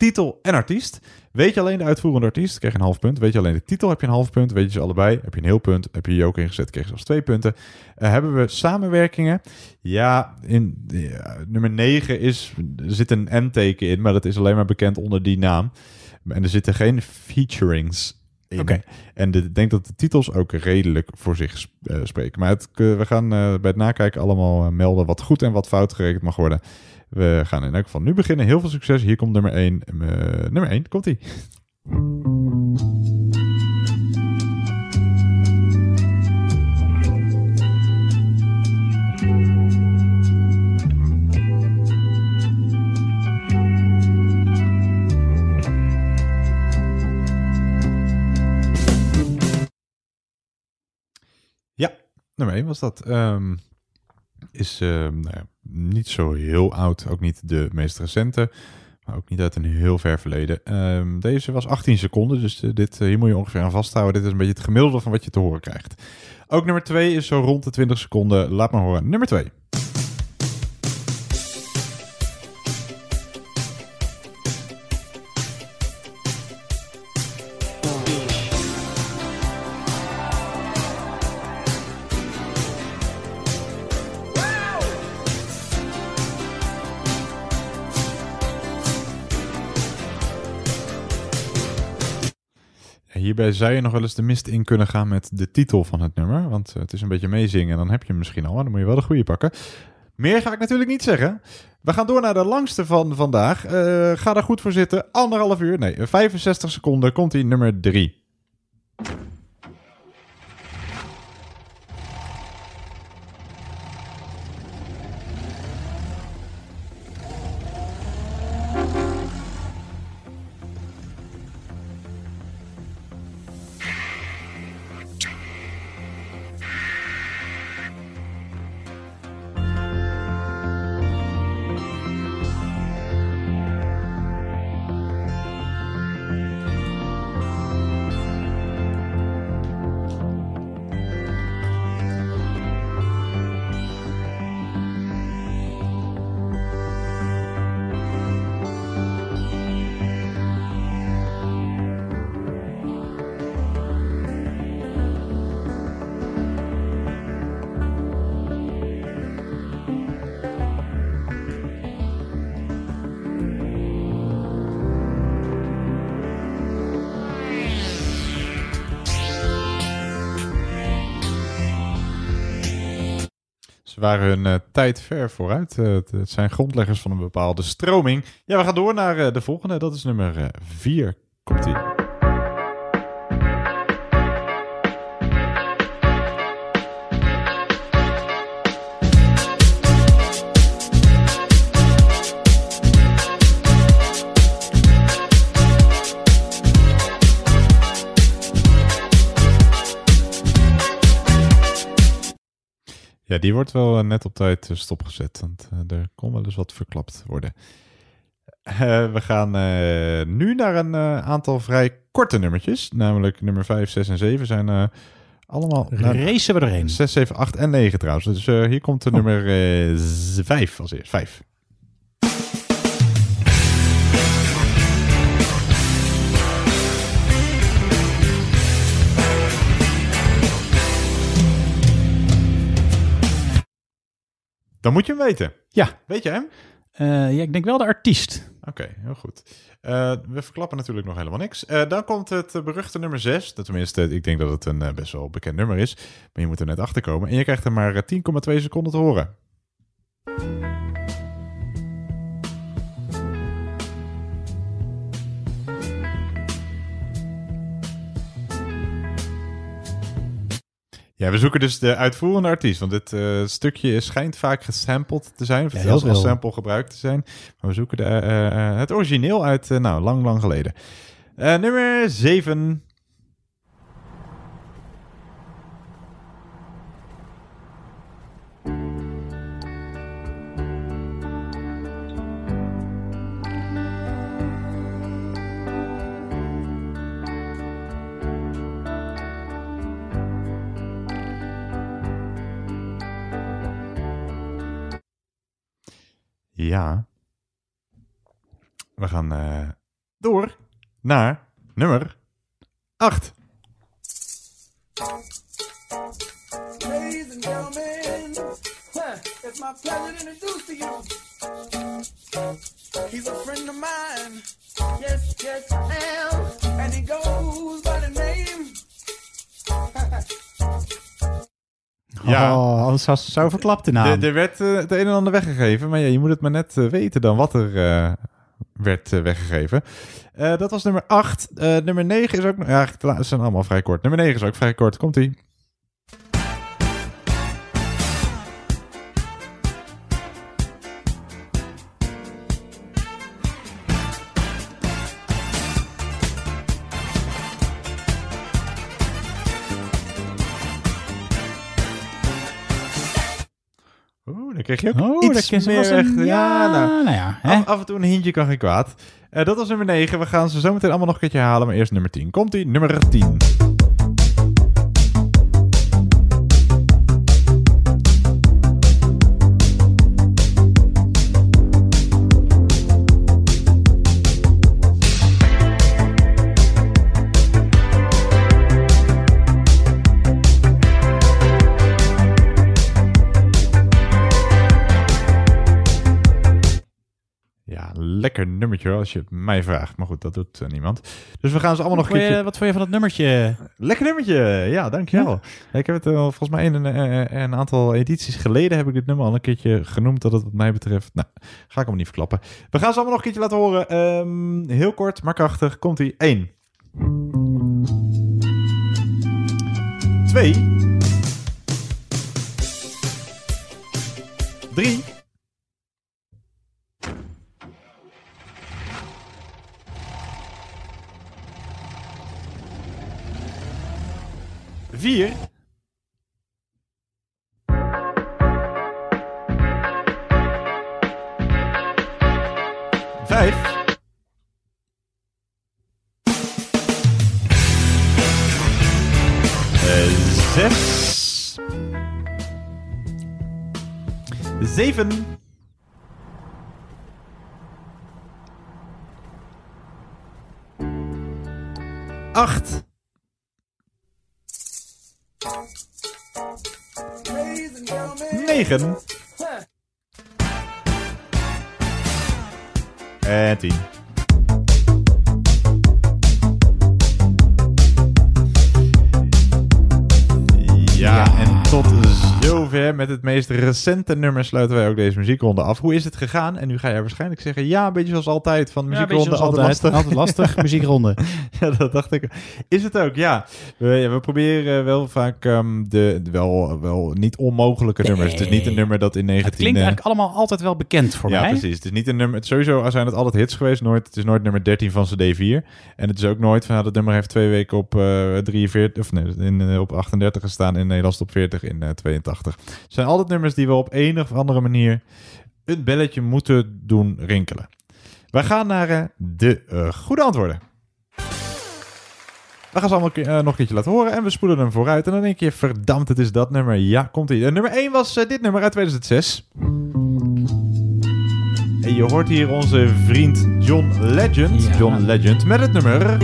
titel en artiest. Weet je alleen de uitvoerende artiest, krijg je een half punt. Weet je alleen de titel, heb je een half punt. Weet je ze allebei, heb je een heel punt. Heb je joker ingezet, krijg je zelfs twee punten. Eh, hebben we samenwerkingen? Ja, in ja, nummer 9 is, er zit een N-teken in, maar dat is alleen maar bekend onder die naam. En er zitten geen featurings in. Oké. En de- ik denk dat de titels ook redelijk voor zich eh, spreken. Maar het, eh, we gaan bij het nakijken allemaal melden wat goed en wat fout gerekend mag worden. We gaan in elk geval nu beginnen. Heel veel succes. Hier komt nummer 1. nummer 1, komt ie. Ja, nummer 1 was dat. Ehm, is ehm, nou ja, niet zo heel oud. Ook niet de meest recente. Maar ook niet uit een heel ver verleden. Ehm, deze was 18 seconden. Dus eh, dit, eh, hier moet je ongeveer aan vasthouden. Dit is een beetje het gemiddelde van wat je te horen krijgt. Ook nummer 2 is zo rond de 20 seconden. Laat maar horen. Nummer 2. Hierbij zou je nog wel eens de mist in kunnen gaan met de titel van het nummer. Want eh, het is een beetje meezingen en dan heb je hem misschien al. Maar dan moet je wel de goede pakken. Meer ga ik natuurlijk niet zeggen. We gaan door naar de langste van vandaag. Eh, ga daar goed voor zitten. Anderhalf uur, nee, 65 seconden. Komt die nummer 3. Waren hun eh, tijd ver vooruit. Eh, het, zijn grondleggers van een bepaalde stroming. Ja, we gaan door naar eh, de volgende. Dat is nummer 4. Komt Ja, die wordt wel eh, net op tijd eh, stopgezet. Want eh, er kon wel eens wat verklapt worden. Eh, we gaan eh, nu naar een eh, aantal vrij korte nummertjes. Namelijk nummer 5, 6 en 7 zijn allemaal... Racen we erheen. 6, 7, 8 en 9 trouwens. Dus hier komt de nummer 5 als eerst. 5. Dan moet je hem weten. Ja. Weet je hem? Eh, ja, ik denk wel de artiest. Oké, heel goed. Eh, we verklappen natuurlijk nog helemaal niks. Eh, dan komt het beruchte nummer 6. Tenminste, ik denk dat het een best wel bekend nummer is. Maar je moet er net achter komen. En je krijgt er maar eh, 10,2 seconden te horen. Ja, we zoeken dus de uitvoerende artiest. Want dit eh, stukje schijnt vaak gesampled te zijn. Of Ja, zelfs als sample gebruikt te zijn. Maar we zoeken de, eh, eh, het origineel uit, nou, lang, lang geleden. Nummer 7. Ja. We gaan eh, door naar nummer 8. Ladies and gentlemen, huh, it's my pleasure to introduce to you. He's a friend of mine. Yes, yes. And he goes by the name. <laughs> Ja. Oh, anders zou ze zo verklapt de naam. Er er werd eh, het een en ander weggegeven. Maar ja, je moet het maar net eh, weten dan wat er eh, werd weggegeven. Dat was nummer 8. nummer 9 is ook... Ja, ze zijn allemaal vrij kort. Nummer 9 is ook vrij kort. Komt-ie. Kreeg je ook Oh, iets meer eens een- ja, nou, nou ja, hè? Af, af en toe een hintje kan geen kwaad. Eh, dat was nummer 9. We gaan ze zo meteen allemaal nog een keertje halen. Maar eerst nummer 10. Komt-ie, nummer 10. Lekker nummertje als je het mij vraagt. Maar goed, dat doet eh, niemand. Dus we gaan ze allemaal nog een je- keertje... wat vond je van het nummertje? Lekker nummertje, ja, dankjewel. Ja, ik heb het al volgens mij in een, eh, een aantal edities geleden heb ik dit nummer al een keertje genoemd dat het wat mij betreft. Nou, ga ik hem niet verklappen. We gaan ze allemaal nog een keertje laten horen. Ehm, heel kort, maar krachtig. Komt ie. 1. 2. 3. 4. Vijf. Eh, zes. Zeven. Acht. Negen. En tien. Ja, en tot zover met het meest recente nummer sluiten wij ook deze muziekronde af. Hoe is het gegaan? En nu ga jij waarschijnlijk zeggen, ja, een beetje zoals altijd van Ja, muziekronde. zoals altijd, altijd. lastig. Altijd lastig, muziekronde. <laughs> ja, dat dacht ik. Is het ook, ja. We, ja, we proberen wel vaak ehm, de, wel, wel niet onmogelijke nummers. Het is niet een nummer dat in 19... Het klinkt eigenlijk allemaal altijd wel bekend voor ja, mij. precies. Het is niet een nummer. het- Sowieso zijn het altijd hits geweest. Nooit, het is nooit nummer 13 van CD 4. En het is ook nooit van ja, dat nummer heeft twee weken op eh 43 of nee, in, eh, op 38 gestaan in Nederlands top 40 in eh 82. Het zijn altijd nummers die we op een of andere manier een belletje moeten doen rinkelen. Wij gaan naar eh, de eh, goede antwoorden. We gaan ze allemaal eh, nog een keertje laten horen en we spoelen hem vooruit. En dan denk je, verdammt, het is dat nummer. Ja, komt ie. nummer 1 was eh, dit nummer uit 2006. En je hoort hier onze vriend John Legend. John Legend met het nummer.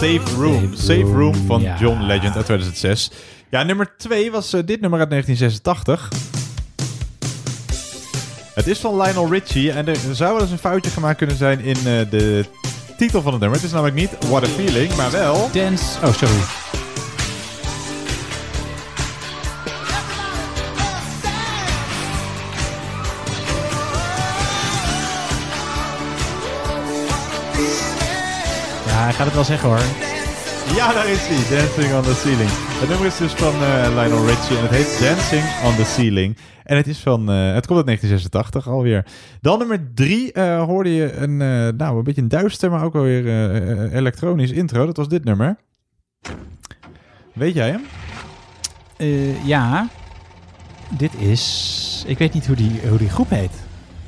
Safe Room. Safe Room van John Legend uit 2006. Ja, nummer 2 was eh, dit nummer uit 1986. Het is van Lionel Richie en er zou wel eens een foutje gemaakt kunnen zijn in eh, de titel van het nummer. Het is namelijk niet What a Feeling, maar wel... Dance... Oh, sorry. Hij gaat het wel zeggen hoor. Ja, daar is hij. Dancing on the Ceiling. Het nummer is dus van eh, Lionel Richie en het heet Dancing on the Ceiling. En het is van, eh, het komt uit 1986 alweer. Dan nummer drie eh, hoorde je een, nou, een beetje een duister, maar ook alweer elektronisch intro. Dat was dit nummer. Weet jij hem? Ja, dit is... Ik weet niet hoe die, hoe die groep heet.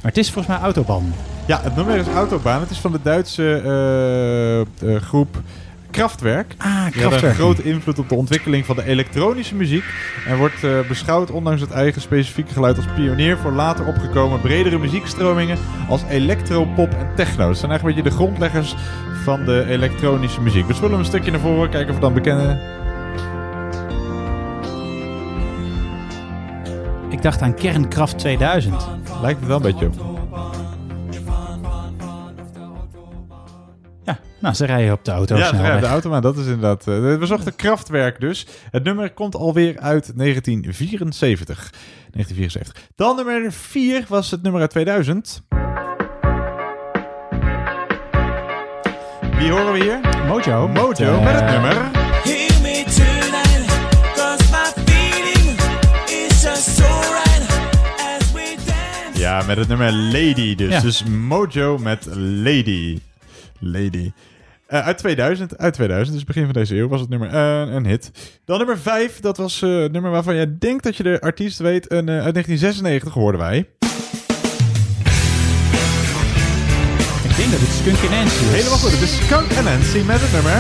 Maar het is volgens mij Autobahn. Ja, het nummer is Autobahn. Het is van de Duitse eh, eh, groep Kraftwerk. Ah, hadden een Kraftwerk. grote invloed op de ontwikkeling van de elektronische muziek. En wordt eh, beschouwd, ondanks het eigen specifieke geluid, als pionier voor later opgekomen bredere muziekstromingen als electro, pop en techno. Dat zijn eigenlijk een beetje de grondleggers van de elektronische muziek. We spullen hem een stukje naar voren, kijken of we dan bekennen. Ik dacht aan Kernkraft 2000. Lijkt het wel een beetje op. nou, ze rijden op de auto Ja, snelweg. ja, de auto, maar dat is inderdaad... eh, we zochten Kraftwerk dus. Het nummer komt alweer uit 1974. 1974. Dan nummer 4 was het nummer uit 2000. Wie horen we hier? Mojo. Mojo Eh, met het nummer... Hear me tonight, cause my feeling is just so right as we dance. Ja, met het nummer Lady dus. Ja. Dus Mojo met Lady. Lady. Eh, uit 2000, uit 2000, dus begin van deze eeuw was het nummer eh, een hit. Dan nummer 5, dat was eh, het nummer waarvan jij denkt dat je de artiest weet. Een, eh, uit 1996 hoorden wij. Ik denk dat het Skunk Nancy is. Helemaal goed, het is Skunk en Nancy met het nummer.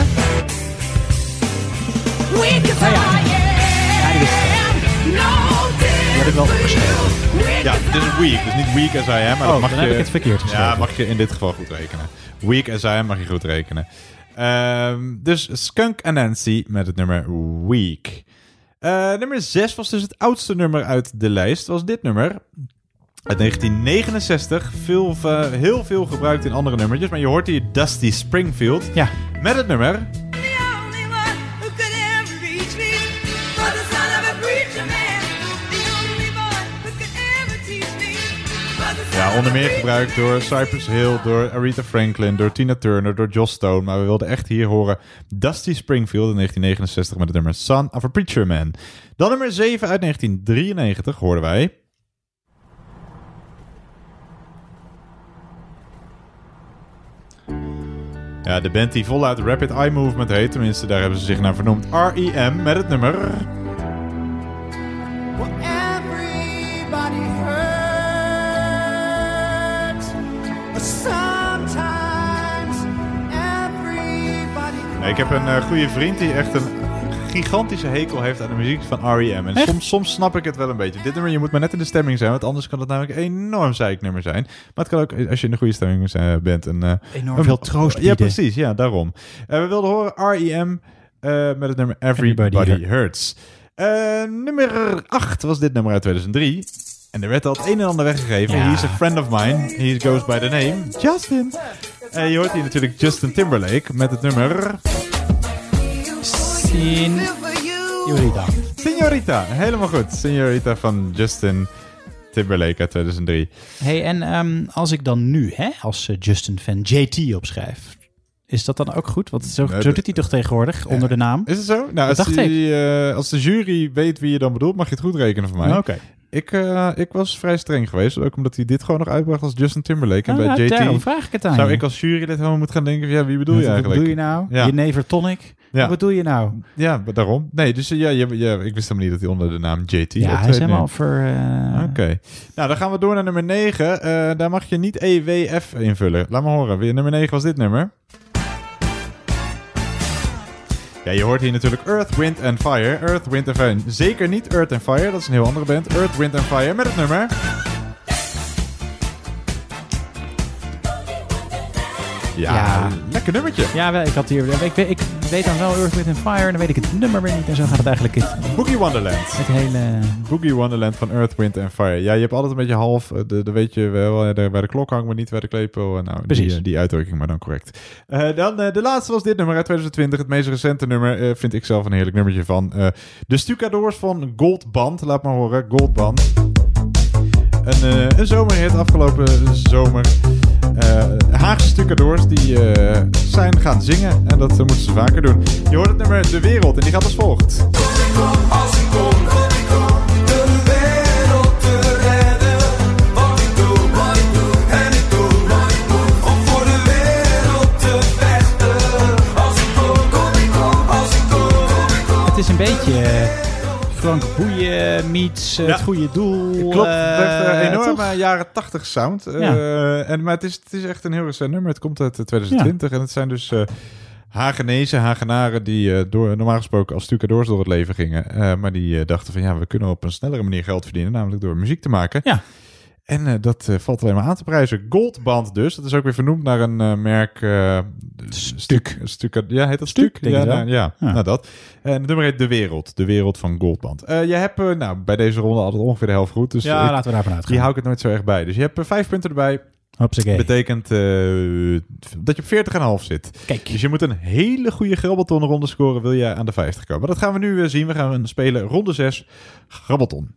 Die had ik wel opgeschreven. Ja, het is weak, dus niet weak as I am. Maar Oh, dat mag dan je, heb ik het verkeerd geschreven. Ja, mag je in dit geval goed rekenen. Weak as I am mag je goed rekenen. Ehm, dus Skunk en Nancy met het nummer Weak. Eh, nummer 6 was dus het oudste nummer uit de lijst. was dit nummer. Uit 1969. Veel, eh, heel veel gebruikt in andere nummertjes. Maar je hoort hier Dusty Springfield. Ja. Met het nummer... Ja, onder meer gebruikt door Cypress Hill, door Aretha Franklin, door Tina Turner, door Joss Stone. Maar we wilden echt hier horen Dusty Springfield in 1969 met het nummer Son of a Preacher Man. Dan nummer 7 uit 1993 hoorden wij. Ja, de band die voluit Rapid Eye Movement heet, tenminste daar hebben ze zich naar vernoemd, R.E.M. met het nummer... ik heb een eh, goede vriend die echt een gigantische hekel heeft aan de muziek van R.E.M. En soms, soms snap ik het wel een beetje. Dit nummer, je moet maar net in de stemming zijn, want anders kan het namelijk een enorm zeiknummer zijn. Maar het kan ook, als je in de goede stemming eh, bent, een... eh, Enorm een- veel troost Ja, precies. Ja, daarom. Eh, we wilden horen R.E.M. eh, met het nummer Everybody, Everybody Hurts. Eh, nummer 8 was dit nummer uit 2003. En er werd al het een en ander weggegeven. Ja. He's a friend of mine. He goes by the name Justin. En je hoort hier natuurlijk Justin Timberlake met het nummer... Sin... Jorida. Señorita, helemaal goed. Señorita van Justin Timberlake uit 2003. Hey, en ehm, als ik dan nu hè, als eh, Justin fan JT opschrijf, is dat dan ook goed? Want zo, Nee, zo dat- doet hij toch tegenwoordig onder de naam? Is het zo? Nou, als, die, eh, als de jury weet wie je dan bedoelt, mag je het goed rekenen voor mij. Oké. Ik, eh, ik was vrij streng geweest, ook omdat hij dit gewoon nog uitbracht als Justin Timberlake. En Ah, bij JT daarom vraag ik het aan zou je. ik als jurylid helemaal moeten gaan denken, van, ja, wie bedoel je Wat eigenlijk? bedoel je nou? Ja. Jenever tonic? Ja. Wat bedoel je nou? Ja, daarom. Nee, dus eh, ja, ik wist helemaal niet dat hij onder de naam JT Ja, hij is nu. helemaal voor... eh, Oké. Nou, dan gaan we door naar nummer 9. daar mag je niet EWF invullen. Laat me horen. Nummer 9 was dit nummer. Ja, je hoort hier natuurlijk Earth, Wind and Fire. Earth, Wind and Fire. Zeker niet Earth and Fire. Dat is een heel andere band. Earth, Wind and Fire met het nummer. Ja, Ja. lekker nummertje. Ja, wel, ik, had hier, ik, weet, ik weet dan wel Earth, Wind and Fire en dan weet ik het nummer weer niet. En zo gaat het eigenlijk het, Boogie Wonderland. het hele... Boogie Wonderland van Earth, Wind and Fire. Ja, je hebt altijd een beetje half, eh, de, de weet je wel, eh, de, bij de klok hangt, maar niet bij de klepel. Eh, Nou, Precies. Die, die uitdrukking, maar dan correct. Dan de laatste was dit nummer uit 2020. Het meest recente nummer eh, vind ik zelf een heerlijk nummertje van. de Stucadoors van Goldband. Laat maar horen, Goldband. Een, eh, een zomerhit afgelopen zomer. Eh Haagse stucadoors die eh, zijn gaan zingen. En dat moeten ze vaker doen. Je hoort het nummer De Wereld en die gaat als volgt. Om voor de wereld te. Als ik kom, ik kom, als. Het is een beetje Frank Boeien meets eh, Ja. het goede doel. Klopt, het heeft eh, een enorme toch? jaren 80 sound. Eh, Ja. en, maar het is, het is echt een heel recent nummer. Het komt uit eh, 2020 en het zijn dus Hagenezen, Hagenaren die door, normaal gesproken als stucadoors door het leven gingen. Maar die dachten van ja, we kunnen op een snellere manier geld verdienen, namelijk door muziek te maken. Ja. En eh, dat eh, valt alleen maar aan te prijzen. Goldband dus. Dat is ook weer vernoemd naar een eh, merk... stuk. Stuk. Ja, heet dat Stuk, ja, nou, ja, Ja. nou dat. En het nummer heet De Wereld. De Wereld van Goldband. Je hebt nou, bij deze ronde altijd ongeveer de helft goed. Dus Ja, ik- laten we daarvan uitgaan. Die hou ik het nooit zo erg bij. Dus je hebt vijf punten erbij. Hopsakee. Betekent dat je op 40,5 zit. Kijk. Dus je moet een hele goede grabbelton ronde scoren. Wil je aan de 50 komen. Maar dat gaan we nu zien. We gaan spelen ronde 6. Grabbelton.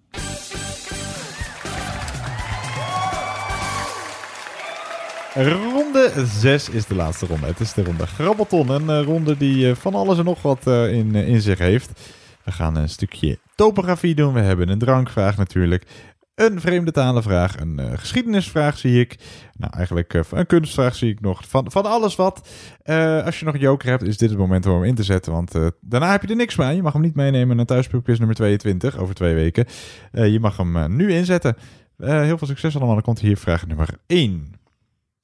Ronde 6 is de laatste ronde. Het is de ronde Grabbelton. Een eh, ronde die eh, van alles en nog wat eh, in, in zich heeft. We gaan een stukje topografie doen. We hebben een drankvraag natuurlijk. Een vreemde talenvraag. Een geschiedenisvraag zie ik. Nou, eigenlijk een kunstvraag zie ik nog. Van, van alles wat. Als je nog een joker hebt, is dit het moment om hem in te zetten. Want daarna heb je er niks mee. Je mag hem niet meenemen naar thuispubliekquiz nummer 22 over twee weken. Je mag hem nu inzetten. Heel veel succes allemaal. Dan komt hier vraag nummer 1.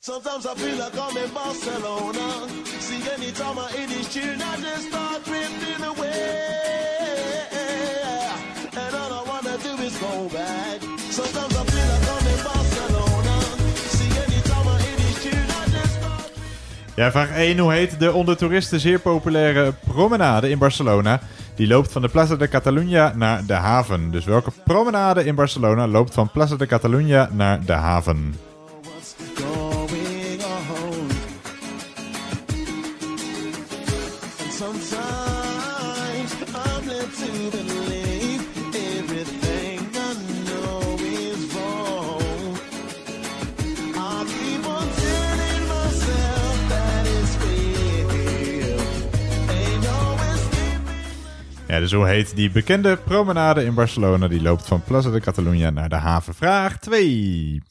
Sometimes I feel like I'm in Barcelona. See, anytime I hear these tunes, I just start drifting away. And all I wanna do is go back. Sometimes I feel like I'm in Barcelona. See, anytime I hear these tunes, I just start Ja, vraag 1. Hoe heet de onder toeristen zeer populaire promenade in Barcelona? die loopt van de Plaza de Catalunya naar de haven. Dus welke promenade in Barcelona loopt van Plaza de Catalunya naar de haven? Ja, dus hoe heet die bekende promenade in Barcelona? Die loopt van Plaza de Catalunya naar de haven. Vraag 2.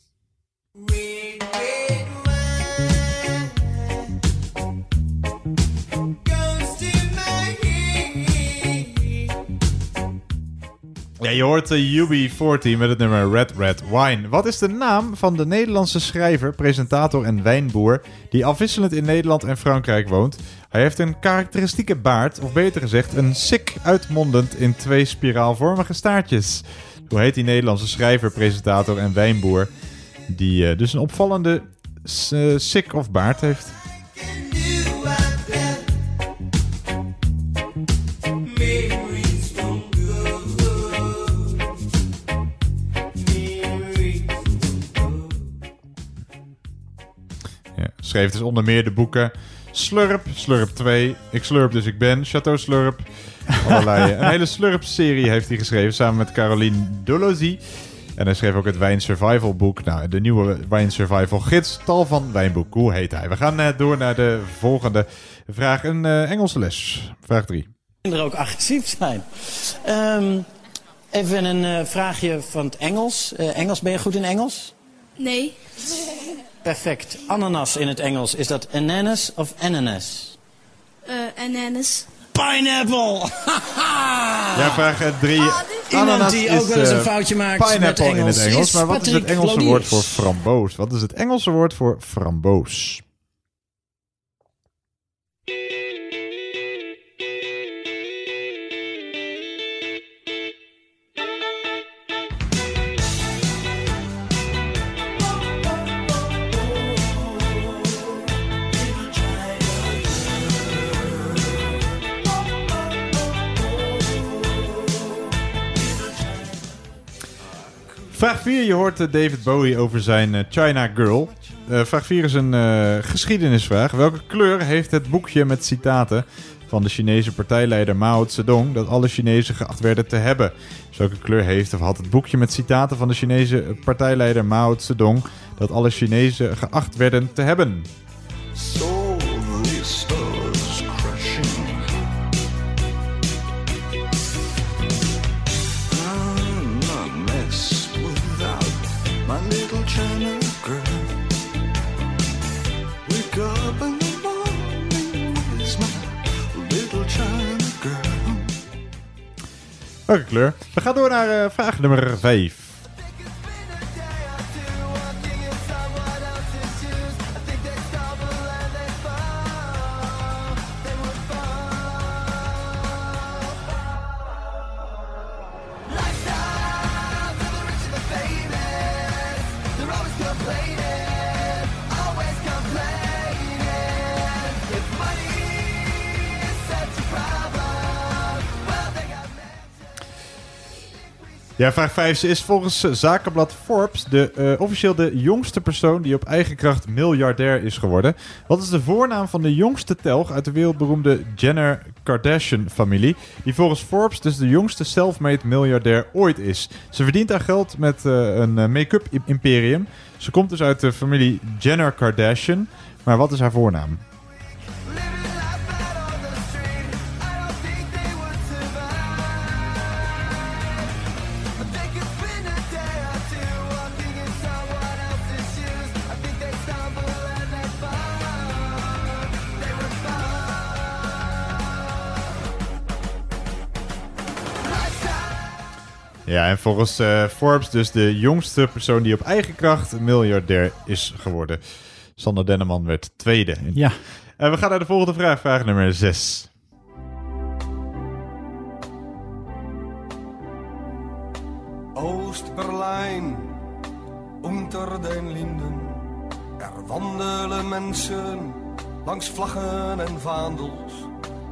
Ja, je hoort de UB40 met het nummer Red Red Wine. Wat is de naam van de Nederlandse schrijver, presentator en wijnboer die afwisselend in Nederland en Frankrijk woont? Hij heeft een karakteristieke baard, of beter gezegd een sik uitmondend in twee spiraalvormige staartjes. Hoe heet die Nederlandse schrijver, presentator en wijnboer die eh, dus een opvallende eh, sik of baard heeft? Schreef dus onder meer de boeken Slurp, Slurp 2, Ik Slurp dus ik ben, Chateau Slurp. Allerlei. een hele Slurp-serie heeft hij geschreven samen met Caroline Dolozy. En hij schreef ook het Wijn Survival boek. Nou, de nieuwe Wijn Survival gids, tal van wijnboek. Hoe heet hij? We gaan eh, door naar de volgende vraag. Een eh, Engelse les. Vraag 3. er ook agressief zijn. Ehm, even een eh, vraagje van het Engels. Eh, Engels, ben je goed in Engels? Nee. Perfect. Ananas in het Engels, is dat ananas of ananas? Eh ananas. Pineapple! <laughs> Ja, vraag 3. Iemand die ook wel eens een foutje maakt met Pineapple in het Engels Maar wat is het Engelse Lodiers. woord voor framboos? Wat is het Engelse woord voor framboos? Vraag 4. Je hoort eh, David Bowie over zijn eh, China Girl. Eh, vraag 4 is een geschiedenisvraag. Welke kleur heeft het boekje met citaten van de Chinese partijleider Mao Zedong dat alle Chinezen geacht werden te hebben? Dus welke kleur heeft of had het boekje met citaten van de Chinese partijleider Mao Zedong dat alle Chinezen geacht werden te hebben? So Welke kleur? We gaan door naar eh, vraag nummer 5. Ja, vraag 5 is volgens zakenblad Forbes de, eh, officieel de jongste persoon die op eigen kracht miljardair is geworden. Wat is de voornaam van de jongste telg uit de wereldberoemde Jenner Kardashian-familie, die volgens Forbes dus de jongste self-made miljardair ooit is? Ze verdient haar geld met eh, een eh, make-up imperium. Ze komt dus uit de familie Jenner Kardashian, maar wat is haar voornaam? Ja, en volgens eh, Forbes dus de jongste persoon die op eigen kracht miljardair is geworden. Sander Denneman werd tweede. Ja. En we gaan naar de volgende vraag, vraag nummer 6. Oost-Berlijn, unter den Linden. Er wandelen mensen langs vlaggen en vaandels,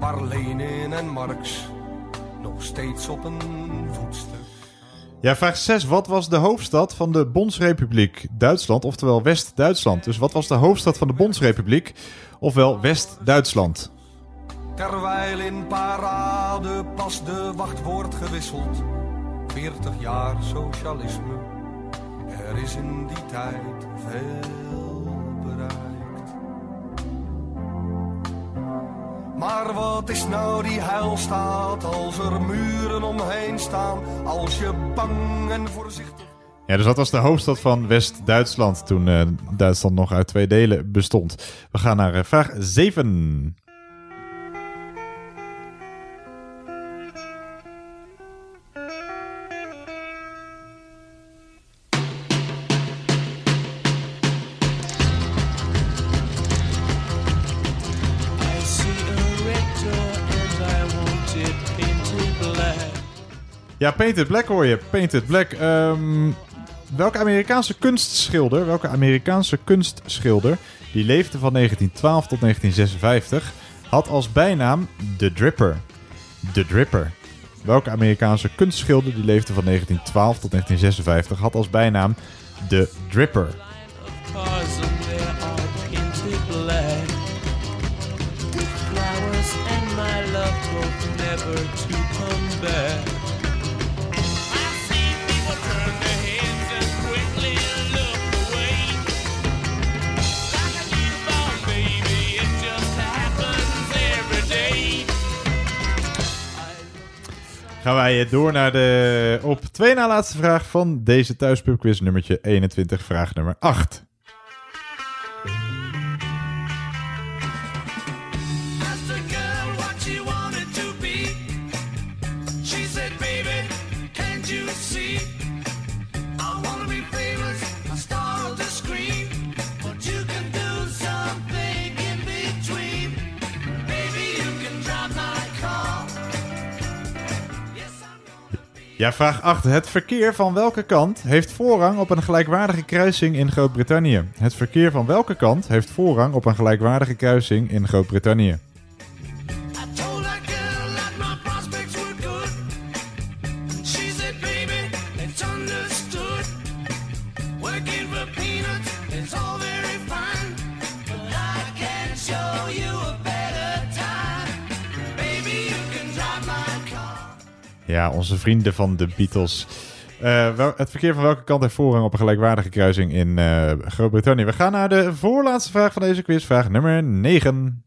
waar Lenin en Marx nog steeds op een voetstuk. Ja, vraag 6. Wat was de hoofdstad van de Bondsrepubliek Duitsland, oftewel West-Duitsland? Dus wat was de hoofdstad van de Bondsrepubliek, ofwel West-Duitsland? Terwijl in parade pas de wachtwoord gewisseld. 40 jaar socialisme, er is in die tijd veel bereikt. Maar wat is nou die heilstaat als er muren omheen staan? Als je bang en voorzichtig... Ja, dus dat was de hoofdstad van West-Duitsland toen eh, Duitsland nog uit twee delen bestond. We gaan naar eh, vraag 7. Ja, Painted Black hoor je. Painted Black. Ehm, welke Amerikaanse kunstschilder, welke Amerikaanse kunstschilder, die leefde van 1912 tot 1956, had als bijnaam The Dripper. The Dripper. Welke Amerikaanse kunstschilder die leefde van 1912 tot 1956 had als bijnaam The Dripper? Gaan wij door naar de op twee na laatste vraag van deze thuispubquiz nummertje 21, vraag nummer 8. Ja, vraag 8. Het verkeer van welke kant heeft voorrang op een gelijkwaardige kruising in Groot-Brittannië? Het verkeer van welke kant heeft voorrang op een gelijkwaardige kruising in Groot-Brittannië? Ja, onze vrienden van de Beatles. Eh, wel, het verkeer van welke kant heeft voorrang op een gelijkwaardige kruising in eh, Groot-Brittannië? We gaan naar de voorlaatste vraag van deze quiz, vraag nummer 9.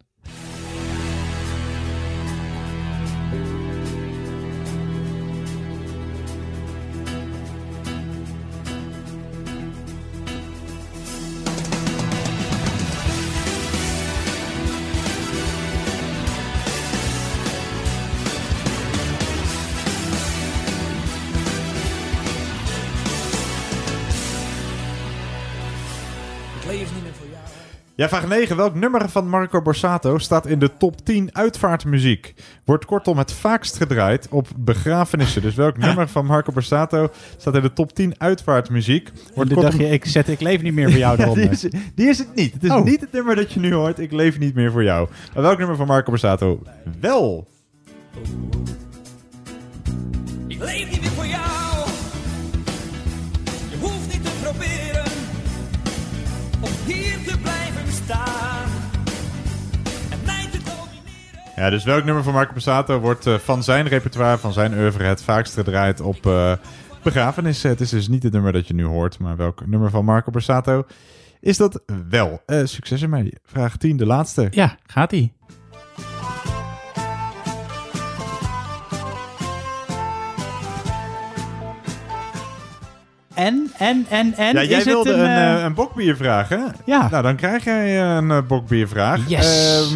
Ja, vraag 9. Welk nummer van Marco Borsato staat in de top 10 uitvaartmuziek? Wordt kortom het vaakst gedraaid op begrafenissen. Dus welk <laughs> nummer van Marco Borsato staat in de top 10 uitvaartmuziek? Wordt toen dacht je, ik zet ik leef niet meer voor jou <laughs> Ja, die, is, die is het niet. Het is Oh. niet het nummer dat je nu hoort. Ik leef niet meer voor jou. Maar welk nummer van Marco Borsato wel? Ik leef niet meer voor jou. Ja, dus welk nummer van Marco Borsato wordt eh, van zijn repertoire, van zijn oeuvre, het vaakst gedraaid op eh, begrafenissen? Het is dus niet het nummer dat je nu hoort, maar welk nummer van Marco Borsato is dat wel? Eh, succes ermee. Vraag 10, de laatste. Ja, gaat-ie. En, en, en, en. ja, jij is wilde het een, een, eh, eh, een bokbiervraag, hè? Ja. Nou, dan krijg jij een eh, bokbiervraag. Yes.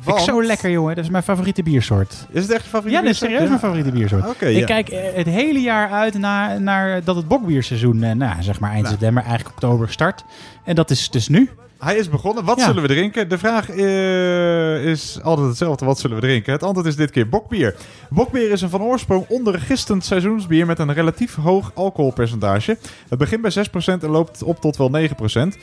Vind ik zo lekker, jongen. Dat is mijn favoriete biersoort. Is het echt je favoriete Ja, dat is serieus Ja. mijn favoriete biersoort. Oké, ik ja. kijk eh, het hele jaar uit naar, naar dat het bokbierseizoen, eh, nou, zeg maar eind Nou. september, eigenlijk oktober start. En dat is dus nu. Hij is begonnen. Wat Ja. zullen we drinken? De vraag eh, is altijd hetzelfde. Wat zullen we drinken? Het antwoord is dit keer bokbier. Bokbier is een van oorsprong ondergistend seizoensbier met een relatief hoog alcoholpercentage. Het begint bij 6% en loopt op tot wel 9%.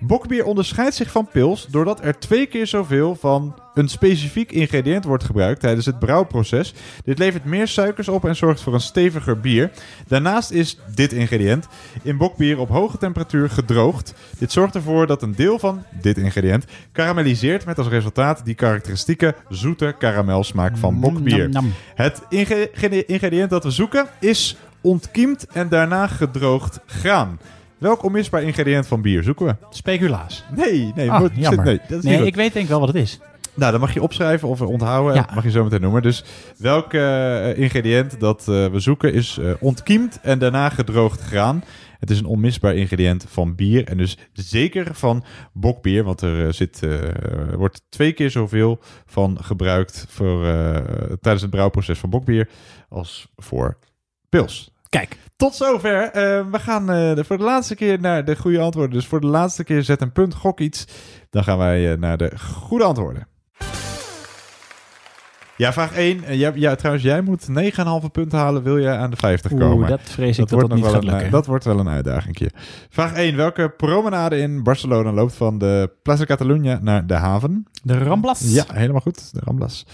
Bokbier onderscheidt zich van pils doordat er twee keer zoveel van Een specifiek ingrediënt wordt gebruikt tijdens het brouwproces. Dit levert meer suikers op en zorgt voor een steviger bier. Daarnaast is dit ingrediënt in bokbier op hoge temperatuur gedroogd. Dit zorgt ervoor dat een deel van dit ingrediënt karamelliseert met als resultaat die karakteristieke zoete karamelsmaak van bokbier. nam, nam. Het ingrediënt dat we zoeken is ontkiemd en daarna gedroogd graan. Welk onmisbaar ingrediënt van bier zoeken we? Speculaas. Nee, nee, Ah, jammer. nee, dat is Nee, ik weet denk ik wel wat het is. Nou, dan mag je opschrijven of onthouden. Ja. Mag je zo meteen noemen. Dus welk eh, ingrediënt dat eh, we zoeken is eh, ontkiemd en daarna gedroogd graan. Het is een onmisbaar ingrediënt van bier en dus zeker van bokbier. Want er zit, er wordt twee keer zoveel van gebruikt voor, tijdens het brouwproces van bokbier als voor pils. Kijk. Tot zover. We gaan voor de laatste keer naar de goede antwoorden. Dus voor de laatste keer zet een punt, gok iets. Dan gaan wij naar de goede antwoorden. Ja, vraag 1. Eh, jij- ja, trouwens, jij moet 9,5 punten halen. Wil je aan de 50 Oeh, komen? dat vrees ik dat wordt dat niet nog wel een, lukken. Dat wordt wel een uitdaging. Vraag 1. Welke promenade in Barcelona loopt van de Plaza Catalunya naar de haven? De Ramblas. Ja, helemaal goed. De Ramblas.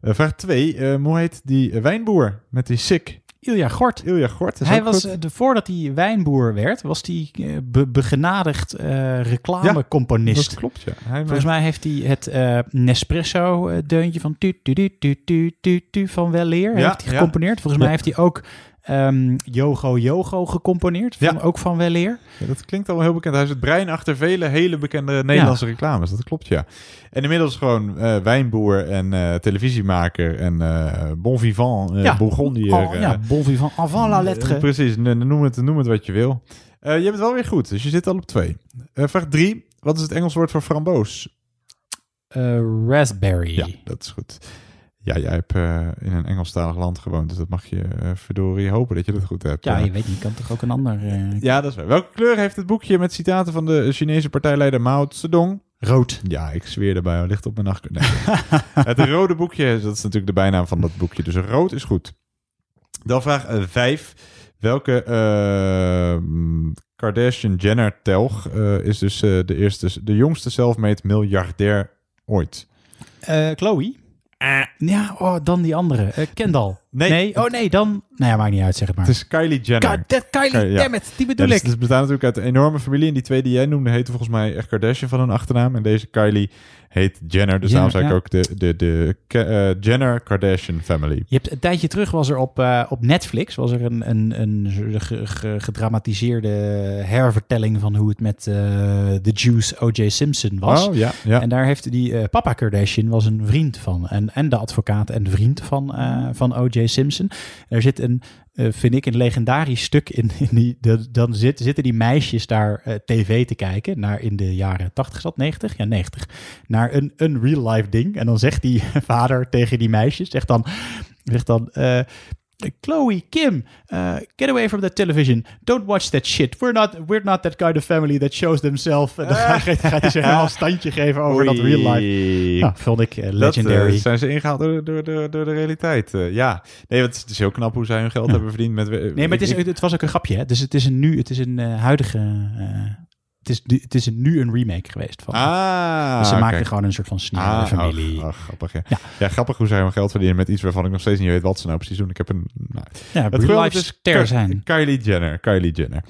Eh, vraag 2. hoe heet die wijnboer met die sik? Ilja Gort. Ilja Gort. Hij was, eh, de, voordat hij wijnboer werd, was hij eh, be- begenadigd eh reclamecomponist. dat klopt, ja. Hij Volgens mij heeft hij het Nespresso-deuntje van tu, tu, tu, tu, tu, tu, tu van Weleer Ja, heeft hij gecomponeerd. Volgens mij heeft hij ook ehm Yogo Yogo gecomponeerd, van, ook van Weleer. Ja, dat klinkt al heel bekend. Hij is het brein achter vele hele bekende Nederlandse reclames. Dat klopt, ja. En inmiddels gewoon eh, wijnboer en eh, televisiemaker en eh bon vivant, Ja. Bourgondier. Oh, ja, bon vivant, avant la lettre. precies, noem het, noem het wat je wil. Je bent wel weer goed, dus je zit al op twee. Vraag drie. Wat is het Engels woord voor framboos? Raspberry. Ja, dat is goed. Ja, jij hebt eh, in een Engelstalig land gewoond, dus dat mag je eh, verdorie hopen dat je dat goed hebt. Ja, Eh, je weet niet, je kan toch ook een ander... ja, dat is waar. Welke kleur heeft het boekje met citaten van de Chinese partijleider Mao Zedong? Rood. Ja, ik zweer erbij, hij ligt op mijn nacht. Nee. <laughs> het rode boekje, dat is natuurlijk de bijnaam van dat boekje. Dus rood is goed. Dan vraag 5. Welke Kardashian-Jenner-telg eh, is dus de, eerste, de jongste self-made miljardair ooit? Chloe? Ja, oh, dan die andere. Eh, Nee. Oh nee, dan... Nou ja, maakt niet uit, zeg het maar. Het is Kylie Jenner. Kylie, ja. damn it, die bedoel Ja, dus ik. Het bestaat natuurlijk uit een enorme familie. En die twee die jij noemde heten volgens mij echt Kardashian van hun achternaam. En deze Kylie heet Jenner. Dus Jenner, daarom zei ik ook de, de, de eh, Jenner-Kardashian family. Je hebt een tijdje terug was er op, eh, op Netflix was er een, een, een ge- ge- gedramatiseerde hervertelling van hoe het met eh, de Juice O.J. Simpson was. Oh, ja, ja. En daar heeft die papa Kardashian was een vriend van. En, en de advocaat en vriend van, van O.J. Simpson. Er zit een, eh, vind ik, een legendarisch stuk in. in die, dan zit, zitten die meisjes daar eh, tv te kijken. Naar in de jaren 80 is dat, 90? Ja, 90. Naar een, een real life ding. En dan zegt die <laughs> vader tegen die meisjes, zegt dan, zegt dan eh, Chloe, Kim, uh, get away from that television. Don't watch that shit. We're not, we're not that kind of family that shows themselves. <laughs> En dan gaat, gaat hij zich helemaal een standje geven over dat real life. Nou, vond ik eh, legendary. Dat eh, zijn ze ingehaald door, door, door, door de realiteit. eh, ja, nee, want het is heel knap hoe zij hun geld hebben verdiend. Met, Nee, maar het, is, het was ook een grapje. Hè? Dus het is een nu, het is een huidige. Het, is, nu- het is een, nu een remake geweest van. Ah, dus ze maakten kijk. gewoon een soort van sneer Ah, oh, oh, grappig, ja. ja. grappig hoe zij hun geld verdienen met iets waarvan ik nog steeds niet weet wat ze nou precies doen. Ik heb een... Nou, Ja, het real life is ster zijn. Kylie Jenner. Kylie Jenner.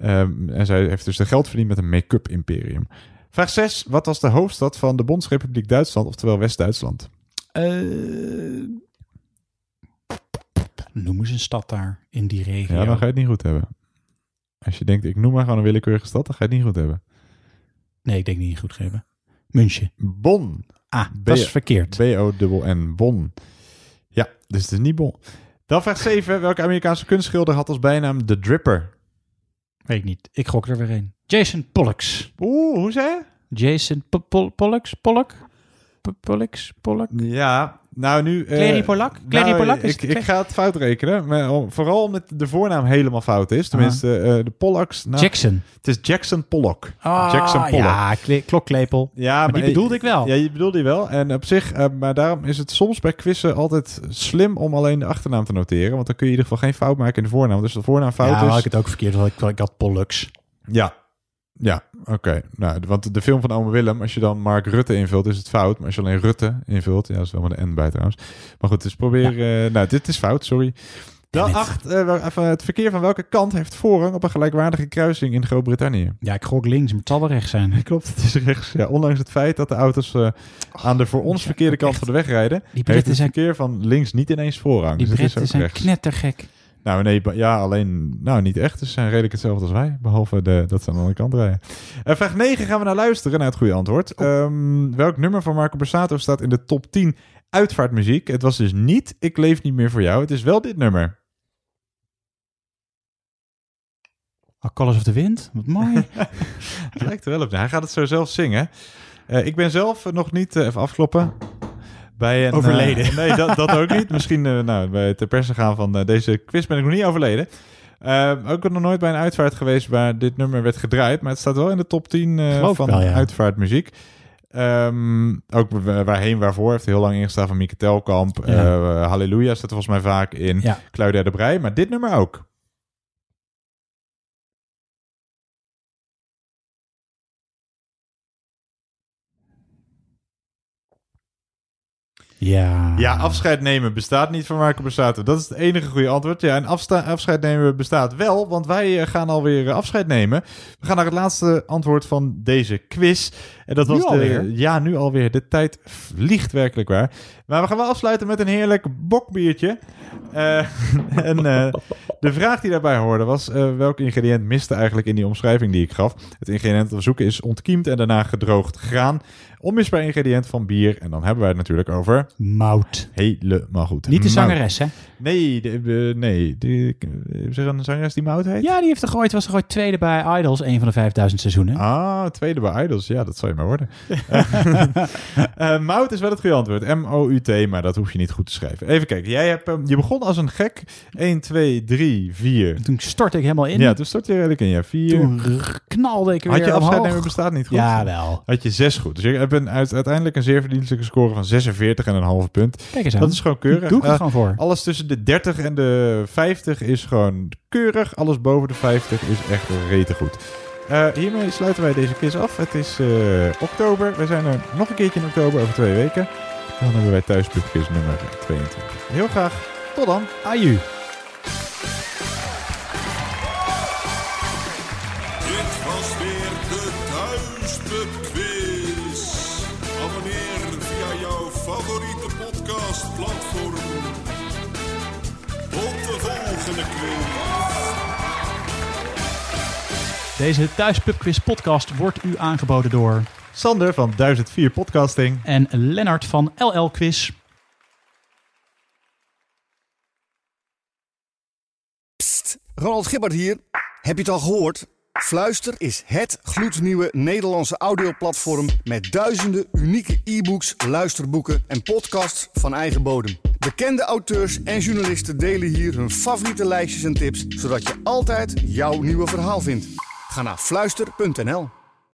Ehm, en zij heeft dus de geld verdiend met een make-up imperium. Vraag 6. Wat was de hoofdstad van de Bondsrepubliek Duitsland, oftewel West-Duitsland? Eh, noem eens een stad daar in die regio. Ja, dan ga je het niet goed hebben. Als je denkt, ik noem maar gewoon een willekeurige stad, dan ga je het niet goed hebben. Nee, ik denk niet goed geven. München. Bonn. Ah, dat is verkeerd. B-O-N, Bonn. Ja, dus het is niet Bonn. Dan vraag 7. Welke Amerikaanse kunstschilder had als bijnaam The Dripper? Weet ik niet. Ik gok er weer een. Jason Pollux. Oeh, hoe zei je? Jason Po- Po- Pollux? Pollock? Po- Pollux? Pollock? Ja, nou nu... eh, Clary Polak? Clary nou, Polak is Ik, ik ga het fout rekenen. Maar vooral omdat de voornaam helemaal fout is. Tenminste, eh, de Pollocks... nou, Jackson. Het is Jackson Pollock. Ah, Jackson Pollock. ja, kle- klokklepel. Ja, maar, die bedoelde ik wel. Ja, je bedoelde die wel. En op zich, eh, maar daarom is het soms bij quizzen altijd slim om alleen de achternaam te noteren. Want dan kun je in ieder geval geen fout maken in de voornaam. Dus de voornaam fout ja, is... had ik het ook verkeerd. want Ik, ik had Pollux. Ja. Ja, oké. Nou, want de film van Ome Willem, als je dan Mark Rutte invult, is het fout. Maar als je alleen Rutte invult, ja, dat is wel met een N bij trouwens. Maar goed, dus probeer... eh, nou, dit is fout, sorry. Dan acht, even het verkeer van welke kant heeft voorrang op een gelijkwaardige kruising in Groot-Brittannië? Ja, ik gok links, maar het zal wel rechts zijn. <laughs> Klopt, het is rechts. Ja, ondanks het feit dat de auto's eh, aan de voor ons verkeerde kant van de weg rijden, heeft Britten het zijn- verkeer van links niet ineens voorrang. Die dus is ook zijn rechts. knettergek. Nou, nee, ja, alleen, nou, niet echt. Ze zijn redelijk hetzelfde als wij. Behalve de, dat ze aan de andere kant rijden. Eh, vraag 9 gaan we naar luisteren, naar het goede antwoord. Ehm, welk nummer van Marco Borsato staat in de top 10 uitvaartmuziek? Het was dus niet Ik leef niet meer voor jou. Het is wel dit nummer. Oh, Colors of the Wind, wat mooi. <laughs> Het lijkt er wel op. Hij gaat het zo zelf zingen. Eh, ik ben zelf nog niet, eh, even afkloppen. Bij een, eh, Overleden. nee, dat, dat ook niet. Misschien eh, nou, bij het ter persen gaan van eh, deze quiz ben ik nog niet overleden. Eh, ook nog nooit bij een uitvaart geweest waar dit nummer werd gedraaid. Maar het staat wel in de top 10 eh, Geloof van wel, ja. uitvaartmuziek. Ehm, ook wa- Waarheen Waarvoor heeft heel lang ingestaan van Mieke Telkamp. Ja. Eh, Halleluja staat er volgens mij vaak in. Ja. Claudia de Brij. Maar dit nummer ook. Ja. Ja, afscheid nemen bestaat niet van Marco Borsato. Dat is het enige goede antwoord. Ja, en afscheid nemen bestaat wel, want wij eh, gaan alweer eh, afscheid nemen. We gaan naar het laatste antwoord van deze quiz. En dat was Nu de, alweer? Ja, nu alweer. De tijd vliegt werkelijk waar. Maar we gaan wel afsluiten met een heerlijk bokbiertje. Eh, <laughs> en eh, de vraag die daarbij hoorde was... eh, welk ingrediënt miste eigenlijk in die omschrijving die ik gaf? Het ingrediënt dat we zoeken is ontkiemd en daarna gedroogd graan. Onmisbaar ingrediënt van bier. En dan hebben wij het natuurlijk over... Mout. Helemaal goed. Niet de Mout. zangeres, hè? Nee, de, de- nee. De, is er een zangeres die Mout heet? Ja, die heeft er ooit, was er ooit tweede bij Idols, een van de 5000 seizoenen. Ah, tweede bij Idols. Ja, dat zou je maar worden. <laughs> <laughs> Eh, Mout is wel het goede antwoord. M-O-U-T, maar dat hoef je niet goed te schrijven. Even kijken. Jij hebt, ehm, je begon als een gek. 1, 2, 3, 4. Toen stortte ik helemaal in. Ja, toen stort je redelijk in. Ja, 4. Toen knalde ik weer Had je afscheid omhoog. nemen bestaat niet goed? Ja, wel. Had je 6 goed. Dus je hebt een, uit- uiteindelijk een zeer verdienstelijke score van 46 en een halve punt. Kijk eens aan. Dat is gewoon keurig. Doe ik er Eh, gewoon voor. Alles tussen de 30 en de 50 is gewoon keurig. Alles boven de 50 is echt rete goed. Eh, hiermee sluiten wij deze quiz af. Het is eh, oktober. We zijn er nog een keertje in oktober over twee weken. Dan hebben wij thuispubquiz nummer 22. Heel graag. Tot dan. Aju. Deze Thuispubquiz podcast wordt u aangeboden door... Sander van 1004 Podcasting. En Lennart van LL Quiz. Ronald Gibbert hier. Heb je het al gehoord? Fluister is het gloednieuwe Nederlandse audioplatform met duizenden unieke e-books, luisterboeken en podcasts van eigen bodem. Bekende auteurs en journalisten delen hier hun favoriete lijstjes en tips, zodat je altijd jouw nieuwe verhaal vindt. Ga naar fluister.nl.